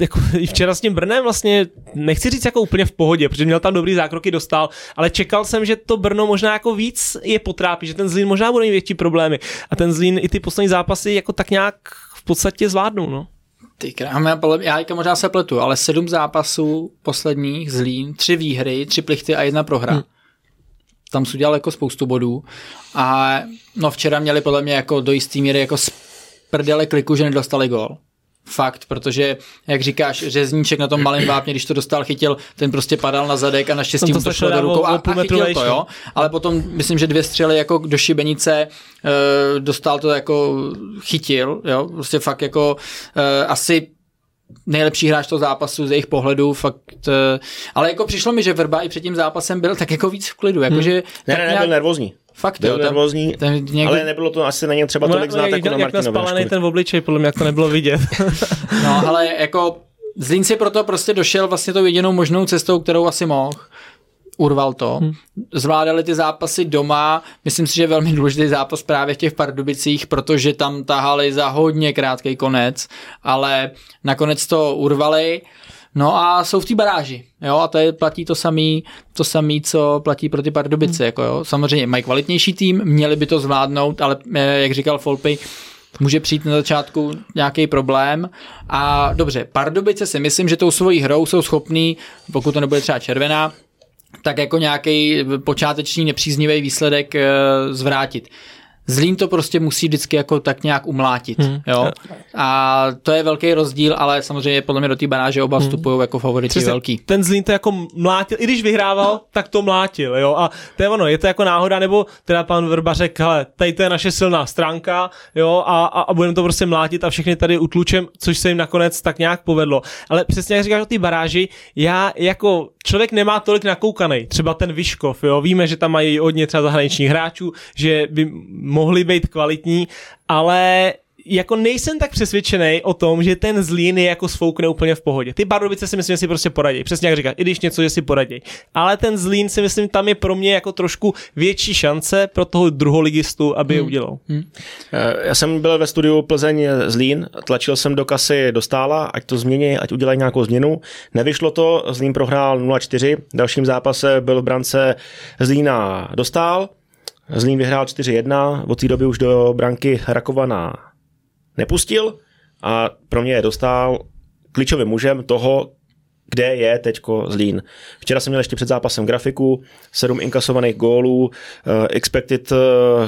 jako i včera s tím Brnem vlastně, nechci říct jako úplně v pohodě, protože měl tam dobrý zákroky, dostal, ale čekal jsem, že to Brno možná jako víc je potrápí, že ten Zlín možná bude mít větší problémy. A ten Zlín i ty poslední zápasy jako tak nějak v podstatě zvládnou, no. Ty kráme, já jako možná se pletu, ale sedm zápasů posledních Zlín, tři výhry, tři plichty a jedna prohra. Hmm. Tam jsou udělal jako spoustu bodů a no včera měli podle mě jako do jistý míry jako prdele kliku, že nedostali gol fakt, protože, jak říkáš, řezníček na tom malém vápně, když to dostal, chytil, ten prostě padal na zadek a naštěstí mu to šlo do rukou a, a chytil to, jo. Ale potom, myslím, že dvě střely jako do šibenice, uh, dostal to jako chytil, jo, prostě fakt jako uh, asi nejlepší hráč toho zápasu z jejich pohledu, fakt, uh, ale jako přišlo mi, že Verba i před tím zápasem byl tak jako víc v klidu, jakože... Hmm. Ne, ne, ne, nějak... byl nervózní. Fakt, byl jo, nervózní, tam, někdy... ale nebylo to asi na něm třeba tolik znát, jako na Martinovi. Jak spálený ten v obličej, podle mě, jak to nebylo vidět. no, ale jako Zlín si proto prostě došel vlastně tou jedinou možnou cestou, kterou asi mohl. Urval to. Hmm. Zvládali ty zápasy doma. Myslím si, že je velmi důležitý zápas právě v těch Pardubicích, protože tam tahali za hodně krátký konec, ale nakonec to urvali. No a jsou v té baráži, jo, a to je, platí to samý, to samý, co platí pro ty Pardubice, hmm. jako jo. Samozřejmě mají kvalitnější tým, měli by to zvládnout, ale eh, jak říkal Folpy, může přijít na začátku nějaký problém. A dobře, Pardubice si myslím, že tou svojí hrou jsou schopní, pokud to nebude třeba červená, tak jako nějaký počáteční nepříznivý výsledek eh, zvrátit. Zlín to prostě musí vždycky jako tak nějak umlátit. Hmm. Jo? A to je velký rozdíl, ale samozřejmě podle mě do té banáže oba hmm. vstupují jako favoriti Přesně, velký. Ten Zlín to jako mlátil, i když vyhrával, tak to mlátil. Jo? A to je ono, je to jako náhoda, nebo teda pan Vrba řekl, hele, tady to je naše silná stránka jo? a, a, a budeme to prostě mlátit a všechny tady utlučem, což se jim nakonec tak nějak povedlo. Ale přesně jak říkáš o té baráži, já jako člověk nemá tolik nakoukaný, třeba ten Vyškov, jo? víme, že tam mají hodně třeba zahraničních hráčů, že by mohli být kvalitní, ale jako nejsem tak přesvědčený o tom, že ten Zlín je jako svoukne úplně v pohodě. Ty Bardovice si myslím, že si prostě poradí. Přesně jak říkáš, i když něco, že si poradí. Ale ten Zlín si myslím, tam je pro mě jako trošku větší šance pro toho druholigistu, aby hmm. je udělal. Hmm. Já jsem byl ve studiu Plzeň Zlín, tlačil jsem do kasy dostála, ať to změní, ať udělají nějakou změnu. Nevyšlo to, Zlín prohrál 0-4, v dalším zápase byl v brance Zlína dostál, Zlín vyhrál 4-1, od té doby už do branky Rakovana nepustil a pro mě je dostal klíčovým mužem toho, kde je teďko Zlín. Včera jsem měl ještě před zápasem grafiku, sedm inkasovaných gólů, uh, expected uh,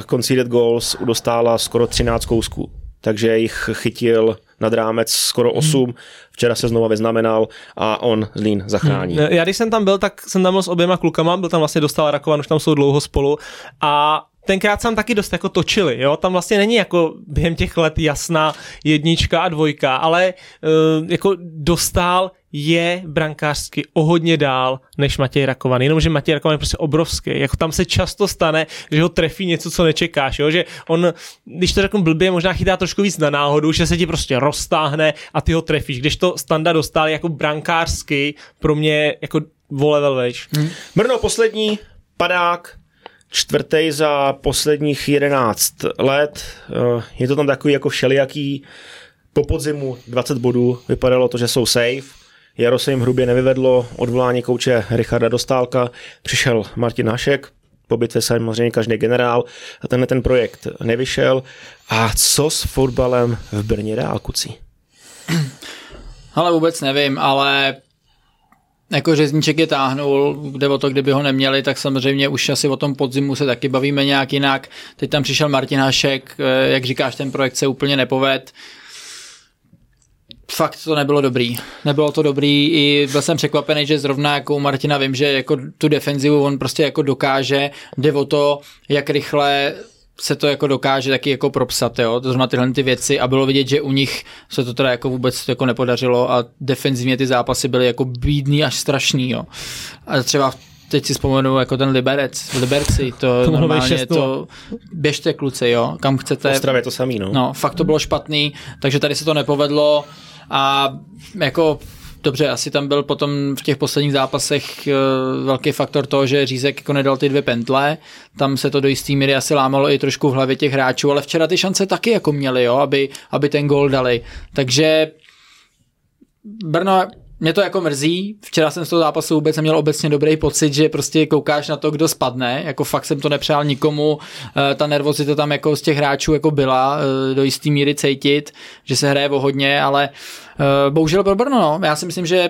conceded goals u dostála skoro 13 kousků, takže jich chytil nad rámec skoro 8, hmm. včera se znova vyznamenal a on Zlín zachrání. Hmm. Já když jsem tam byl, tak jsem tam byl s oběma klukama, byl tam vlastně dostal Rakovan, už tam jsou dlouho spolu a tenkrát jsem taky dost jako točili, jo, tam vlastně není jako během těch let jasná jednička a dvojka, ale uh, jako dostal je brankářsky o hodně dál než Matěj Rakovan. Jenomže Matěj Rakovan je prostě obrovský. Jako tam se často stane, že ho trefí něco, co nečekáš. Jo? Že on, když to řeknu blbě, možná chytá trošku víc na náhodu, že se ti prostě roztáhne a ty ho trefíš. Když to standa dostal jako brankářsky, pro mě jako vole velvejš. Hmm. Brno poslední, padák, čtvrtý za posledních 11 let. Eh, je to tam takový jako všelijaký. Po podzimu 20 bodů vypadalo to, že jsou safe. Jaro se jim hrubě nevyvedlo, odvolání kouče Richarda Dostálka, přišel Martin Hašek, po bitvě samozřejmě každý generál a tenhle ten projekt nevyšel. A co s fotbalem v Brně dál, kucí? Ale vůbec nevím, ale jako řezníček je táhnul, kde o to, kdyby ho neměli, tak samozřejmě už asi o tom podzimu se taky bavíme nějak jinak. Teď tam přišel Martin Hašek, eh, jak říkáš, ten projekt se úplně nepoved. Fakt to nebylo dobrý. Nebylo to dobrý i byl jsem překvapený, že zrovna jako Martina vím, že jako tu defenzivu on prostě jako dokáže, jde o to, jak rychle se to jako dokáže taky jako propsat, jo, to znamená tyhle ty věci a bylo vidět, že u nich se to teda jako vůbec jako nepodařilo a defenzivně ty zápasy byly jako bídný až strašný, jo. A třeba teď si vzpomenu jako ten Liberec, Liberci, to, to normálně to, běžte kluci, jo, kam chcete. V Ostravě to samý, no. No, fakt to bylo špatný, takže tady se to nepovedlo a jako Dobře, asi tam byl potom v těch posledních zápasech uh, velký faktor toho, že Řízek jako nedal ty dvě pentle, tam se to do jistý míry asi lámalo i trošku v hlavě těch hráčů, ale včera ty šance taky jako měli, jo, aby, aby ten gol dali. Takže Brno mě to jako mrzí. Včera jsem z toho zápasu vůbec neměl obecně dobrý pocit, že prostě koukáš na to, kdo spadne. Jako fakt jsem to nepřál nikomu. E, ta nervozita tam jako z těch hráčů jako byla e, do jistý míry cítit, že se hraje o hodně, ale e, bohužel pro Brno, no. Já si myslím, že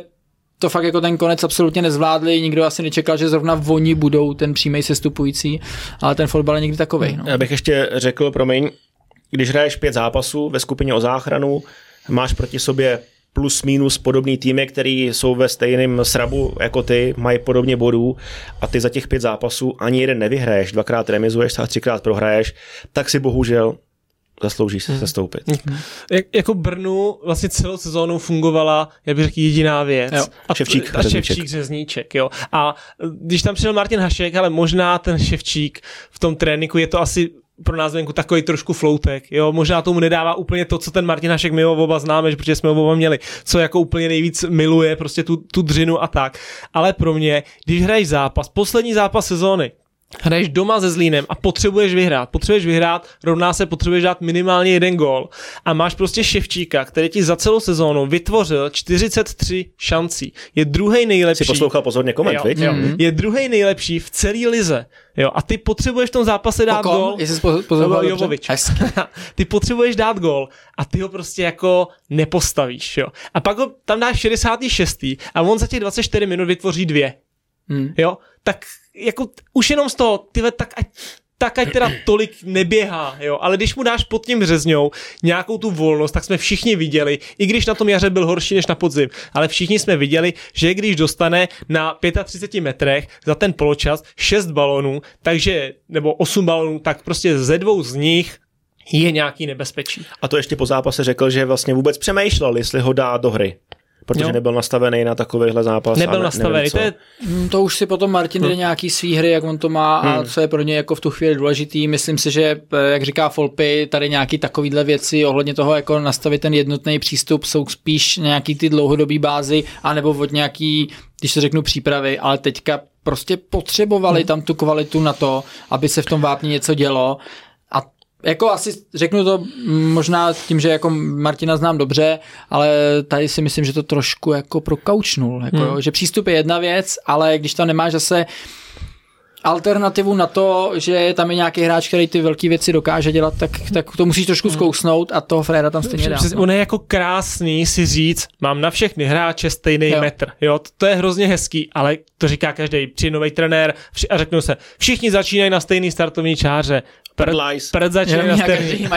to fakt jako ten konec absolutně nezvládli, nikdo asi nečekal, že zrovna oni budou ten přímý sestupující, ale ten fotbal je někdy takový. No. Já bych ještě řekl, promiň, když hraješ pět zápasů ve skupině o záchranu, máš proti sobě plus minus podobný týmy, který jsou ve stejném srabu jako ty, mají podobně bodů a ty za těch pět zápasů ani jeden nevyhraješ, dvakrát remizuješ a třikrát prohraješ, tak si bohužel zaslouží se hmm. stoupit. Hmm. Jak, jako Brnu vlastně celou sezónu fungovala, já bych řekl, jediná věc. Jo. A ševčík, a ševčík řezníček, jo. A když tam přišel Martin Hašek, ale možná ten ševčík v tom tréninku je to asi pro nás venku takový trošku floutek, jo, možná tomu nedává úplně to, co ten Martin Hašek my oba známe, protože jsme oba měli, co jako úplně nejvíc miluje, prostě tu, tu dřinu a tak, ale pro mě, když hraješ zápas, poslední zápas sezóny, hraješ doma se Zlínem a potřebuješ vyhrát. Potřebuješ vyhrát, rovná se potřebuješ dát minimálně jeden gol. A máš prostě Ševčíka, který ti za celou sezónu vytvořil 43 šancí. Je druhý nejlepší. Jsi poslouchal pozorně koment, jo, jo. Mm-hmm. Je druhý nejlepší v celé lize. Jo, a ty potřebuješ v tom zápase dát Pokom, gol. Jestli pozoroval Jovovič. ty potřebuješ dát gol a ty ho prostě jako nepostavíš, jo. A pak ho tam dáš 66. a on za těch 24 minut vytvoří dvě. Hmm. Jo, tak jako už jenom z toho, tyhle, tak ať, tak ať teda tolik neběhá, jo, ale když mu dáš pod tím řezňou nějakou tu volnost, tak jsme všichni viděli, i když na tom jaře byl horší než na podzim, ale všichni jsme viděli, že když dostane na 35 metrech za ten poločas 6 balonů, takže, nebo 8 balonů, tak prostě ze dvou z nich je nějaký nebezpečí. A to ještě po zápase řekl, že vlastně vůbec přemýšlel, jestli ho dá do hry protože jo. nebyl nastavený na takovýhle zápas. Nebyl ne, nastavený, to, je... Hmm, to už si potom Martin jde hmm. nějaký svý hry, jak on to má a hmm. co je pro ně jako v tu chvíli důležitý. Myslím si, že, eh, jak říká Folpy, tady nějaký takovýhle věci ohledně toho, jako nastavit ten jednotný přístup, jsou spíš nějaký ty dlouhodobý bázy, anebo od nějaký, když se řeknu přípravy, ale teďka prostě potřebovali hmm. tam tu kvalitu na to, aby se v tom vápně něco dělo jako asi řeknu to možná tím, že jako Martina znám dobře, ale tady si myslím, že to trošku jako prokaučnul. Jako, hmm. Že přístup je jedna věc, ale když tam nemáš zase alternativu na to, že tam je nějaký hráč, který ty velké věci dokáže dělat, tak, tak to musíš trošku hmm. zkousnout a toho Freda tam stejně dá. No. On je jako krásný si říct, mám na všechny hráče stejný jo. metr. Jo, to je hrozně hezký, ale to říká každý. Přijde nový trenér a řeknou se, všichni začínají na stejný startovní čáře. Před, před začínají na stejný...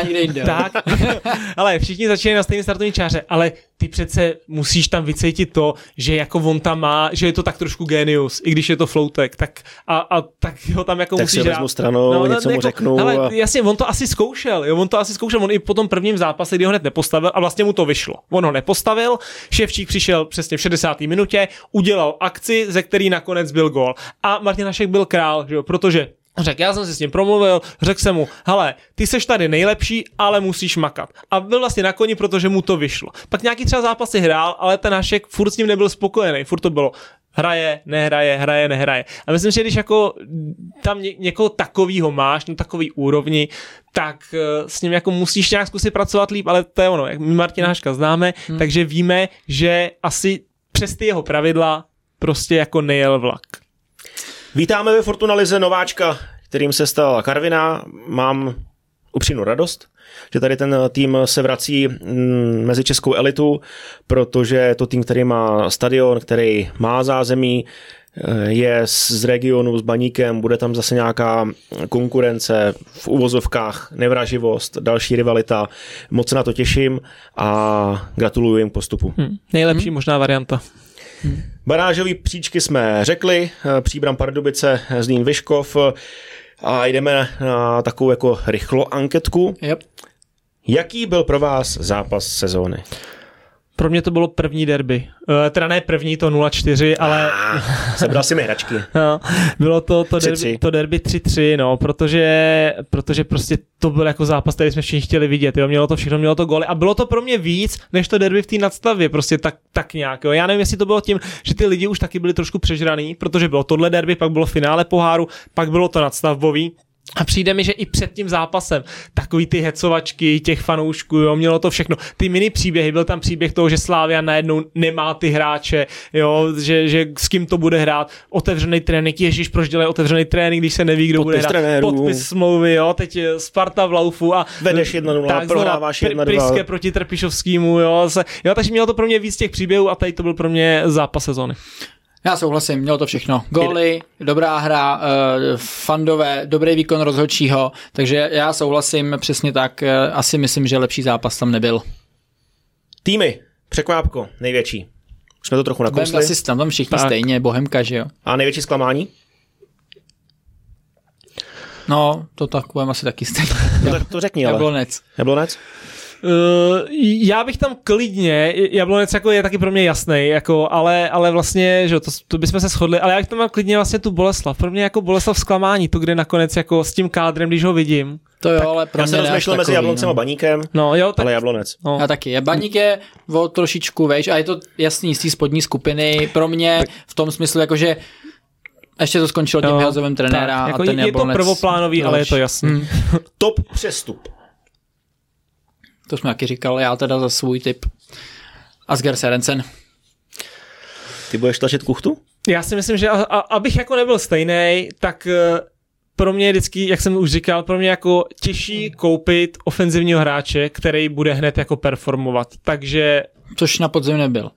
tak, ale všichni začínají na stejný startovní čáře, ale ty přece musíš tam vycítit to, že jako on tam má, že je to tak trošku genius, i když je to floutek, tak a, a tak ho tam jako tak musíš si vezmu stranou, no, něco jako, mu řeknu. Ale a... jasně, on to asi zkoušel, jo, on to asi zkoušel, on i po tom prvním zápase, kdy ho hned nepostavil a vlastně mu to vyšlo. On ho nepostavil, Ševčík přišel přesně v 60. minutě, udělal akci, ze který nakonec byl gol. A Martin Hašek byl král, že jo, protože Řekl, já jsem si s ním promluvil, řekl jsem mu, hele, ty seš tady nejlepší, ale musíš makat. A byl vlastně na koni, protože mu to vyšlo. Pak nějaký třeba zápasy hrál, ale ten Hašek furt s ním nebyl spokojený, furt to bylo hraje, nehraje, hraje, nehraje. A myslím, že když jako tam ně, někoho takovýho máš, na takový úrovni, tak uh, s ním jako musíš nějak zkusit pracovat líp, ale to je ono, jak my Martina Haška známe, hmm. takže víme, že asi přes ty jeho pravidla prostě jako nejel vlak. Vítáme ve Fortuna Lize nováčka, kterým se stal Karvina. Mám upřímnou radost, že tady ten tým se vrací mm, mezi českou elitu, protože to tým, který má stadion, který má zázemí, eh, je z regionu s Baníkem, bude tam zase nějaká konkurence v uvozovkách, nevraživost, další rivalita. Moc se na to těším a gratuluji jim postupu. Hmm. Nejlepší hmm. možná varianta. Barážový příčky jsme řekli, eh, Příbram Pardubice, Zlín Vyškov a jdeme na takovou jako rychlo anketku. Yep. Jaký byl pro vás zápas sezóny? Pro mě to bylo první derby. Uh, teda ne první, to 0-4, ale... Ah, sebral si mi hračky. no, bylo to, to, 3-3. derby, to derby 3-3, no, protože, protože prostě to byl jako zápas, který jsme všichni chtěli vidět, jo, mělo to všechno, mělo to goly a bylo to pro mě víc, než to derby v té nadstavě, prostě tak, tak nějak, jo. Já nevím, jestli to bylo tím, že ty lidi už taky byli trošku přežraný, protože bylo tohle derby, pak bylo finále poháru, pak bylo to nadstavbový, a přijde mi, že i před tím zápasem takový ty hecovačky těch fanoušků, jo, mělo to všechno. Ty mini příběhy, byl tam příběh toho, že Slávia najednou nemá ty hráče, jo, že, že s kým to bude hrát, otevřený trénink, ježíš, proč dělají otevřený trénink, když se neví, kdo Podpis bude hrát, trenérů. podpis smlouvy, jo, teď je Sparta v laufu a Vedeš 1-0, tak prohráváš znova 1-2. Priske proti Trpišovskému, jo, se, jo, takže mělo to pro mě víc těch příběhů a tady to byl pro mě zápas sezóny. Já souhlasím, mělo to všechno. Goly, dobrá hra, uh, fandové, dobrý výkon rozhodčího, takže já souhlasím přesně tak. Uh, asi myslím, že lepší zápas tam nebyl. Týmy, překvápko, největší. Už jsme to trochu nakousli. asi tam, tam všichni Tak. stejně, Bohemka, že jo. A největší zklamání? No, to tak budeme asi taky stejně. No tak to řekni, ale. Jablonec. Jablonec? Uh, já bych tam klidně, Jablonec jako je taky pro mě jasný, jako, ale, ale vlastně, že to, to bychom se shodli, ale já bych tam mal klidně vlastně tu Boleslav. Pro mě jako Boleslav zklamání, to kde nakonec jako s tím kádrem, když ho vidím. To jo, ale pro Já mě se ne až rozmýšlel mezi Jabloncem no. a Baníkem, No jo, tak, ale Jablonec. no. Já taky. Baník je o trošičku vejš a je to jasný z té spodní skupiny. Pro mě v tom smyslu, jakože ještě to skončilo tím Jo, vyhazovem trenéra tak, jako a ten je to Jablonec prvoplánový, ale je to jasný. Hmm. Top přestup. To jsme taky říkal, já teda za svůj typ. Asger Serencen. Ty budeš tlačit kuchtu? Já si myslím, že a, a, abych jako nebyl stejný, tak eh, pro mě je vždycky, jak jsem už říkal, pro mě jako těžší koupit ofenzivního hráče, který bude hned jako performovat. Takže Což na podzim nebyl.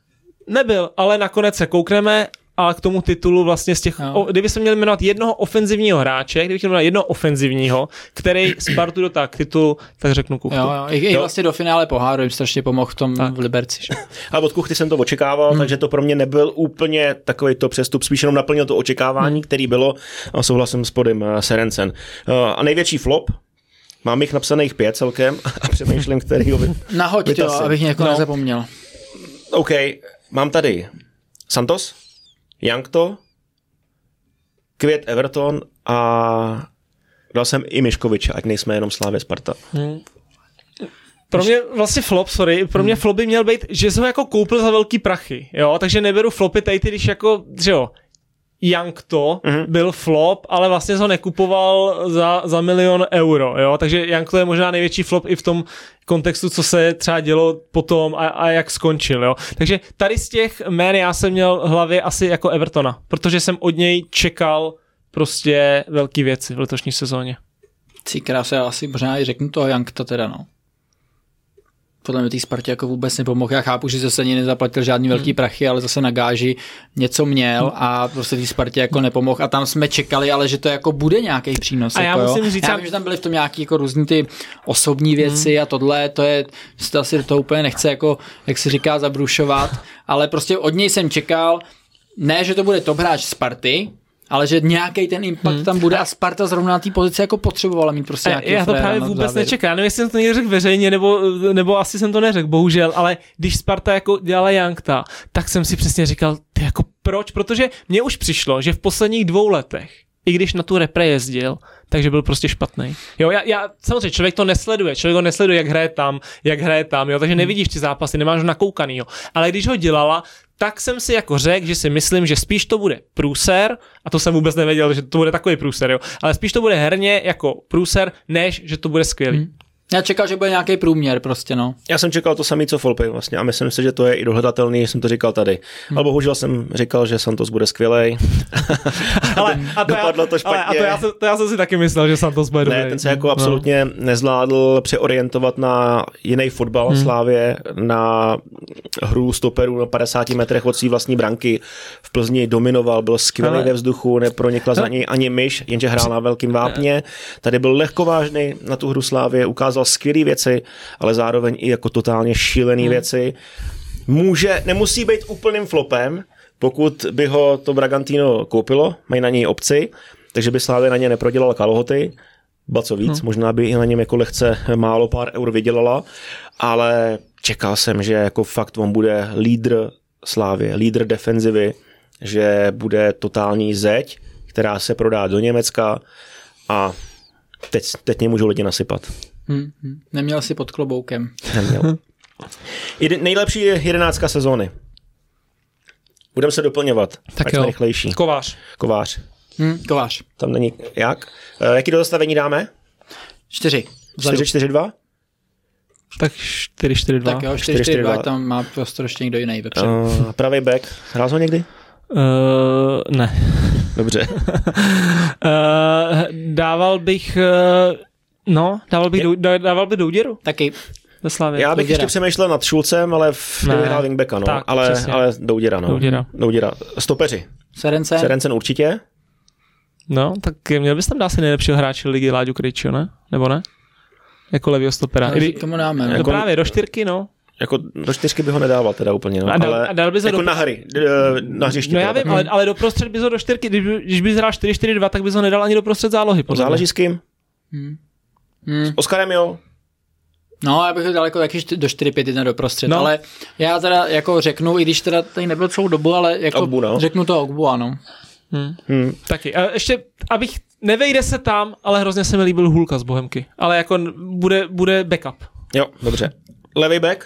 nebyl, ale nakonec se koukneme a k tomu titulu vlastně z těch, Jo. o, kdyby se měli jmenovat jednoho ofenzivního hráče, kdybych měl jmenovat jednoho ofenzivního, který Spartu dotáhl k titulu, tak řeknu Kuchtu. Jo, jo. I, i Jo. vlastně do finále poháru jim strašně pomohl v tom Tak. v Liberci. Že? A od kuchty jsem to očekával, hmm. takže to pro mě nebyl úplně takový to přestup, spíš jenom naplnil to očekávání, hmm. který bylo a souhlasím s podem eh, Serencen. Eh, A největší flop, mám jich napsaných pět celkem a přemýšlím, který ho vy... Nahoď, Vytasím. abych někoho No. no. nezapomněl. OK, mám tady Santos, Jankto, Květ Everton a dal jsem i Miškoviče, ať nejsme jenom Slávě Sparta. Pro mě vlastně flop, sorry, pro mě flop by měl být, že jsi ho jako koupil za velký prachy, jo, takže neberu flopy tady, když jako, že jo, Young to Mhm. byl flop, ale vlastně ho nekupoval za, za milion euro, jo, takže Young to je možná největší flop i v tom kontextu, co se třeba dělo potom a, a jak skončil, jo. Takže tady z těch jmén já jsem měl v hlavě asi jako Evertona, protože jsem od něj čekal prostě velký věci v letošní sezóně. Ty krásy, já asi možná i řeknu toho Jankta teda, no. Podle mě té Spartě jako vůbec nepomohl. Já chápu, že zase ani nezaplatil žádný Hmm. velký prachy, ale zase na gáži něco měl a prostě té Spartě jako nepomohl. A tam jsme čekali, ale že to jako bude nějaký přínos. A já jako, musím jo. říct, já vím, že tam byly v tom nějaký jako různý ty osobní věci Hmm. a tohle, to je, se to asi do toho úplně nechce jako, jak se říká, zabrušovat, ale prostě od něj jsem čekal, ne, že to bude top hráč Sparty, ale že nějaký ten impact hmm. tam bude a Sparta zrovna na té pozici jako potřebovala mít prostě nějaký já to právě vůbec nečekám. Nevím, jestli jsem to někdy řekl veřejně, nebo, nebo asi jsem to neřekl, bohužel, ale když Sparta jako dělala Jankta, tak jsem si přesně říkal, ty jako proč? Protože mně už přišlo, že v posledních dvou letech, i když na tu repre jezdil, takže byl prostě špatný. Jo, já, já, samozřejmě člověk to nesleduje, člověk ho nesleduje, jak hraje tam, jak hraje tam, jo, takže nevidíš ty zápasy, nemáš ho nakoukanýho. Ale když ho dělala, tak jsem si jako řekl, že si myslím, že spíš to bude průser, a to jsem vůbec nevěděl, že to bude takový průser, jo, ale spíš to bude herně jako průser, než že to bude skvělý. Hmm. Já čekal, že bude nějaký průměr prostě, no. Já jsem čekal to samé, co Folpy vlastně a myslím si, že to je i dohledatelný, jsem to říkal tady. Hmm. Ale bohužel jsem říkal, že Santos bude skvělej. Ale, a to, Dopadlo já, to špatně. ale, a to, já, jsem- to já jsem si taky myslel, že Santos bude dobrý. Ne, ten se jako absolutně nezvládl přeorientovat na jiný fotbal hmm. Slávě, na hru stoperů na 50 metrech od své vlastní branky. V Plzni dominoval, byl skvělý Ale- ve vzduchu, nepronikla za něj ani myš, jenže hrál na velkým vápně. Tady byl lehkovážný na tu hru Slávě, ukázal skvělé věci, ale zároveň i jako totálně šílené hmm. věci. Může, nemusí být úplným flopem, pokud by ho to Bragantino koupilo, mají na něj obci, takže by Slávě na ně neprodělala kalhoty, ba co víc, hmm. možná by i na něm jako lehce málo pár eur vydělala, ale čekal jsem, že jako fakt on bude lídr Slávy, lídr defenzivy, že bude totální zeď, která se prodá do Německa a teď, teď mě můžou lidi nasypat. Hmm, hmm. Neměl si pod kloboukem. Neměl. Jedi, nejlepší je jedenáctka sezóny. Budeme se doplňovat, Tak ať jo. jsme rychlejší. Kovář. Kovář. Hmm, kovář. Tam není jak. E, jaký do zastavení dáme? Čtyři. Vzadu. 4-4-2? Tak 4-4-2. Tak jo, 4, 4, 4, 2, 2. tam má prostor ještě někdo jiný vepředu. Uh, pravý back. Hrál ho někdy? Uh, ne. Dobře. Uh, dával bych, uh, no, dával bych, dou, dával bych Douděru Taky. ve Slavě. Já bych Douděra. ještě přemýšlel nad Šulcem, ale v Ne. ne. hrál wingbacka, no. Tak, ale, přesně. ale Douděra, no. Douděra. Douděra. Stopeři. Serence. Serencen určitě. No, tak měl bys tam dát si nejlepšího hráče ligy Láďu Krejčího, ne? Nebo ne? Jako levýho stopera. Kdy- Komu dáme? No No. Jako- právě, do čtyřky, no. Jako do čtyřky by ho nedával teda úplně, no. A dal- ale a dal bys ho jako do- na hry, d- na hřišti. No já vím, ale, ale doprostřed bys ho do čtyřky, když, by- když bys hrál 4-4-2, tak bys ho nedal ani do prostřed zálohy. Záleží s kým? Hmm. S Oskarem jo. No, já bych ho dal jako taky do 4-5-1 doprostřed, No. no. ale já teda jako řeknu, i když teda tady nebyl celou dobu, ale jako Ogbu, no. řeknu to Ogbu, ano. Hmm. Hm. Taky. A ještě, abych, nevejde se tam, ale hrozně se mi líbil Hulka z Bohemky. Ale jako bude, bude backup. Jo, dobře. Levý back?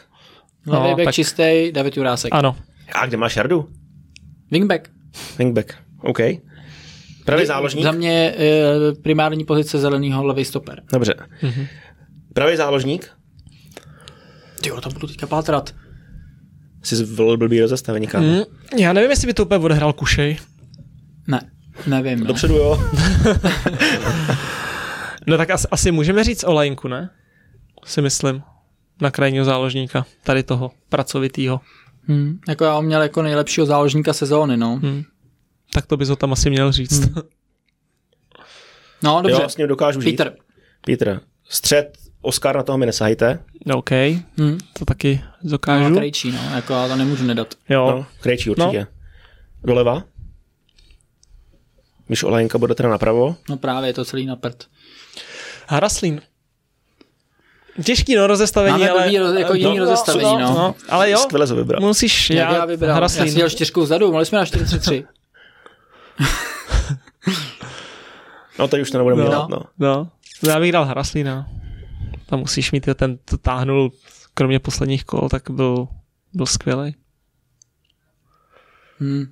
No, Levý back tak- čistý, David Jurásek. Ano. A kde máš Jardu? Wingback. Wingback. OK. Pravý záložník? Za mě e, primární pozice zeleného levý stoper. Dobře. Mhm. Pravý záložník? Ty jo, to budu teďka pátrat. Jsi zvolil blbý rozestavení, kámo. Hmm. Já nevím, jestli by to úplně odehrál Kušej. Ne, nevím. No. Dopředu jo. No tak asi, asi můžeme říct o Lajnku, ne? Si myslím. Na krajního záložníka. Tady toho, pracovitýho. Hmm. Jako já ho měl jako nejlepšího záložníka sezóny, no. Hmm. Tak to bys ho tam asi měl říct. Hmm. No, dobře. Jo, s ním dokážu žít. Peter. Peter. Střed, Oscar, na toho mi nesahajte. OK, Hmm. to taky No, dokážu. krejčí, no. Jako já to nemůžu nedat. Jo, No, Krejčí určitě. No. Doleva? Když Olajinka bude teda napravo. No právě, je to celý na prd. Haraslín. Těžký no rozestavení, Máme ale... roz- jako jiný rozestavení, no. Ale jo, Skvěle vybral. musíš... Jak já, Já, vybral. Já Haraslín. jsem dělal čtyřku vzadu, mohli jsme na 4-3-3. No, tady už to nebudeme No. dělat, no. No, já bych dal Haraslína. Tam musíš mít, ten to táhnul, kromě posledních kol, tak byl, byl skvělý. Hmm.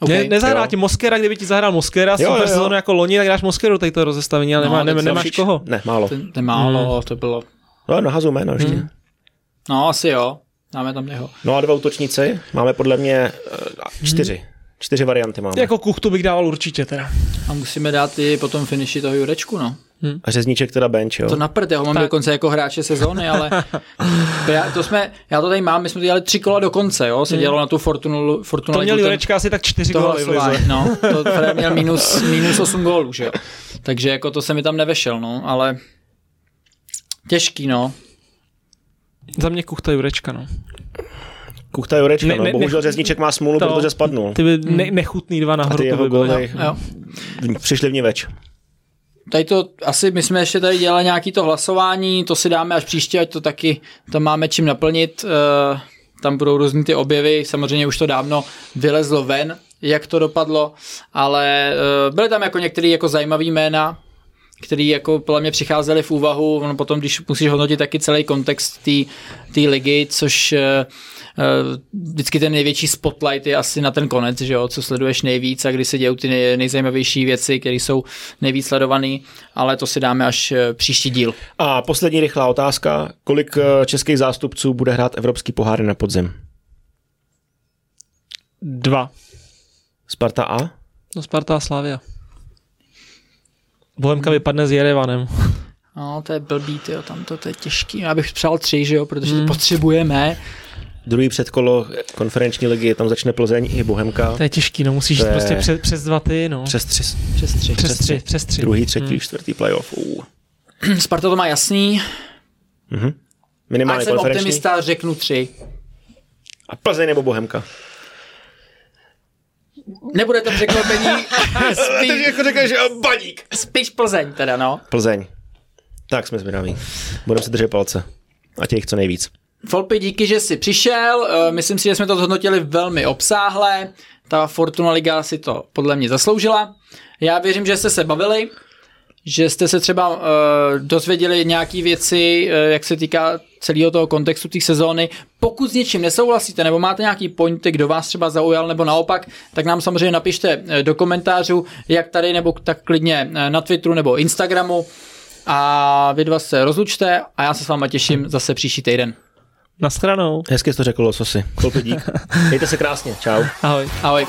Okay, ne, nezahrál jo. ti Moskera, kdyby ti zahrál Moskera, Jo, super jo, jo. sezónu jako loni, tak dáš Moskeru tady to rozestavení, ale No, nemá, jsem nemáš koho. Ne, málo. Ten, ten málo, Hmm. to bylo. No, nahazu jméno ještě. Hmm. No, asi jo. Dáme tam jeho. No a dva útočníci. Máme podle mě eh, čtyři. Čtyři varianty máme. Jako kuchtu bych dával určitě teda. A musíme dát i potom finiši toho Jurečku, no. A řezníček teda bench, jo. To na prd, já ho mám Tak. dokonce jako hráče sezóny, ale to já, to jsme, já to tady mám, my jsme to dělali tři kola do konce, jo, se dělalo na tu Fortunu, Fortuna To měl Jurečka asi tak čtyři hlasování, no. To měl minus, minus 8 gólů, že jo. Takže jako to se mi tam nevešel, no, ale těžký, no. Za mě kuchta Jurečka, no. Kuchta Jurečka, Ne- no. ne- Bohužel ne- řezníček má smůlu, To- protože spadnul. Ty by ne, nechutný dva A nahoru ty to jeho by byly. góly Jo. přišli v ní več. Tady to, asi my jsme ještě tady dělali nějaký to hlasování, to si dáme až příště, ať to taky tam máme čím naplnit. eh, Tam budou různý ty objevy, samozřejmě už to dávno vylezlo ven, jak to dopadlo, ale eh, byly tam jako některé jako zajímavé jména, který jako podle mě přicházely v úvahu, ono potom, když musíš hodnotit taky celý kontext té ligy, což eh, eh, vždycky ten největší spotlight je asi na ten konec, že jo, co sleduješ nejvíc a kdy se dějou ty nej, nejzajímavější věci, které jsou nejvíc sledované, ale to si dáme až eh, příští díl. A poslední rychlá otázka. Kolik českých zástupců bude hrát Evropský poháry na podzim? Dva. Sparta A? No Sparta a Slavia. Bohemka vypadne s Jerevanem. No, to je blbý, tyjo, tam to, to je těžký. Já bych přál tři, že jo, protože to potřebujeme. Druhý předkolo konferenční ligy, tam začne Plzeň i Bohemka. To je těžký, no musíš To jít je- prostě přes, přes dva ty, no. Přes tři. Přes tři. přes tři, přes tři. Druhý, třetí, čtvrtý playoff. Uh. Sparta to má jasný. Mhm. Ať Minimálně jsem konferenční. optimista, řeknu tři. A Plzeň nebo Bohemka? Nebude to překvapení. spíš, jako řekl, že baník. spíš Plzeň teda, no. Plzeň. Tak jsme zvědaví. Budeme si držet palce. a těch co nejvíc. Folpy, díky, že jsi přišel. Eh, myslím si, že jsme to zhodnotili velmi obsáhle. Ta Fortuna Liga si to podle mě zasloužila. Já věřím, že jste se bavili, že jste se třeba uh, dozvěděli nějaké věci, uh, jak se týká celého toho kontextu té sezóny. Pokud s něčím nesouhlasíte nebo máte nějaký pointy, kdo vás třeba zaujal nebo naopak, tak nám samozřejmě napište do komentářů, jak tady nebo tak klidně na Twitteru nebo Instagramu a vy dva se rozlučte a já se s váma těším zase příští týden. Naschranou. Hezky jsi to řekl, Lososy. Kolky dík. Mějte se krásně. Čau. Ahoj. Ahoj.